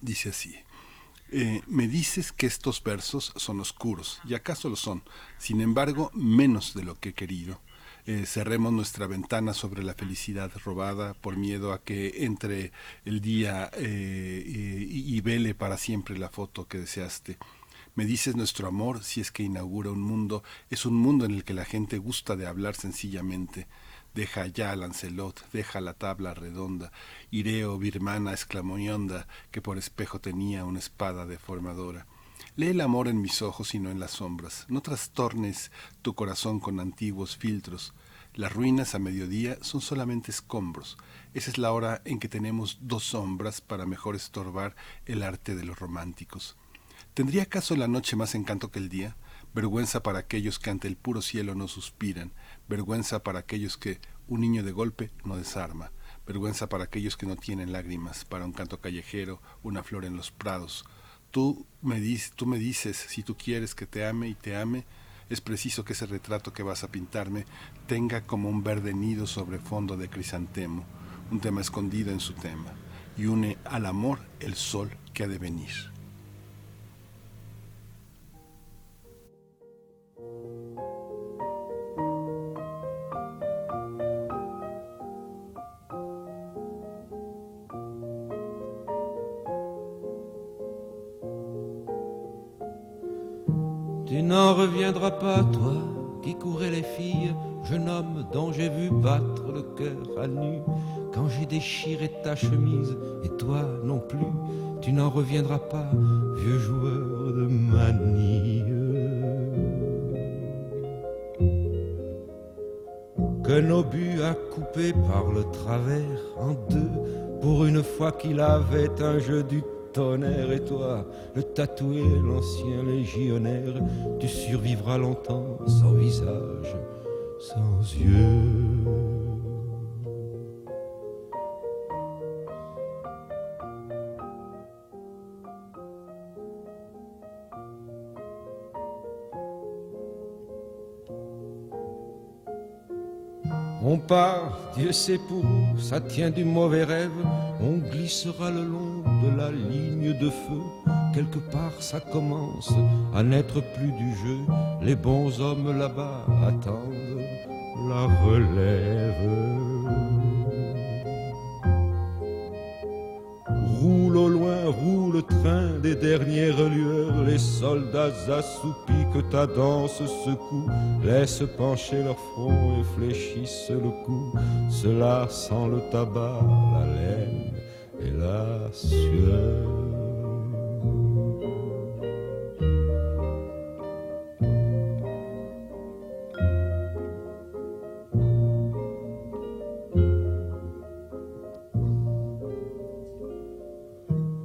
dice así. Eh, me dices que estos versos son oscuros, y acaso lo son, sin embargo, menos de lo que he querido. eh, cerremos nuestra ventana sobre la felicidad robada por miedo a que entre el día eh, y, y vele para siempre la foto que deseaste. Me dices nuestro amor si es que inaugura un mundo, es un mundo en el que la gente gusta de hablar sencillamente. Deja ya Lancelot, deja la tabla redonda, Ireo, birmana, exclamoyonda, que por espejo tenía una espada deformadora. Lee el amor en mis ojos y no en las sombras. No trastornes tu corazón con antiguos filtros. Las ruinas a mediodía son solamente escombros. Esa es la hora en que tenemos dos sombras para mejor estorbar el arte de los románticos. ¿Tendría acaso la noche más encanto que el día? Vergüenza para aquellos que ante el puro cielo no suspiran, vergüenza para aquellos que un niño de golpe no desarma, vergüenza para aquellos que no tienen lágrimas, para un canto callejero, una flor en los prados. Tú me, tú me dices, si tú quieres que te ame y te ame, es preciso que ese retrato que vas a pintarme tenga como un verde nido sobre fondo de crisantemo, un tema escondido en su tema, y une al amor el sol que ha de venir. N'en reviendras pas, toi qui courais les filles, jeune homme dont j'ai vu battre le cœur à nu, quand j'ai déchiré ta chemise, et toi non plus, tu n'en reviendras pas, vieux joueur de manille. Qu'un obus a coupé par le travers en deux, pour une fois qu'il avait un jeu du tonnerre et toi, le tatoué, l'ancien légionnaire, tu survivras longtemps sans visage, sans yeux. Part, Dieu sait pour où, ça tient du mauvais rêve, on glissera le long de la ligne de feu. Quelque part ça commence à n'être plus du jeu, les bons hommes là-bas attendent la relève. Roule au loin, roule le train des dernières lueurs, les soldats assoupis que ta danse secoue, laissent pencher leur front et fléchissent le cou, cela sent le tabac, la laine et la sueur.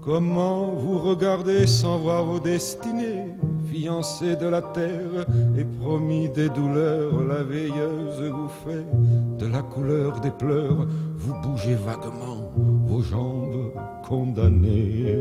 Comment vous regardez sans voir vos destinées, fiancés de la terre et promis des douleurs, la veilleuse vous fait de la couleur des pleurs, vous bougez vaguement vos jambes condamnées.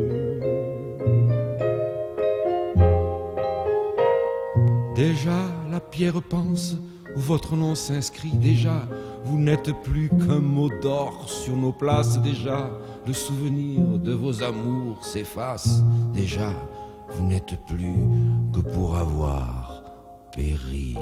Déjà la pierre pense où votre nom s'inscrit. Déjà, vous n'êtes plus qu'un mot d'or sur nos places. Déjà, le souvenir de vos amours s'efface. Déjà, vous n'êtes plus que pour avoir péri.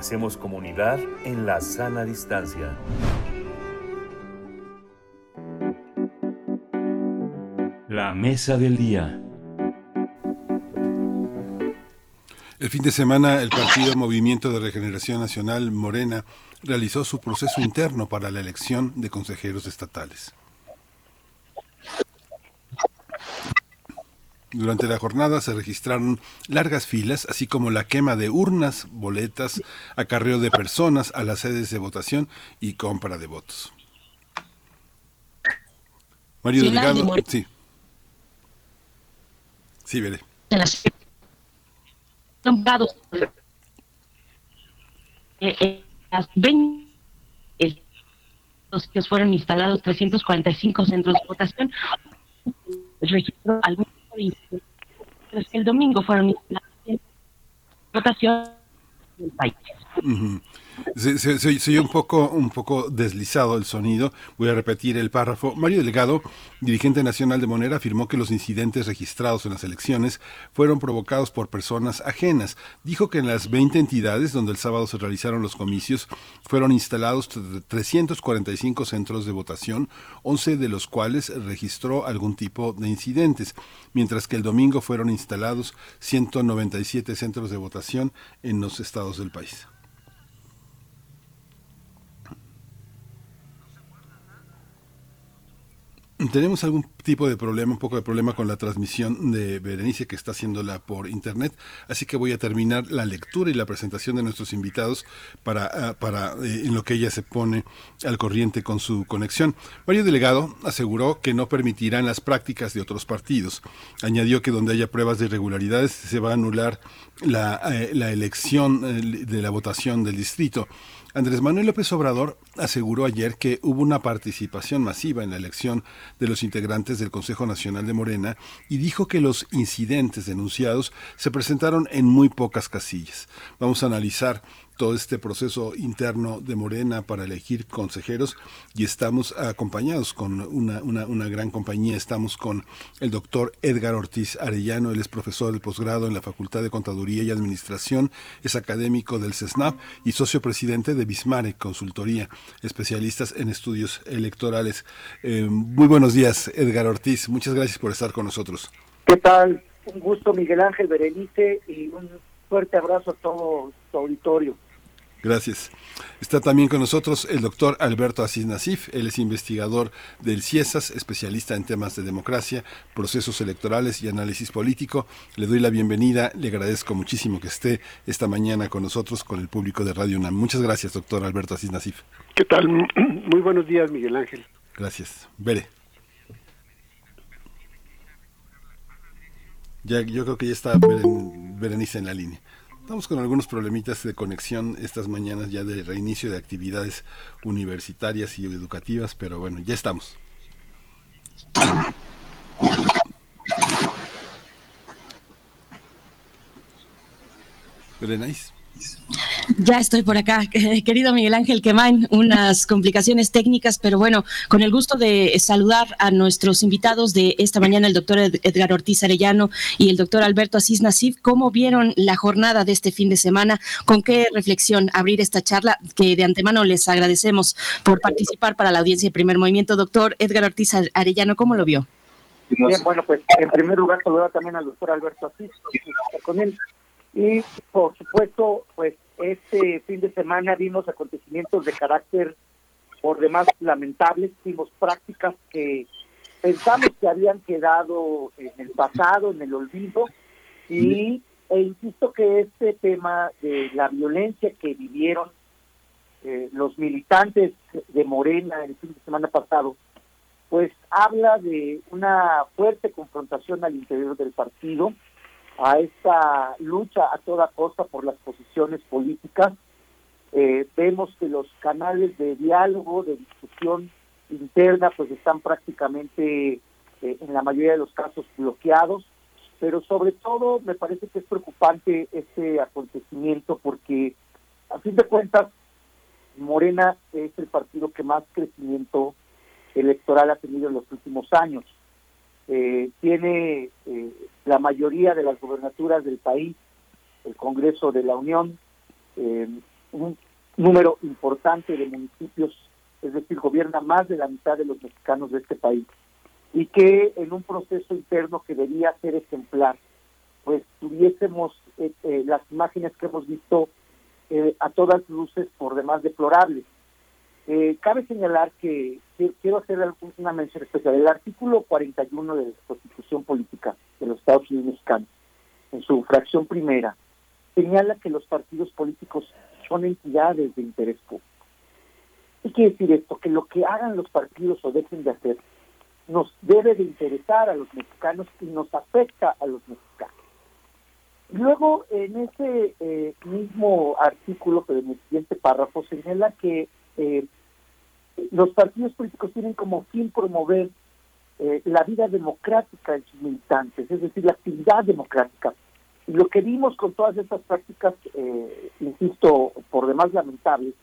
Hacemos comunidad en la sana distancia. La mesa del día. El fin de semana, el partido Movimiento de Regeneración Nacional, Morena, realizó su proceso interno para la elección de consejeros estatales. Durante la jornada se registraron largas filas, así como la quema de urnas, boletas, acarreo de personas a las sedes de votación y compra de votos. Mario de Delgado, More- sí. Sí, veré. las eh, eh, las 20 eh, los que fueron instalados 345 centros de votación registró tipo el domingo fueron votación del país. Se, se, un poco, un poco deslizado el sonido. Voy a repetir el párrafo. Mario Delgado, dirigente nacional de Monera, afirmó que los incidentes registrados en las elecciones fueron provocados por personas ajenas. Dijo que en las 20 entidades donde el sábado se realizaron los comicios fueron instalados 345 centros de votación, 11 de los cuales registró algún tipo de incidentes, mientras que el domingo fueron instalados 197 centros de votación en los estados del país. Tenemos algún tipo de problema, un poco de problema con la transmisión de Berenice que está haciéndola por internet, así que voy a terminar la lectura y la presentación de nuestros invitados para, ah, para eh, en lo que ella se pone al corriente con su conexión. Mario Delegado aseguró que no permitirán las prácticas de otros partidos. Añadió que donde haya pruebas de irregularidades se va a anular la, eh, la elección eh, de la votación del distrito. Andrés Manuel López Obrador aseguró ayer que hubo una participación masiva en la elección de los integrantes del Consejo Nacional de Morena y dijo que los incidentes denunciados se presentaron en muy pocas casillas. Vamos a analizar todo este proceso interno de Morena para elegir consejeros y estamos acompañados con una, una, gran compañía. Estamos con el doctor Edgar Ortiz Arellano, él es profesor del posgrado en la Facultad de Contaduría y Administración, es académico del CESNAP y socio presidente de Bismare Consultoría, especialistas en estudios electorales. Eh, muy buenos días, Edgar Ortiz. Muchas gracias por estar con nosotros. ¿Qué tal? Un gusto, Miguel Ángel Berenice, y un fuerte abrazo a todo tu auditorio. Gracias. Está también con nosotros el doctor Alberto Asís Nasif. Él es investigador del CIESAS, especialista en temas de democracia, procesos electorales y análisis político. Le doy la bienvenida. Le agradezco muchísimo que esté esta mañana con nosotros, con el público de Radio UNAM. Muchas gracias, doctor Alberto Asís Nasif. ¿Qué tal? Muy buenos días, Miguel Ángel. Gracias. Vere. Ya, yo creo que ya está Berenice en la línea. Estamos con algunos problemitas de conexión estas mañanas ya de reinicio de actividades universitarias y educativas, pero bueno, ya estamos. Berenice. Ya estoy por acá, querido Miguel Ángel Quemain, unas complicaciones técnicas, pero bueno, con el gusto de saludar a nuestros invitados de esta mañana, el doctor Edgar Ortiz Arellano y el doctor Alberto Asís Nasif. ¿Cómo vieron la jornada de este fin de semana? ¿Con qué reflexión abrir esta charla? Que de antemano les agradecemos por participar para la audiencia de primer movimiento. Doctor Edgar Ortiz Arellano, ¿cómo lo vio? Bien, bueno, pues en primer lugar saludar también al doctor Alberto Asís, con él. Y por supuesto, pues este fin de semana vimos acontecimientos de carácter por demás lamentables, vimos prácticas que pensamos que habían quedado en el pasado, en el olvido, y e insisto que este tema de la violencia que vivieron eh, los militantes de Morena el fin de semana pasado, pues habla de una fuerte confrontación al interior del partido, a esta lucha a toda costa por las posiciones políticas. Eh, vemos que los canales de diálogo, de discusión interna, pues están prácticamente eh, en la mayoría de los casos bloqueados, pero sobre todo me parece que es preocupante este acontecimiento porque a fin de cuentas Morena es el partido que más crecimiento electoral ha tenido en los últimos años. Eh, tiene eh, la mayoría de las gobernaturas del país, el Congreso de la Unión, eh, un número importante de municipios, es decir, gobierna más de la mitad de los mexicanos de este país, y que en un proceso interno que debía ser ejemplar, pues tuviésemos las imágenes que hemos visto a todas luces por demás deplorables. Eh, cabe señalar que quiero hacer una mención especial. El artículo 41 de la Constitución Política de los Estados Unidos Mexicanos, en su fracción primera, señala que los partidos políticos son entidades de interés público. ¿Qué quiere decir esto? Que lo que hagan los partidos o dejen de hacer nos debe de interesar a los mexicanos y nos afecta a los mexicanos. Luego, en ese eh, mismo artículo, pero en el siguiente párrafo, señala que eh, los partidos políticos tienen como fin promover eh, la vida democrática de sus militantes, es decir, la actividad democrática. Y lo que vimos con todas estas prácticas, eh, insisto, por demás lamentables,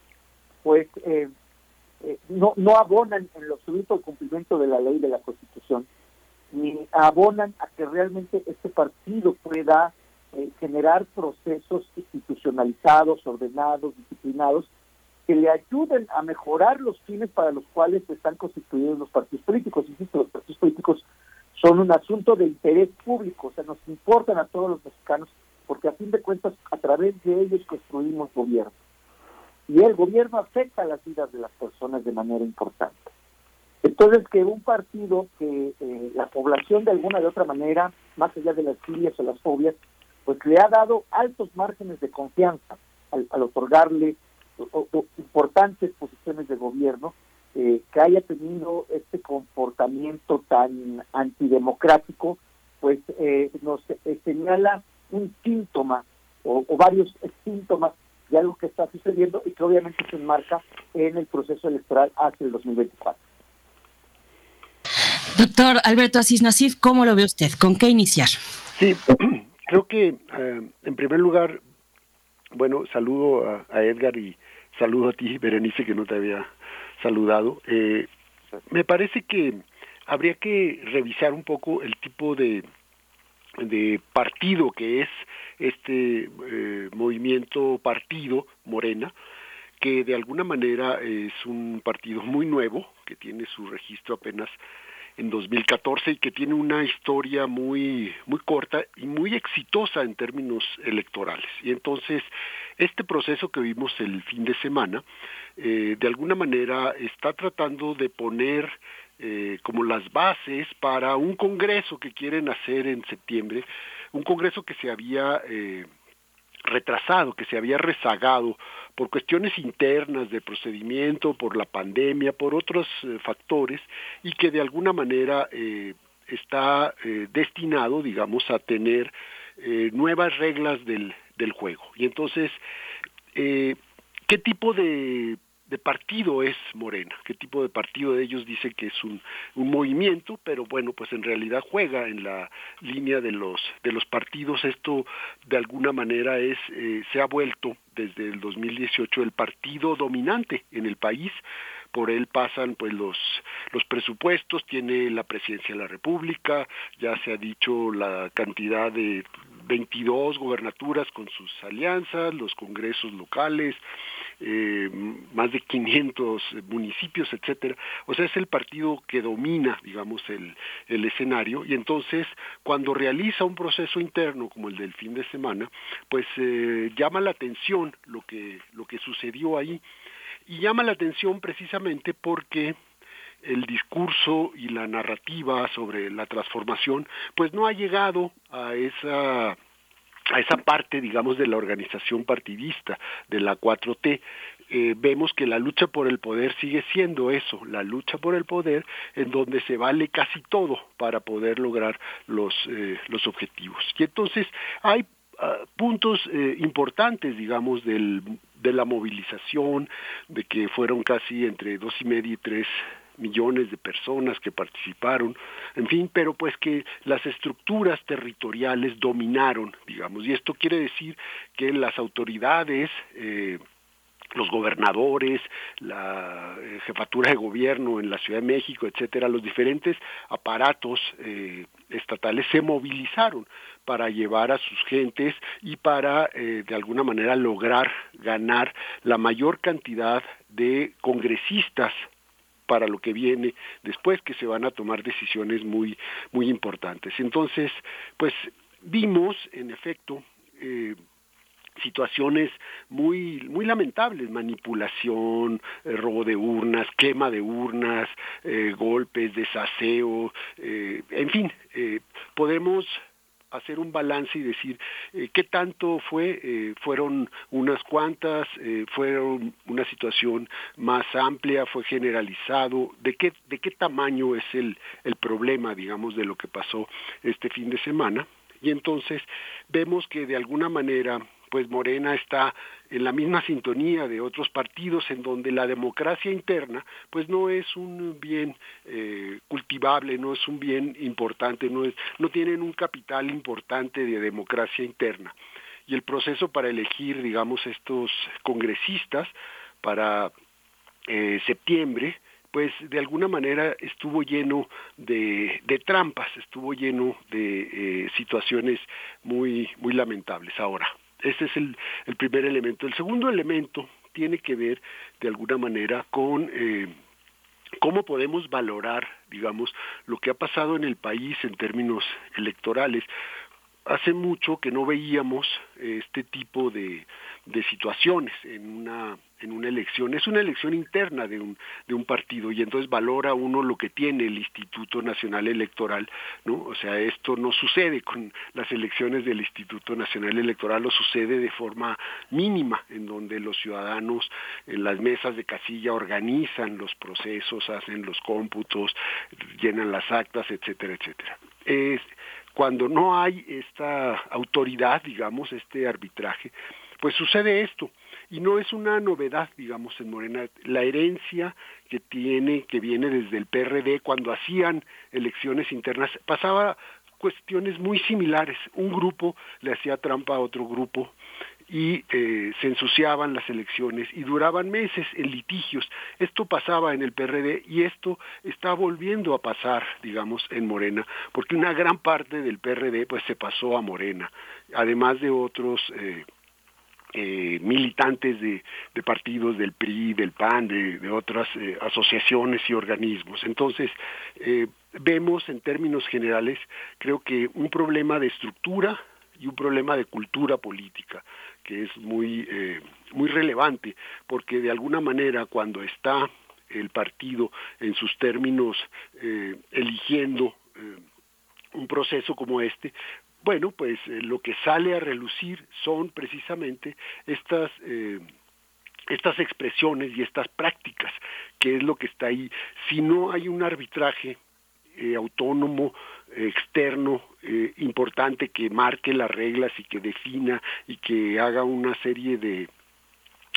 pues eh, no, no abonan en lo absoluto el cumplimiento de la ley de la Constitución, ni abonan a que realmente este partido pueda generar procesos institucionalizados, ordenados, disciplinados, que le ayuden a mejorar los fines para los cuales están constituidos los partidos políticos. Insisto, los partidos políticos son un asunto de interés público, o sea, nos importan a todos los mexicanos, porque a fin de cuentas a través de ellos construimos gobierno. Y el gobierno afecta las vidas de las personas de manera importante. Entonces, que un partido que eh, la población de alguna de otra manera, más allá de las filias o las fobias, pues le ha dado altos márgenes de confianza al otorgarle importantes posiciones de gobierno, eh, que haya tenido este comportamiento tan antidemocrático, pues eh, nos eh, señala un síntoma o, varios síntomas de algo que está sucediendo y que obviamente se enmarca en el proceso electoral hacia el 2024. Doctor Alberto Asís Nasif, ¿cómo lo ve usted? ¿Con qué iniciar? Sí, creo que en primer lugar, bueno, saludo a Edgar y, Saludo a ti, Berenice, que no te había saludado. Eh, me parece que habría que revisar un poco el tipo de, de partido que es este eh, movimiento partido Morena, que de alguna manera es un partido muy nuevo, que tiene su registro apenas en 2014 y que tiene una historia muy muy corta y muy exitosa en términos electorales. Y entonces este proceso que vimos el fin de semana, eh, de alguna manera está tratando de poner eh, como las bases para un congreso que quieren hacer en septiembre, un congreso que se había eh, retrasado, que se había rezagado por cuestiones internas de procedimiento, por la pandemia, por otros factores, y que de alguna manera está destinado, digamos, a tener nuevas reglas del, del juego. Y entonces, eh, ¿qué tipo de, de, partido es Morena? ¿Qué tipo de partido ellos dice que es un, un, movimiento? Pero bueno, pues en realidad juega en la línea de los, de los partidos. Esto de alguna manera es, eh, se ha vuelto desde el 2018 el partido dominante en el país por él pasan pues los los presupuestos, tiene la presidencia de la República, ya se ha dicho la cantidad de 22 gobernaturas con sus alianzas, los congresos locales, eh, más de 500 municipios, etcétera. O sea, es el partido que domina, digamos, el, el escenario y entonces cuando realiza un proceso interno como el del fin de semana, pues eh, llama la atención lo que lo que sucedió ahí y llama la atención precisamente porque el discurso y la narrativa sobre la transformación, pues no ha llegado a esa a esa parte, digamos, de la organización partidista, de la 4T, eh, vemos que la lucha por el poder sigue siendo eso, la lucha por el poder en donde se vale casi todo para poder lograr los, eh, los objetivos. Y entonces hay puntos eh, importantes, digamos, del, de la movilización, de que fueron casi entre dos y medio y tres millones de personas que participaron, en fin, pero pues que las estructuras territoriales dominaron, digamos, y esto quiere decir que las autoridades eh, los gobernadores, la eh, jefatura de gobierno en la Ciudad de México, etcétera, los diferentes aparatos eh, estatales se movilizaron para llevar a sus gentes y para de alguna manera lograr ganar la mayor cantidad de congresistas para lo que viene después que se van a tomar decisiones muy muy importantes. Entonces pues vimos en efecto eh, situaciones muy muy lamentables manipulación eh, robo de urnas quema de urnas eh, golpes desaseo en fin podemos hacer un balance y decir eh, qué tanto fue, eh, fueron unas cuantas, eh, fueron una situación más amplia, fue generalizado, de qué, de qué tamaño es el, el problema, digamos, de lo que pasó este fin de semana. Y entonces vemos que de alguna manera pues Morena está en la misma sintonía de otros partidos en donde la democracia interna pues no es un bien eh, cultivado archivable, no es un bien importante, no, es, no tienen un capital importante de democracia interna. Y el proceso para elegir, digamos, estos congresistas para eh, septiembre, pues de alguna manera estuvo lleno de, de trampas, estuvo lleno de eh, situaciones muy, muy lamentables. Ahora, ese es el, el, primer elemento. El segundo elemento tiene que ver de alguna manera con eh, cómo podemos valorar, digamos, lo que ha pasado en el país en términos electorales. Hace mucho que no veíamos este tipo de, de situaciones en una en una elección es una elección interna de un de un partido y entonces valora uno lo que tiene el Instituto Nacional Electoral no o sea esto no sucede con las elecciones del Instituto Nacional Electoral lo sucede de forma mínima en donde los ciudadanos en las mesas de casilla organizan los procesos hacen los cómputos llenan las actas etcétera etcétera. Es cuando no hay esta autoridad digamos este arbitraje pues sucede esto y no es una novedad, digamos, en Morena, la herencia que tiene, que viene desde el PRD cuando hacían elecciones internas, pasaba cuestiones muy similares. Un grupo le hacía trampa a otro grupo y eh, se ensuciaban las elecciones y duraban meses en litigios. Esto pasaba en el PRD y esto está volviendo a pasar, digamos, en Morena, porque una gran parte del PRD pues se pasó a Morena, además de otros eh, eh, militantes de, partidos del PRI, del PAN, de, otras eh, asociaciones y organismos. Entonces, eh, vemos en términos generales, creo que un problema de estructura y un problema de cultura política que es muy, muy relevante, porque de alguna manera cuando está el partido en sus términos eligiendo un proceso como este, bueno, pues eh, lo que sale a relucir son precisamente estas eh, estas expresiones y estas prácticas, que es lo que está ahí. Si no hay un arbitraje eh, autónomo, externo, importante, que marque las reglas y que defina y que haga una serie de,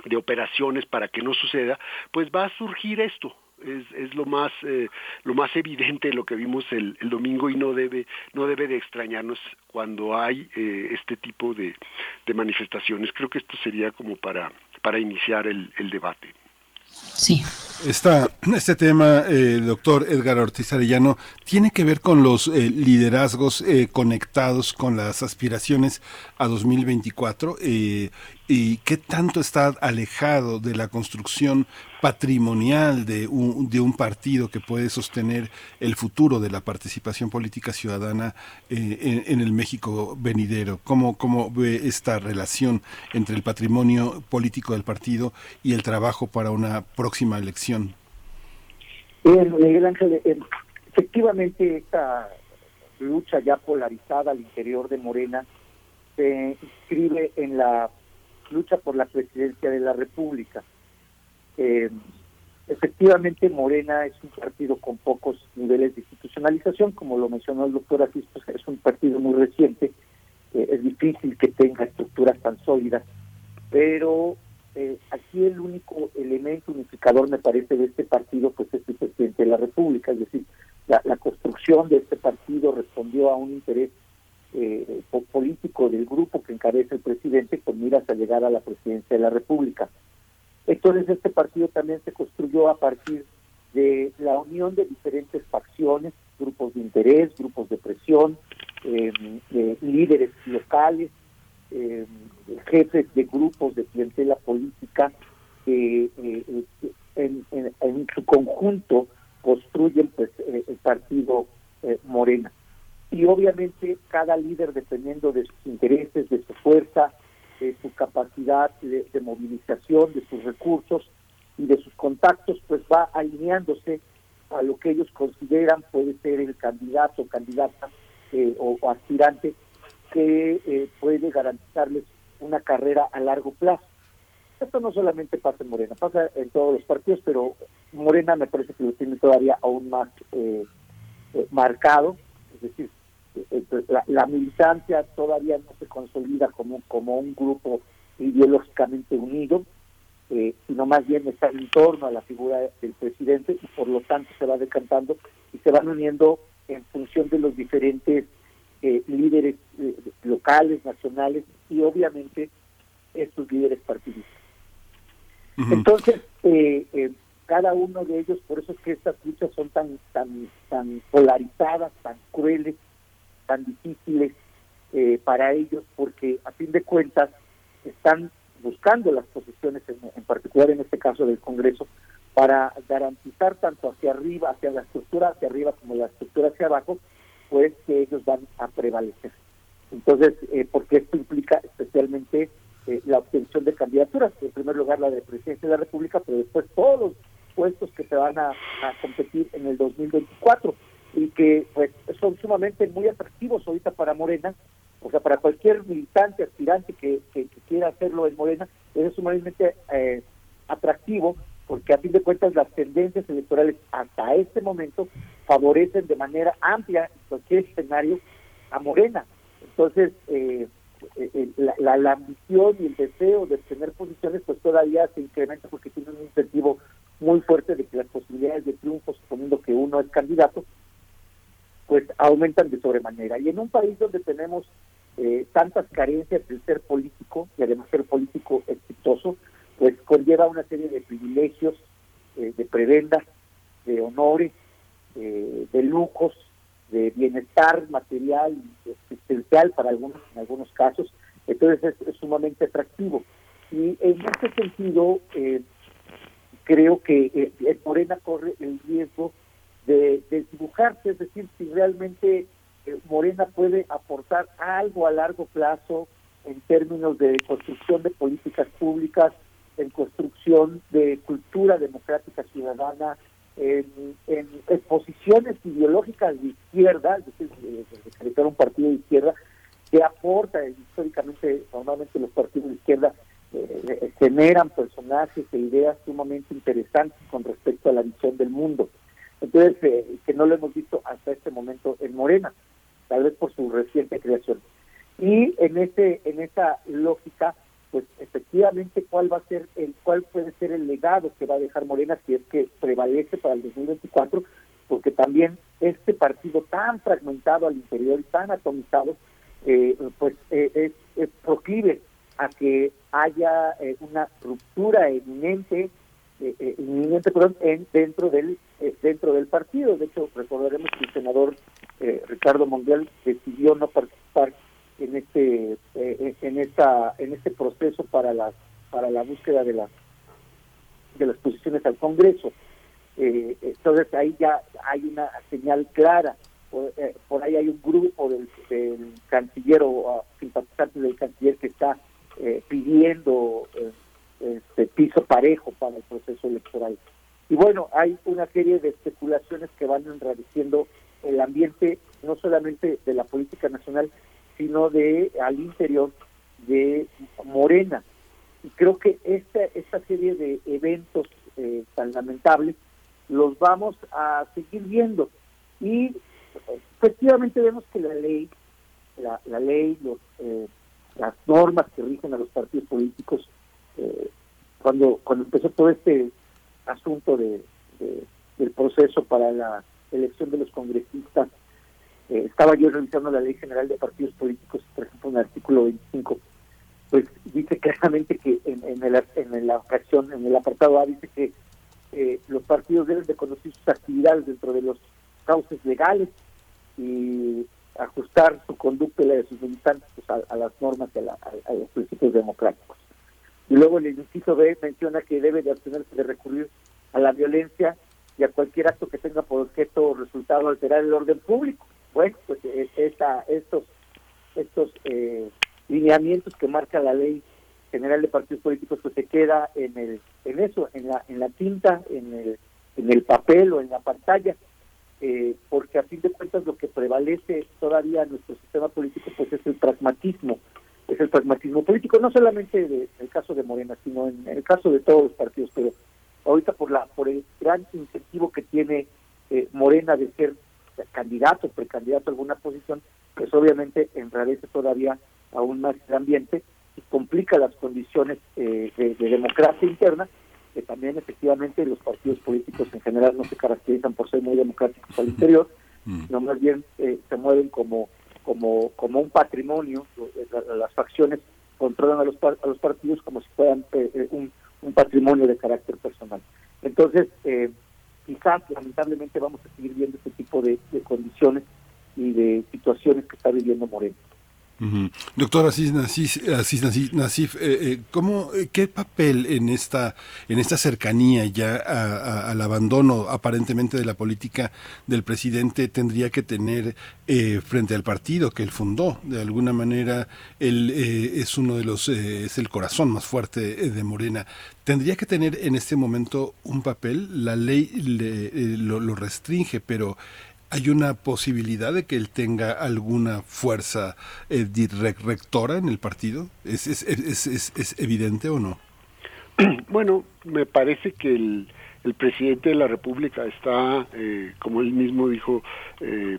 de operaciones para que no suceda, pues va a surgir esto, es, es lo más eh, lo más evidente de lo que vimos el, el, domingo y no debe no debe de extrañarnos cuando hay eh, este tipo de, de, manifestaciones. Creo que esto sería como para para iniciar el, el debate. Sí. Esta, este tema, eh, doctor Edgar Ortiz Arellano, tiene que ver con los eh, liderazgos eh, conectados con las aspiraciones a 2024 eh, y qué tanto está alejado de la construcción patrimonial de un, de un partido que puede sostener el futuro de la participación política ciudadana en, en, el México venidero. ¿Cómo, ¿Cómo ve esta relación entre el patrimonio político del partido y el trabajo para una próxima elección? Miguel Ángel, eh, efectivamente esta lucha ya polarizada al interior de Morena se inscribe en la lucha por la presidencia de la República. Eh, efectivamente, Morena es un partido con pocos niveles de institucionalización, como lo mencionó el doctor Asís, pues, es un partido muy reciente, eh, es difícil que tenga estructuras tan sólidas, pero eh, aquí el único elemento unificador, me parece, de este partido, pues es el presidente de la República, es decir, la, construcción de este partido respondió a un interés eh, político del grupo que encabeza el presidente con miras a llegar a la presidencia de la República. Entonces este partido también se construyó a partir de la unión de diferentes facciones, grupos de interés, grupos de presión, eh, líderes locales, eh, jefes de grupos de clientela política que eh, en, en, su conjunto construyen pues el partido Morena. Y obviamente cada líder, dependiendo de sus intereses, de su fuerza, de su capacidad de, movilización, de sus recursos y de sus contactos, pues va alineándose a lo que ellos consideran puede ser el candidato, candidata o, o aspirante que eh, puede garantizarles una carrera a largo plazo. Esto no solamente pasa en Morena, pasa en todos los partidos, pero Morena me parece que lo tiene todavía aún más eh, eh, marcado, es decir, la, militancia todavía no se consolida como, como un grupo ideológicamente unido, eh, sino más bien están en torno a la figura del presidente y por lo tanto se va decantando y se van uniendo en función de los diferentes eh, líderes eh, locales, nacionales y obviamente estos líderes partidistas. Entonces, cada uno de ellos, por eso es que estas luchas son tan, tan, tan polarizadas, tan crueles, tan difíciles para ellos, porque a fin de cuentas están buscando las posiciones, en, particular en este caso del Congreso, para garantizar tanto hacia arriba, hacia la estructura hacia arriba como la estructura hacia abajo, pues que ellos van a prevalecer. Entonces, eh, porque esto implica especialmente eh, la obtención de candidaturas, en primer lugar la de presidencia de la República, pero después todos los puestos que se van a, competir en el 2024 y que pues son sumamente muy atractivos ahorita para Morena, o sea, para cualquier militante, aspirante que, quiera hacerlo en Morena, es sumamente eh, atractivo porque a fin de cuentas las tendencias electorales hasta este momento favorecen de manera amplia en cualquier escenario a Morena. Entonces, eh, eh, la, la, ambición y el deseo de tener posiciones pues todavía se incrementa porque tiene un incentivo muy fuerte de que las posibilidades de triunfo, suponiendo que uno es candidato, pues aumentan de sobremanera. Y en un país donde tenemos eh, tantas carencias del ser político, y además ser político exitoso, pues conlleva una serie de privilegios, eh, de prebendas, de honores, eh, de lujos, de bienestar material y existencial para algunos, en algunos casos. Entonces es, sumamente atractivo. Y en este sentido, creo que Morena corre el riesgo de, dibujarse, es decir, si realmente eh, Morena puede aportar algo a largo plazo en términos de construcción de políticas públicas, en construcción de cultura democrática ciudadana, en, en, posiciones ideológicas de izquierda, es decir, de, un partido de izquierda, que aporta históricamente, normalmente los partidos de izquierda eh, generan personajes e ideas sumamente interesantes con respecto a la visión del mundo. Entonces, eh, que no lo hemos visto hasta este momento en Morena, tal vez por su reciente creación. Y en ese en esa lógica, pues efectivamente, ¿cuál va a ser el cuál puede ser el legado que va a dejar Morena si es que prevalece para el 2024? Porque también este partido tan fragmentado al interior y tan atomizado, eh, pues eh, es, es a que haya una ruptura eminente eh, eh, inminente perdón, en, dentro del eh, dentro del partido. De hecho, recordaremos que el senador eh, Ricardo Mondial decidió no participar en este en esta en este proceso para la para la búsqueda de las de las posiciones al Congreso. entonces ahí ya hay una señal clara. Por, ahí hay un grupo del, del canciller o simpatizantes del canciller que está pidiendo este piso parejo para el proceso electoral. Y bueno, hay una serie de especulaciones que van enrareciendo el ambiente no solamente de la política nacional, sino de al interior de Morena. Y creo que esta, esta serie de eventos eh, tan lamentables los vamos a seguir viendo. Y efectivamente vemos que la ley, la, la ley, los, eh, las normas que rigen a los partidos políticos eh, cuando cuando empezó todo este asunto de, del proceso para la elección de los congresistas eh, estaba yo revisando la ley general de partidos políticos por ejemplo en el artículo 25 pues dice claramente que en, el, en la ocasión en el apartado A dice que eh, los partidos deben de conocer sus actividades dentro de los cauces legales y ajustar su conducta y la de sus militantes pues, a, las normas y a los principios democráticos. Y luego el inciso B menciona que debe de abstenerse de recurrir a la violencia y a cualquier acto que tenga por objeto o resultado alterar el orden público. Bueno, pues eh, esta, estos estos eh, lineamientos que marca la ley general de partidos políticos pues se queda en el en eso en la en la tinta en el en el papel o en la pantalla eh, porque a fin de cuentas lo que prevalece todavía en nuestro sistema político pues es el pragmatismo es el pragmatismo político, no solamente en el caso de Morena, sino en, el caso de todos los partidos, pero ahorita por la por el gran incentivo que tiene eh, Morena de ser candidato, precandidato a alguna posición, pues obviamente enrarece todavía aún más el ambiente complica las condiciones de, democracia interna, que también efectivamente los partidos políticos en general no se caracterizan por ser muy democráticos al interior, mm. sino más bien se mueven como como como un patrimonio, las facciones controlan a los, a los partidos como si fueran un, un patrimonio de carácter personal. Entonces, eh, quizás lamentablemente vamos a seguir viendo este tipo de, condiciones y de situaciones que está viviendo Moreno. Doctor Asís, Nasif, eh, eh, ¿cómo, eh, ¿qué papel en esta, en esta cercanía ya al abandono aparentemente de la política del presidente tendría que tener frente al partido que él fundó? De alguna manera, él es uno de los, es el corazón más fuerte de Morena. ¿Tendría que tener en este momento un papel? La ley lo, lo restringe, pero ¿Hay una posibilidad de que él tenga alguna fuerza eh, rectora en el partido? ¿Es, es, evidente o no? Bueno, me parece que el, el presidente de la República está, eh, como él mismo dijo, eh,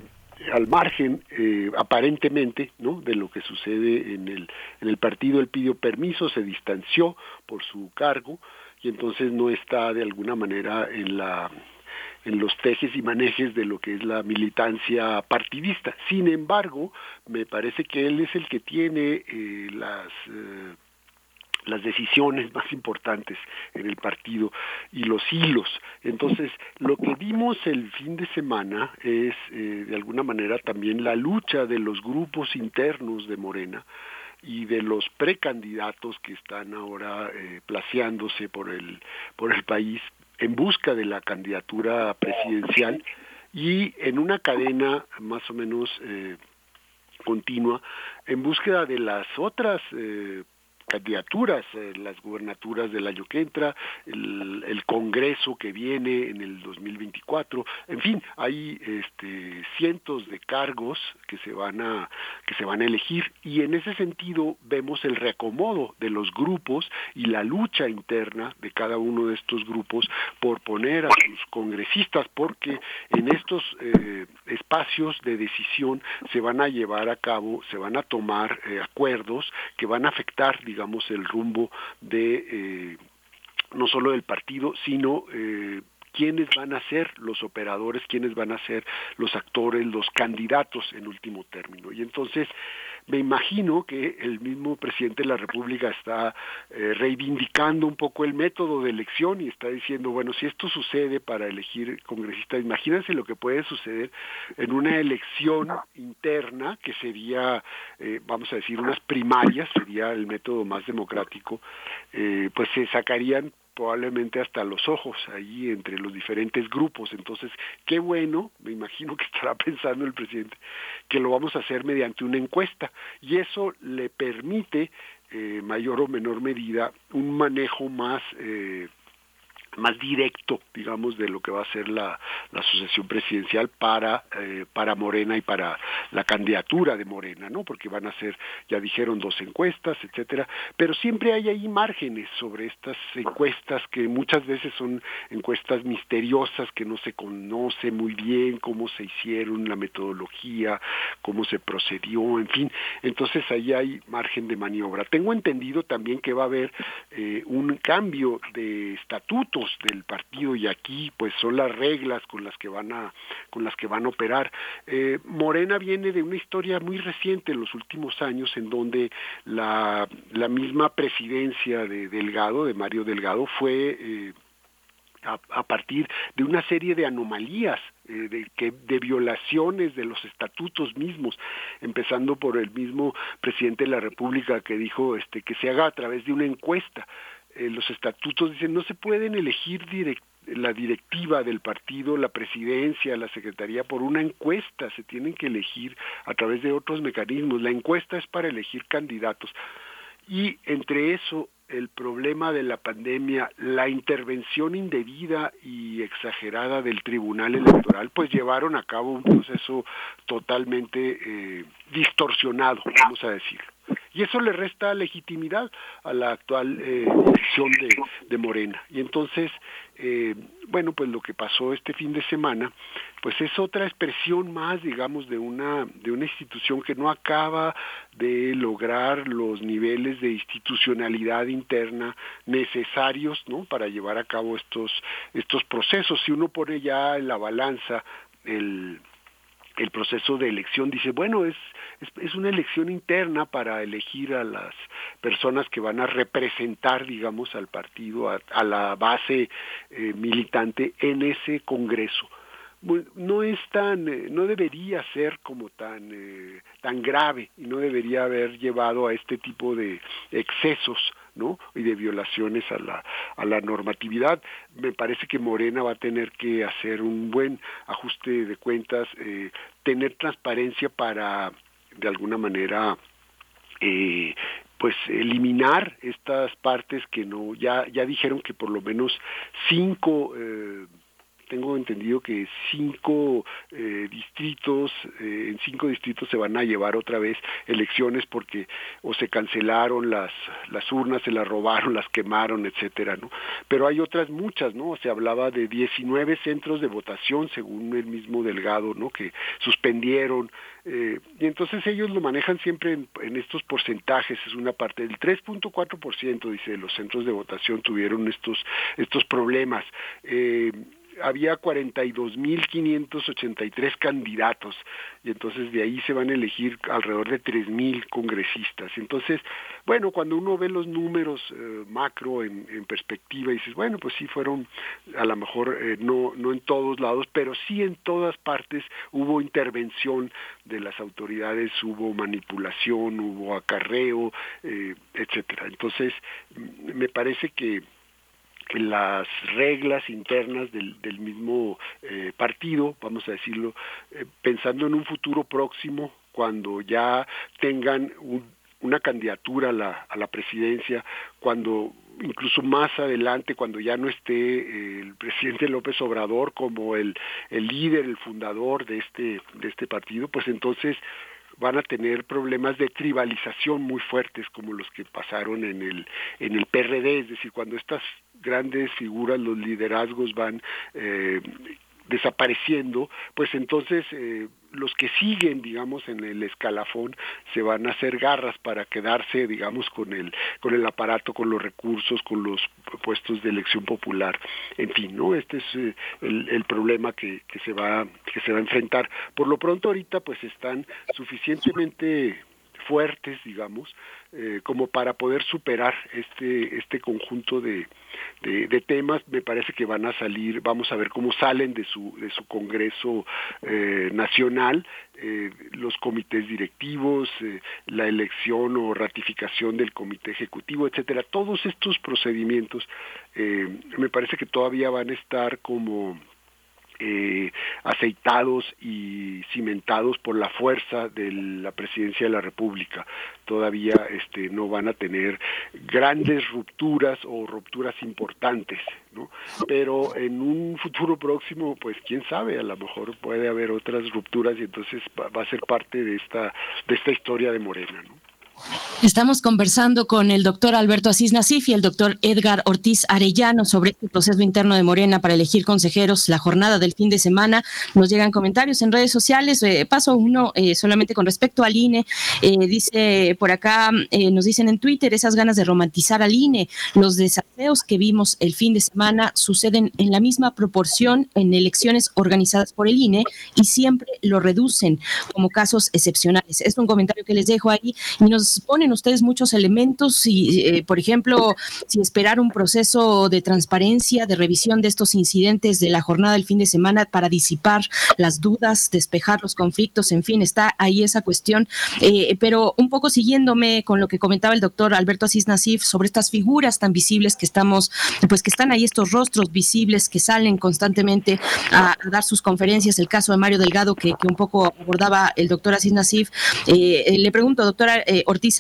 al margen eh, aparentemente no de lo que sucede en el en el partido él pidió permiso se distanció por su cargo y entonces no está de alguna manera en la en los tejes y manejes de lo que es la militancia partidista. Sin embargo, me parece que él es el que tiene eh, las eh, las decisiones más importantes en el partido y los hilos. Entonces, lo que vimos el fin de semana es, eh, de alguna manera, también la lucha de los grupos internos de Morena y de los precandidatos que están ahora eh, placeándose por el por el país en busca de la candidatura presidencial y en una cadena más o menos eh, continua en búsqueda de las otras eh, candidaturas, eh, las gubernaturas del año que entra, el, el, Congreso que viene en el 2024, en fin, hay este, cientos de cargos que se van a que se van a elegir y en ese sentido vemos el reacomodo de los grupos y la lucha interna de cada uno de estos grupos por poner a sus congresistas, porque en estos eh, espacios de decisión se van a llevar a cabo, se van a tomar eh, acuerdos que van a afectar, digamos, el rumbo de eh, no solo del partido, sino eh, quiénes van a ser los operadores, quiénes van a ser los actores, los candidatos en último término. Y entonces me imagino que el mismo presidente de la República está eh, reivindicando un poco el método de elección y está diciendo, bueno, si esto sucede para elegir congresistas, imagínense lo que puede suceder en una elección interna que sería, eh, vamos a decir, unas primarias, sería el método más democrático, eh, pues se sacarían probablemente hasta los ojos ahí entre los diferentes grupos. Entonces, qué bueno, me imagino que estará pensando el presidente, que lo vamos a hacer mediante una encuesta y eso le permite, eh, mayor o menor medida, un manejo más eh, más directo, digamos, de lo que va a ser la, la asociación presidencial para, eh, para Morena y para la candidatura de Morena, ¿no? Porque van a ser, ya dijeron, dos encuestas, etcétera, pero siempre hay ahí márgenes sobre estas encuestas que muchas veces son encuestas misteriosas que no se conoce muy bien cómo se hicieron, la metodología, cómo se procedió, en fin, entonces ahí hay margen de maniobra. Tengo entendido también que va a haber eh, un cambio de estatuto del partido y aquí pues son las reglas con las que van a con las que van a operar. Eh, Morena viene de una historia muy reciente en los últimos años en donde la, la misma presidencia de Delgado, de Mario Delgado, fue eh, a, partir de una serie de anomalías, eh, de, que, de violaciones de los estatutos mismos, empezando por el mismo presidente de la República que dijo este, que se haga a través de una encuesta. Eh, los estatutos dicen no se pueden elegir la directiva del partido, la presidencia, la secretaría por una encuesta, se tienen que elegir a través de otros mecanismos. La encuesta es para elegir candidatos. Y entre eso, el problema de la pandemia, la intervención indebida y exagerada del Tribunal Electoral, pues llevaron a cabo un proceso totalmente eh, distorsionado, vamos a decirlo. Y eso le resta legitimidad a la actual eh, elección de, de Morena. Y entonces, eh, bueno, pues lo que pasó este fin de semana, pues es otra expresión más, digamos, de una de una institución que no acaba de lograr los niveles de institucionalidad interna necesarios, ¿no? Para llevar a cabo estos estos procesos. Si uno pone ya en la balanza el el proceso de elección dice, bueno, es, es, una elección interna para elegir a las personas que van a representar, digamos, al partido, a, la base eh, militante en ese Congreso no es tan eh, no debería ser como tan eh, tan grave y no debería haber llevado a este tipo de excesos ¿no? y de violaciones a la, a la normatividad. Me parece que Morena va a tener que hacer un buen ajuste de cuentas, eh, tener transparencia para, de alguna manera, eh, pues eliminar estas partes que no ya ya dijeron que por lo menos cinco eh, tengo entendido que cinco eh, distritos, eh, en cinco distritos se van a llevar otra vez elecciones porque o se cancelaron las, las urnas, se las robaron, las quemaron, etcétera, ¿no? Pero hay otras muchas, ¿no? Se hablaba de 19 centros de votación, según el mismo Delgado, ¿no? Que suspendieron, eh, y entonces ellos lo manejan siempre en, en estos porcentajes, es una parte del 3.4%, dice, los centros de votación tuvieron estos, estos problemas. Eh, había 42.583 candidatos y entonces de ahí se van a elegir alrededor de 3.000 congresistas. Entonces, bueno, cuando uno ve los números eh, macro en, en, perspectiva, dices, bueno, pues sí fueron a lo mejor eh, no, no en todos lados, pero sí en todas partes hubo intervención de las autoridades, hubo manipulación, hubo acarreo, eh, etcétera. Entonces, me parece que las reglas internas del, del mismo eh, partido, vamos a decirlo, eh, pensando en un futuro próximo, cuando ya tengan una candidatura a la, a la presidencia, cuando incluso más adelante, cuando ya no esté eh, el presidente López Obrador como el, el líder, el fundador de este, de este partido, pues entonces van a tener problemas de tribalización muy fuertes como los que pasaron en el en el PRD, es decir, cuando estas grandes figuras, los liderazgos van eh, desapareciendo, pues entonces eh, los que siguen, digamos, en el escalafón se van a hacer garras para quedarse, digamos, con el con el aparato, con los recursos, con los puestos de elección popular, en fin, no, este es eh, el, el, problema que, que se va que se va a enfrentar. Por lo pronto ahorita, pues están suficientemente fuertes, digamos, eh, como para poder superar este este conjunto de, de, temas. Me parece que van a salir vamos a ver cómo salen de su de su congreso eh, nacional eh, los comités directivos la elección o ratificación del comité ejecutivo etcétera. Todos estos procedimientos me parece que todavía van a estar como eh, aceitados y cimentados por la fuerza de la presidencia de la República. Todavía este, no van a tener grandes rupturas o rupturas importantes, ¿no? Pero en un futuro próximo, pues quién sabe, a lo mejor puede haber otras rupturas y entonces va, a ser parte de esta de esta historia de Morena, ¿no? Estamos conversando con el doctor Alberto Asís Nasif y el doctor Edgar Ortiz Arellano sobre este proceso interno de Morena para elegir consejeros, la jornada del fin de semana. Nos llegan comentarios en redes sociales. Eh, paso uno eh, solamente con respecto al INE. Eh, dice por acá, nos dicen en Twitter, esas ganas de romantizar al INE. Los desafios que vimos el fin de semana suceden en la misma proporción en elecciones organizadas por el INE y siempre lo reducen como casos excepcionales. Es un comentario que les dejo ahí y nos ponen ustedes muchos elementos y, eh, por ejemplo, si esperar un proceso de transparencia, de revisión de estos incidentes de la jornada del fin de semana para disipar las dudas, despejar los conflictos, en fin, está ahí esa cuestión. Eh, pero un poco siguiéndome con lo que comentaba el doctor Alberto Asís Nasif sobre estas figuras tan visibles que estamos, pues que están ahí estos rostros visibles que salen constantemente a, dar sus conferencias, el caso de Mario Delgado que, un poco abordaba el doctor Asís Nasif. Eh, le pregunto, doctora Ortiz, Ortiz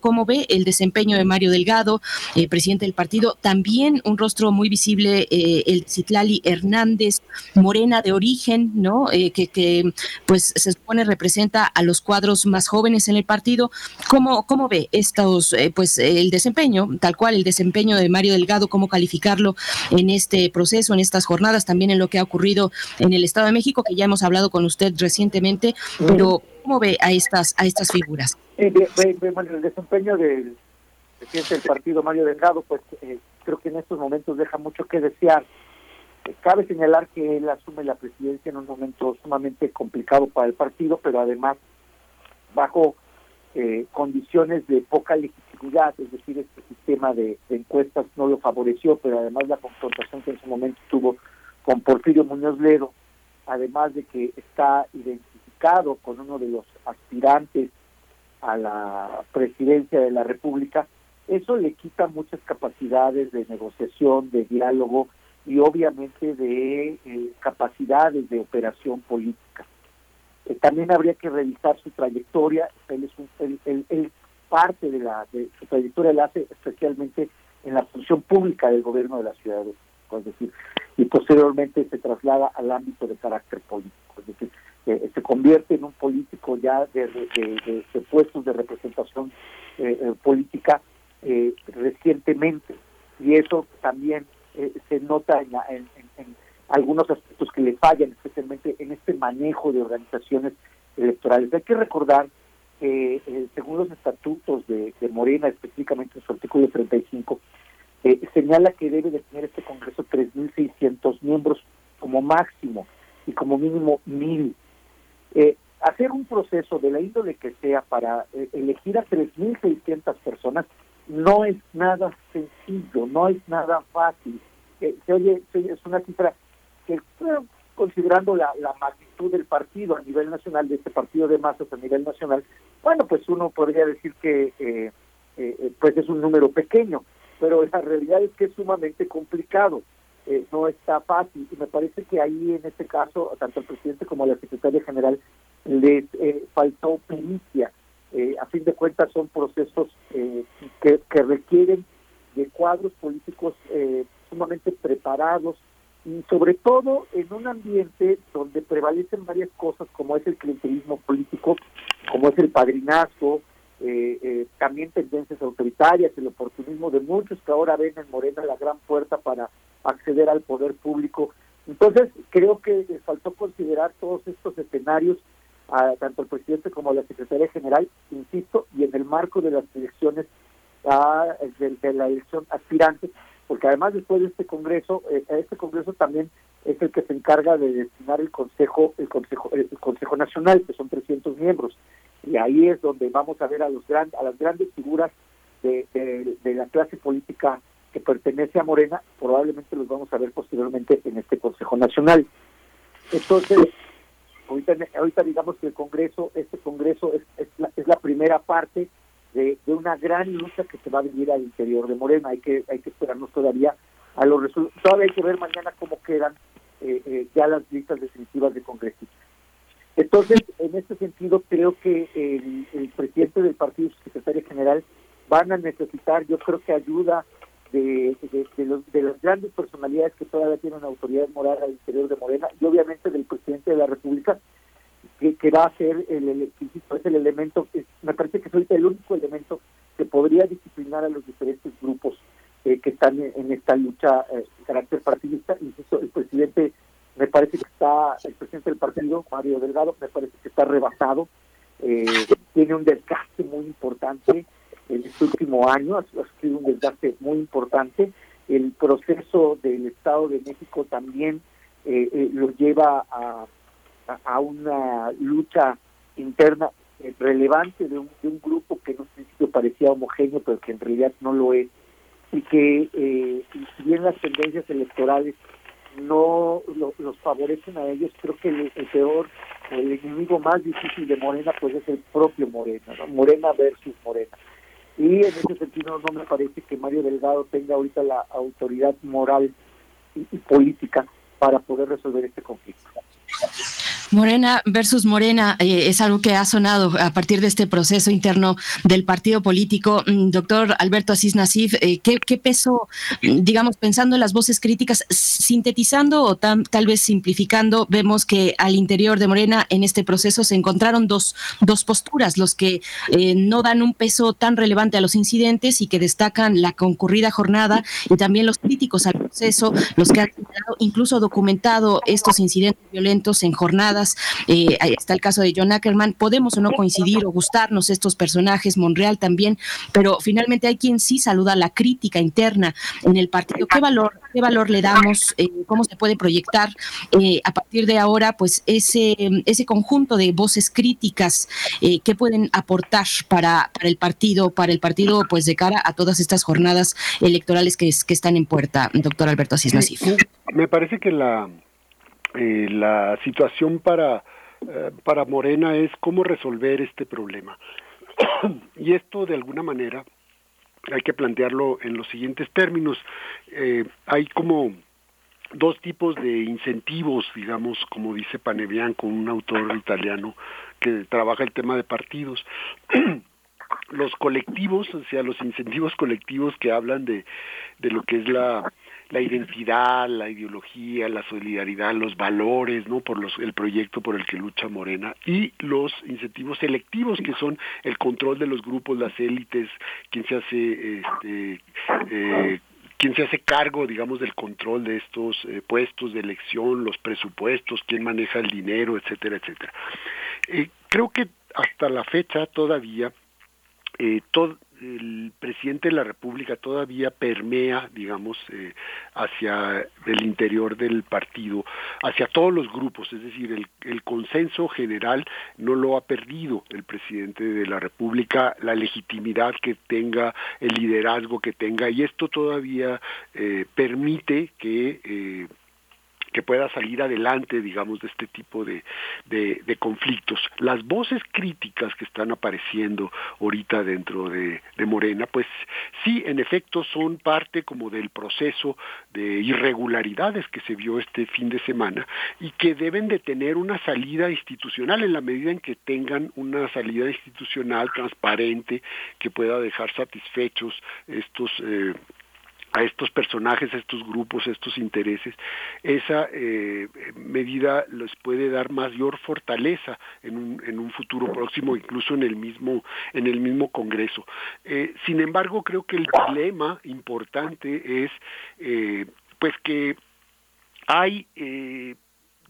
¿cómo ve el desempeño de Mario Delgado, eh, presidente del partido? También un rostro muy visible, eh, el Citlali Hernández, morena de origen, ¿no? Eh, que, que, pues se supone representa a los cuadros más jóvenes en el partido. ¿Cómo, cómo ve estos, pues el desempeño, tal cual el desempeño de Mario Delgado, cómo calificarlo en este proceso, en estas jornadas, también en lo que ha ocurrido en el Estado de México, que ya hemos hablado con usted recientemente, pero ¿cómo ve a estas, a estas figuras? el desempeño del presidente del partido, Mario Delgado, pues eh, creo que en estos momentos deja mucho que desear. Eh, cabe señalar que él asume la presidencia en un momento sumamente complicado para el partido, pero además bajo eh, condiciones de poca legitimidad, es decir, este sistema de, encuestas no lo favoreció, pero además la confrontación que en su momento tuvo con Porfirio Muñoz Ledo, además de que está identificado con uno de los aspirantes a la presidencia de la República, eso le quita muchas capacidades de negociación, de diálogo y obviamente de eh, capacidades de operación política. Eh, también habría que revisar su trayectoria. Él es un, parte de la de su trayectoria la hace especialmente en la función pública del gobierno de la ciudad de es decir, y posteriormente se traslada al ámbito de carácter político, es decir, eh, se convierte en un político ya de, de, puestos de representación eh, política recientemente, y eso también se nota en, en, en algunos aspectos que le fallan, especialmente en este manejo de organizaciones electorales. Hay que recordar que eh, según los estatutos de, Morena, específicamente en su artículo 35, eh, señala que debe de tener este Congreso 3.600 miembros como máximo y como mínimo 1.000. Eh, hacer un proceso de la índole que sea para eh, elegir a 3.600 personas no es nada sencillo, no es nada fácil. se oye, es una cifra que considerando la, magnitud del partido a nivel nacional, de este partido de masas a nivel nacional, bueno, pues uno podría decir que eh, eh, pues es un número pequeño, pero la realidad es que es sumamente complicado, eh, no está fácil, y me parece que ahí en este caso, tanto al presidente como a la secretaria general les faltó pericia. a fin de cuentas son procesos que, que requieren de cuadros políticos sumamente preparados, y sobre todo en un ambiente donde prevalecen varias cosas como es el clientelismo político, como es el padrinazgo, eh, eh, también tendencias autoritarias, el oportunismo de muchos que ahora ven en Morena la gran puerta para acceder al poder público. Entonces, creo que les faltó considerar todos estos escenarios a tanto el presidente como a la secretaria general, insisto, y en el marco de las elecciones a, de la elección aspirante, porque además después de este Congreso, eh, este Congreso también es el que se encarga de destinar el Consejo, el Consejo, el Consejo Nacional, que son 300 miembros, y ahí es donde vamos a ver a los gran, a las grandes figuras de, de, la clase política que pertenece a Morena, probablemente los vamos a ver posteriormente en este Consejo Nacional. Entonces, ahorita, ahorita digamos que el Congreso, este Congreso es, es, la, es la primera parte de, una gran lucha que se va a vivir al interior de Morena. Hay que, hay que esperarnos todavía a los resultados. Todavía hay que ver mañana cómo quedan eh, eh, ya las listas definitivas de congresistas. Entonces, en este sentido, creo que el, presidente del partido su secretario general van a necesitar, yo creo que ayuda de, los, de las grandes personalidades que todavía tienen autoridad moral al interior de Morena y obviamente del presidente de la República, que, va a ser el, es el elemento, me parece que es el único elemento que podría disciplinar a los diferentes grupos eh, que están en, esta lucha eh, de carácter partidista. Insisto, el presidente me parece que está, el presidente del partido, Mario Delgado, me parece que está rebasado, eh, tiene un desgaste muy importante en este último año, ha sido un desgaste muy importante. El proceso del Estado de México también lo lleva a a, una lucha interna eh, relevante de un, de un grupo que en un principio parecía homogéneo, pero que en realidad no lo es, y que eh, si bien las tendencias electorales no los favorecen a ellos, creo que el, peor o el enemigo más difícil de Morena pues es el propio Morena, Morena versus Morena. Y en ese sentido no me parece que Mario Delgado tenga ahorita la autoridad moral y política para poder resolver este conflicto. Morena versus Morena eh, es algo que ha sonado a partir de este proceso interno del partido político. Mm, doctor Alberto Asís Nasif, eh, ¿qué, peso, digamos, pensando en las voces críticas, sintetizando o tal vez simplificando, vemos que al interior de Morena en este proceso se encontraron dos, dos posturas, los que eh, no dan un peso tan relevante a los incidentes y que destacan la concurrida jornada y también los críticos al proceso, los que han incluso documentado estos incidentes violentos en Eh, está el caso de John Ackerman. Podemos o no coincidir o gustarnos estos personajes, Monreal también, pero finalmente hay quien sí saluda la crítica interna en el partido. ¿Qué valor, qué valor le damos? Eh, ¿Cómo se puede proyectar eh, a partir de ahora pues ese, ese conjunto de voces críticas que pueden aportar para, para, el partido, para el partido pues de cara a todas estas jornadas electorales que, que están en puerta, doctor Alberto Asís Nasif? Me parece que la eh, la situación para, eh, para Morena es cómo resolver este problema. y esto de alguna manera hay que plantearlo en los siguientes términos. Eh, hay como dos tipos de incentivos, digamos, como dice Panebianco, un autor italiano que trabaja el tema de partidos. los colectivos, o sea, los incentivos colectivos que hablan de, de lo que es la la identidad, la ideología, la solidaridad, los valores, ¿no? Por los, el proyecto por el que lucha Morena y los incentivos selectivos que son el control de los grupos, las élites, quien se hace, este, eh, quien se hace cargo, digamos, del control de estos eh, puestos de elección, los presupuestos, quién maneja el dinero, etcétera, etcétera. Eh, creo que hasta la fecha todavía eh, todo, el presidente de la República todavía permea, digamos, eh, hacia el interior del partido, hacia todos los grupos, es decir, el, el, consenso general no lo ha perdido el presidente de la República, la legitimidad que tenga, el liderazgo que tenga, y esto todavía eh, permite que eh, que pueda salir adelante, digamos, de este tipo de, de, conflictos. Las voces críticas que están apareciendo ahorita dentro de, de, Morena, pues sí, en efecto, son parte como del proceso de irregularidades que se vio este fin de semana y que deben de tener una salida institucional en la medida en que tengan una salida institucional transparente que pueda dejar satisfechos estos eh, a estos personajes, a estos grupos, a estos intereses, esa eh, medida les puede dar mayor fortaleza en un, en un futuro próximo, incluso en el mismo, en el mismo Congreso. Eh, sin embargo, creo que el dilema importante es eh, pues que hay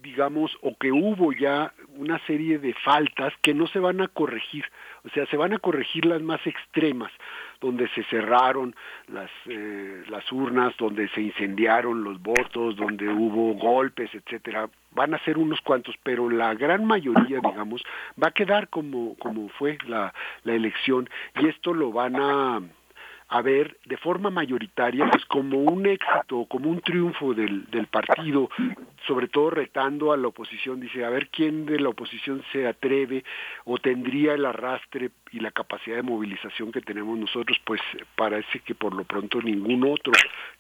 digamos, o que hubo ya una serie de faltas que no se van a corregir, o sea, se van a corregir las más extremas, donde se cerraron las, eh, las urnas, donde se incendiaron los votos, donde hubo golpes, etcétera. Van a ser unos cuantos, pero la gran mayoría, digamos, va a quedar como, como fue la, la elección y esto lo van a a ver de forma mayoritaria pues como un éxito, como un triunfo del, del partido, sobre todo retando a la oposición, dice, a ver quién de la oposición se atreve o tendría el arrastre y la capacidad de movilización que tenemos nosotros, pues parece que por lo pronto ningún otro.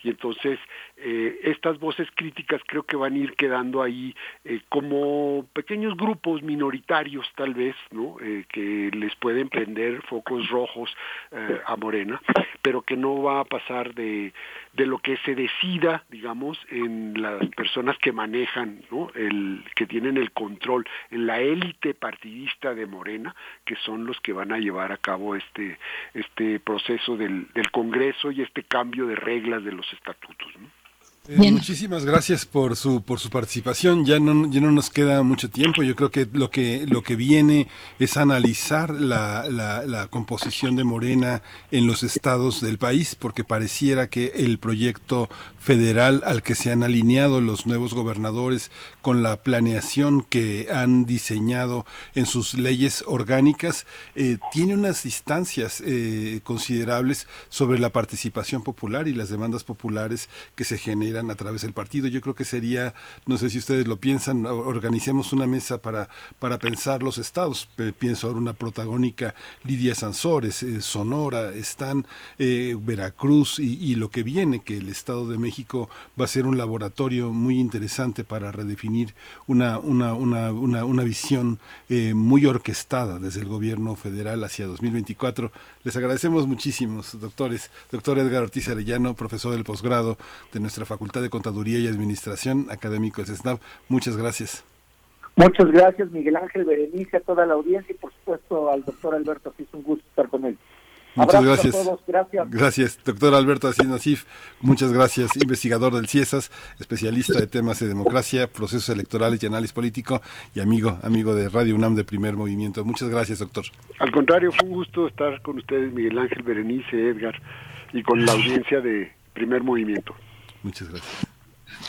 Y entonces eh, estas voces críticas creo que van a ir quedando ahí eh, como pequeños grupos minoritarios tal vez, ¿no? Eh, que les pueden prender focos rojos a Morena, pero que no va a pasar de, de lo que se decida, digamos, en las personas que manejan, ¿no? el que tienen el control, en la élite partidista de Morena, que son los que van a llevar a cabo este este proceso del, del Congreso y este cambio de reglas de los estatutos. ¿no? Eh, muchísimas gracias por su por su participación. Ya no ya no nos queda mucho tiempo. Yo creo que lo que lo que viene es analizar la, la, la, composición de Morena en los estados del país, porque pareciera que el proyecto federal al que se han alineado los nuevos gobernadores con la planeación que han diseñado en sus leyes orgánicas eh, tiene unas distancias eh, considerables sobre la participación popular y las demandas populares que se generan a través del partido. Yo creo que sería, no sé si ustedes lo piensan, organicemos una mesa para, para pensar los estados. Pienso ahora una protagónica, Lidia Sansores, eh, Sonora, están eh, Veracruz y, lo que viene, que el Estado de México va a ser un laboratorio muy interesante para redefinir una, una, una, una, una visión eh, muy orquestada desde el gobierno federal hacia 2024. Les agradecemos muchísimo, doctores. Doctor Edgar Ortiz Arellano, profesor del posgrado de nuestra Facultad de Contaduría y Administración, académico de SNAP. Muchas gracias. Muchas gracias, Miguel Ángel Berenice, a toda la audiencia y por supuesto al doctor Alberto. Es un gusto estar con él. Muchas gracias. gracias. Gracias, doctor Alberto Asís Nasif. Muchas gracias, investigador del CIESAS, especialista de temas de democracia, procesos electorales y análisis político y amigo, amigo de Radio UNAM de Primer Movimiento. Muchas gracias, doctor. Al contrario, fue un gusto estar con ustedes, Miguel Ángel Berenice, Edgar, y con la audiencia de Primer Movimiento. Muchas gracias.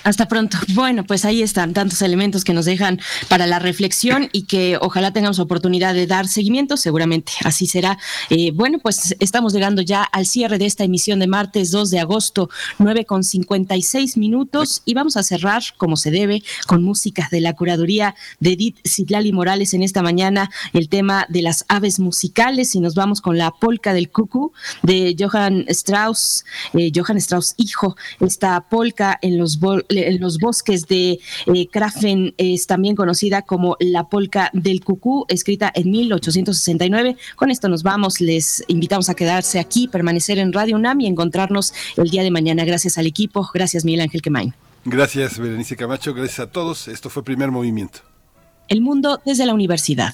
Hasta pronto. Bueno, pues ahí están tantos elementos que nos dejan para la reflexión y que ojalá tengamos oportunidad de dar seguimiento. Seguramente así será. Eh, bueno, pues estamos llegando ya al cierre de esta emisión de martes 2 de agosto, 9 con 56 minutos y vamos a cerrar como se debe con música de la curaduría de Edith Citlali Morales en esta mañana, el tema de las aves musicales y nos vamos con la polca del cucú de Johann Strauss, eh, Johann Strauss hijo, esta polca en los en los bosques de eh, Krafen es también conocida como la polca del cucú, escrita en 1869. Con esto nos vamos, les invitamos a quedarse aquí, permanecer en Radio UNAM y encontrarnos el día de mañana. Gracias al equipo, gracias Miguel Ángel Quemain. Gracias Berenice Camacho, gracias a todos. Esto fue Primer Movimiento. El mundo desde la universidad.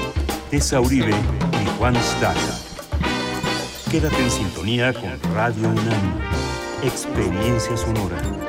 Tessa Uribe y Juan Staca. Quédate en sintonía con Radio UNAM. Experiencia sonora.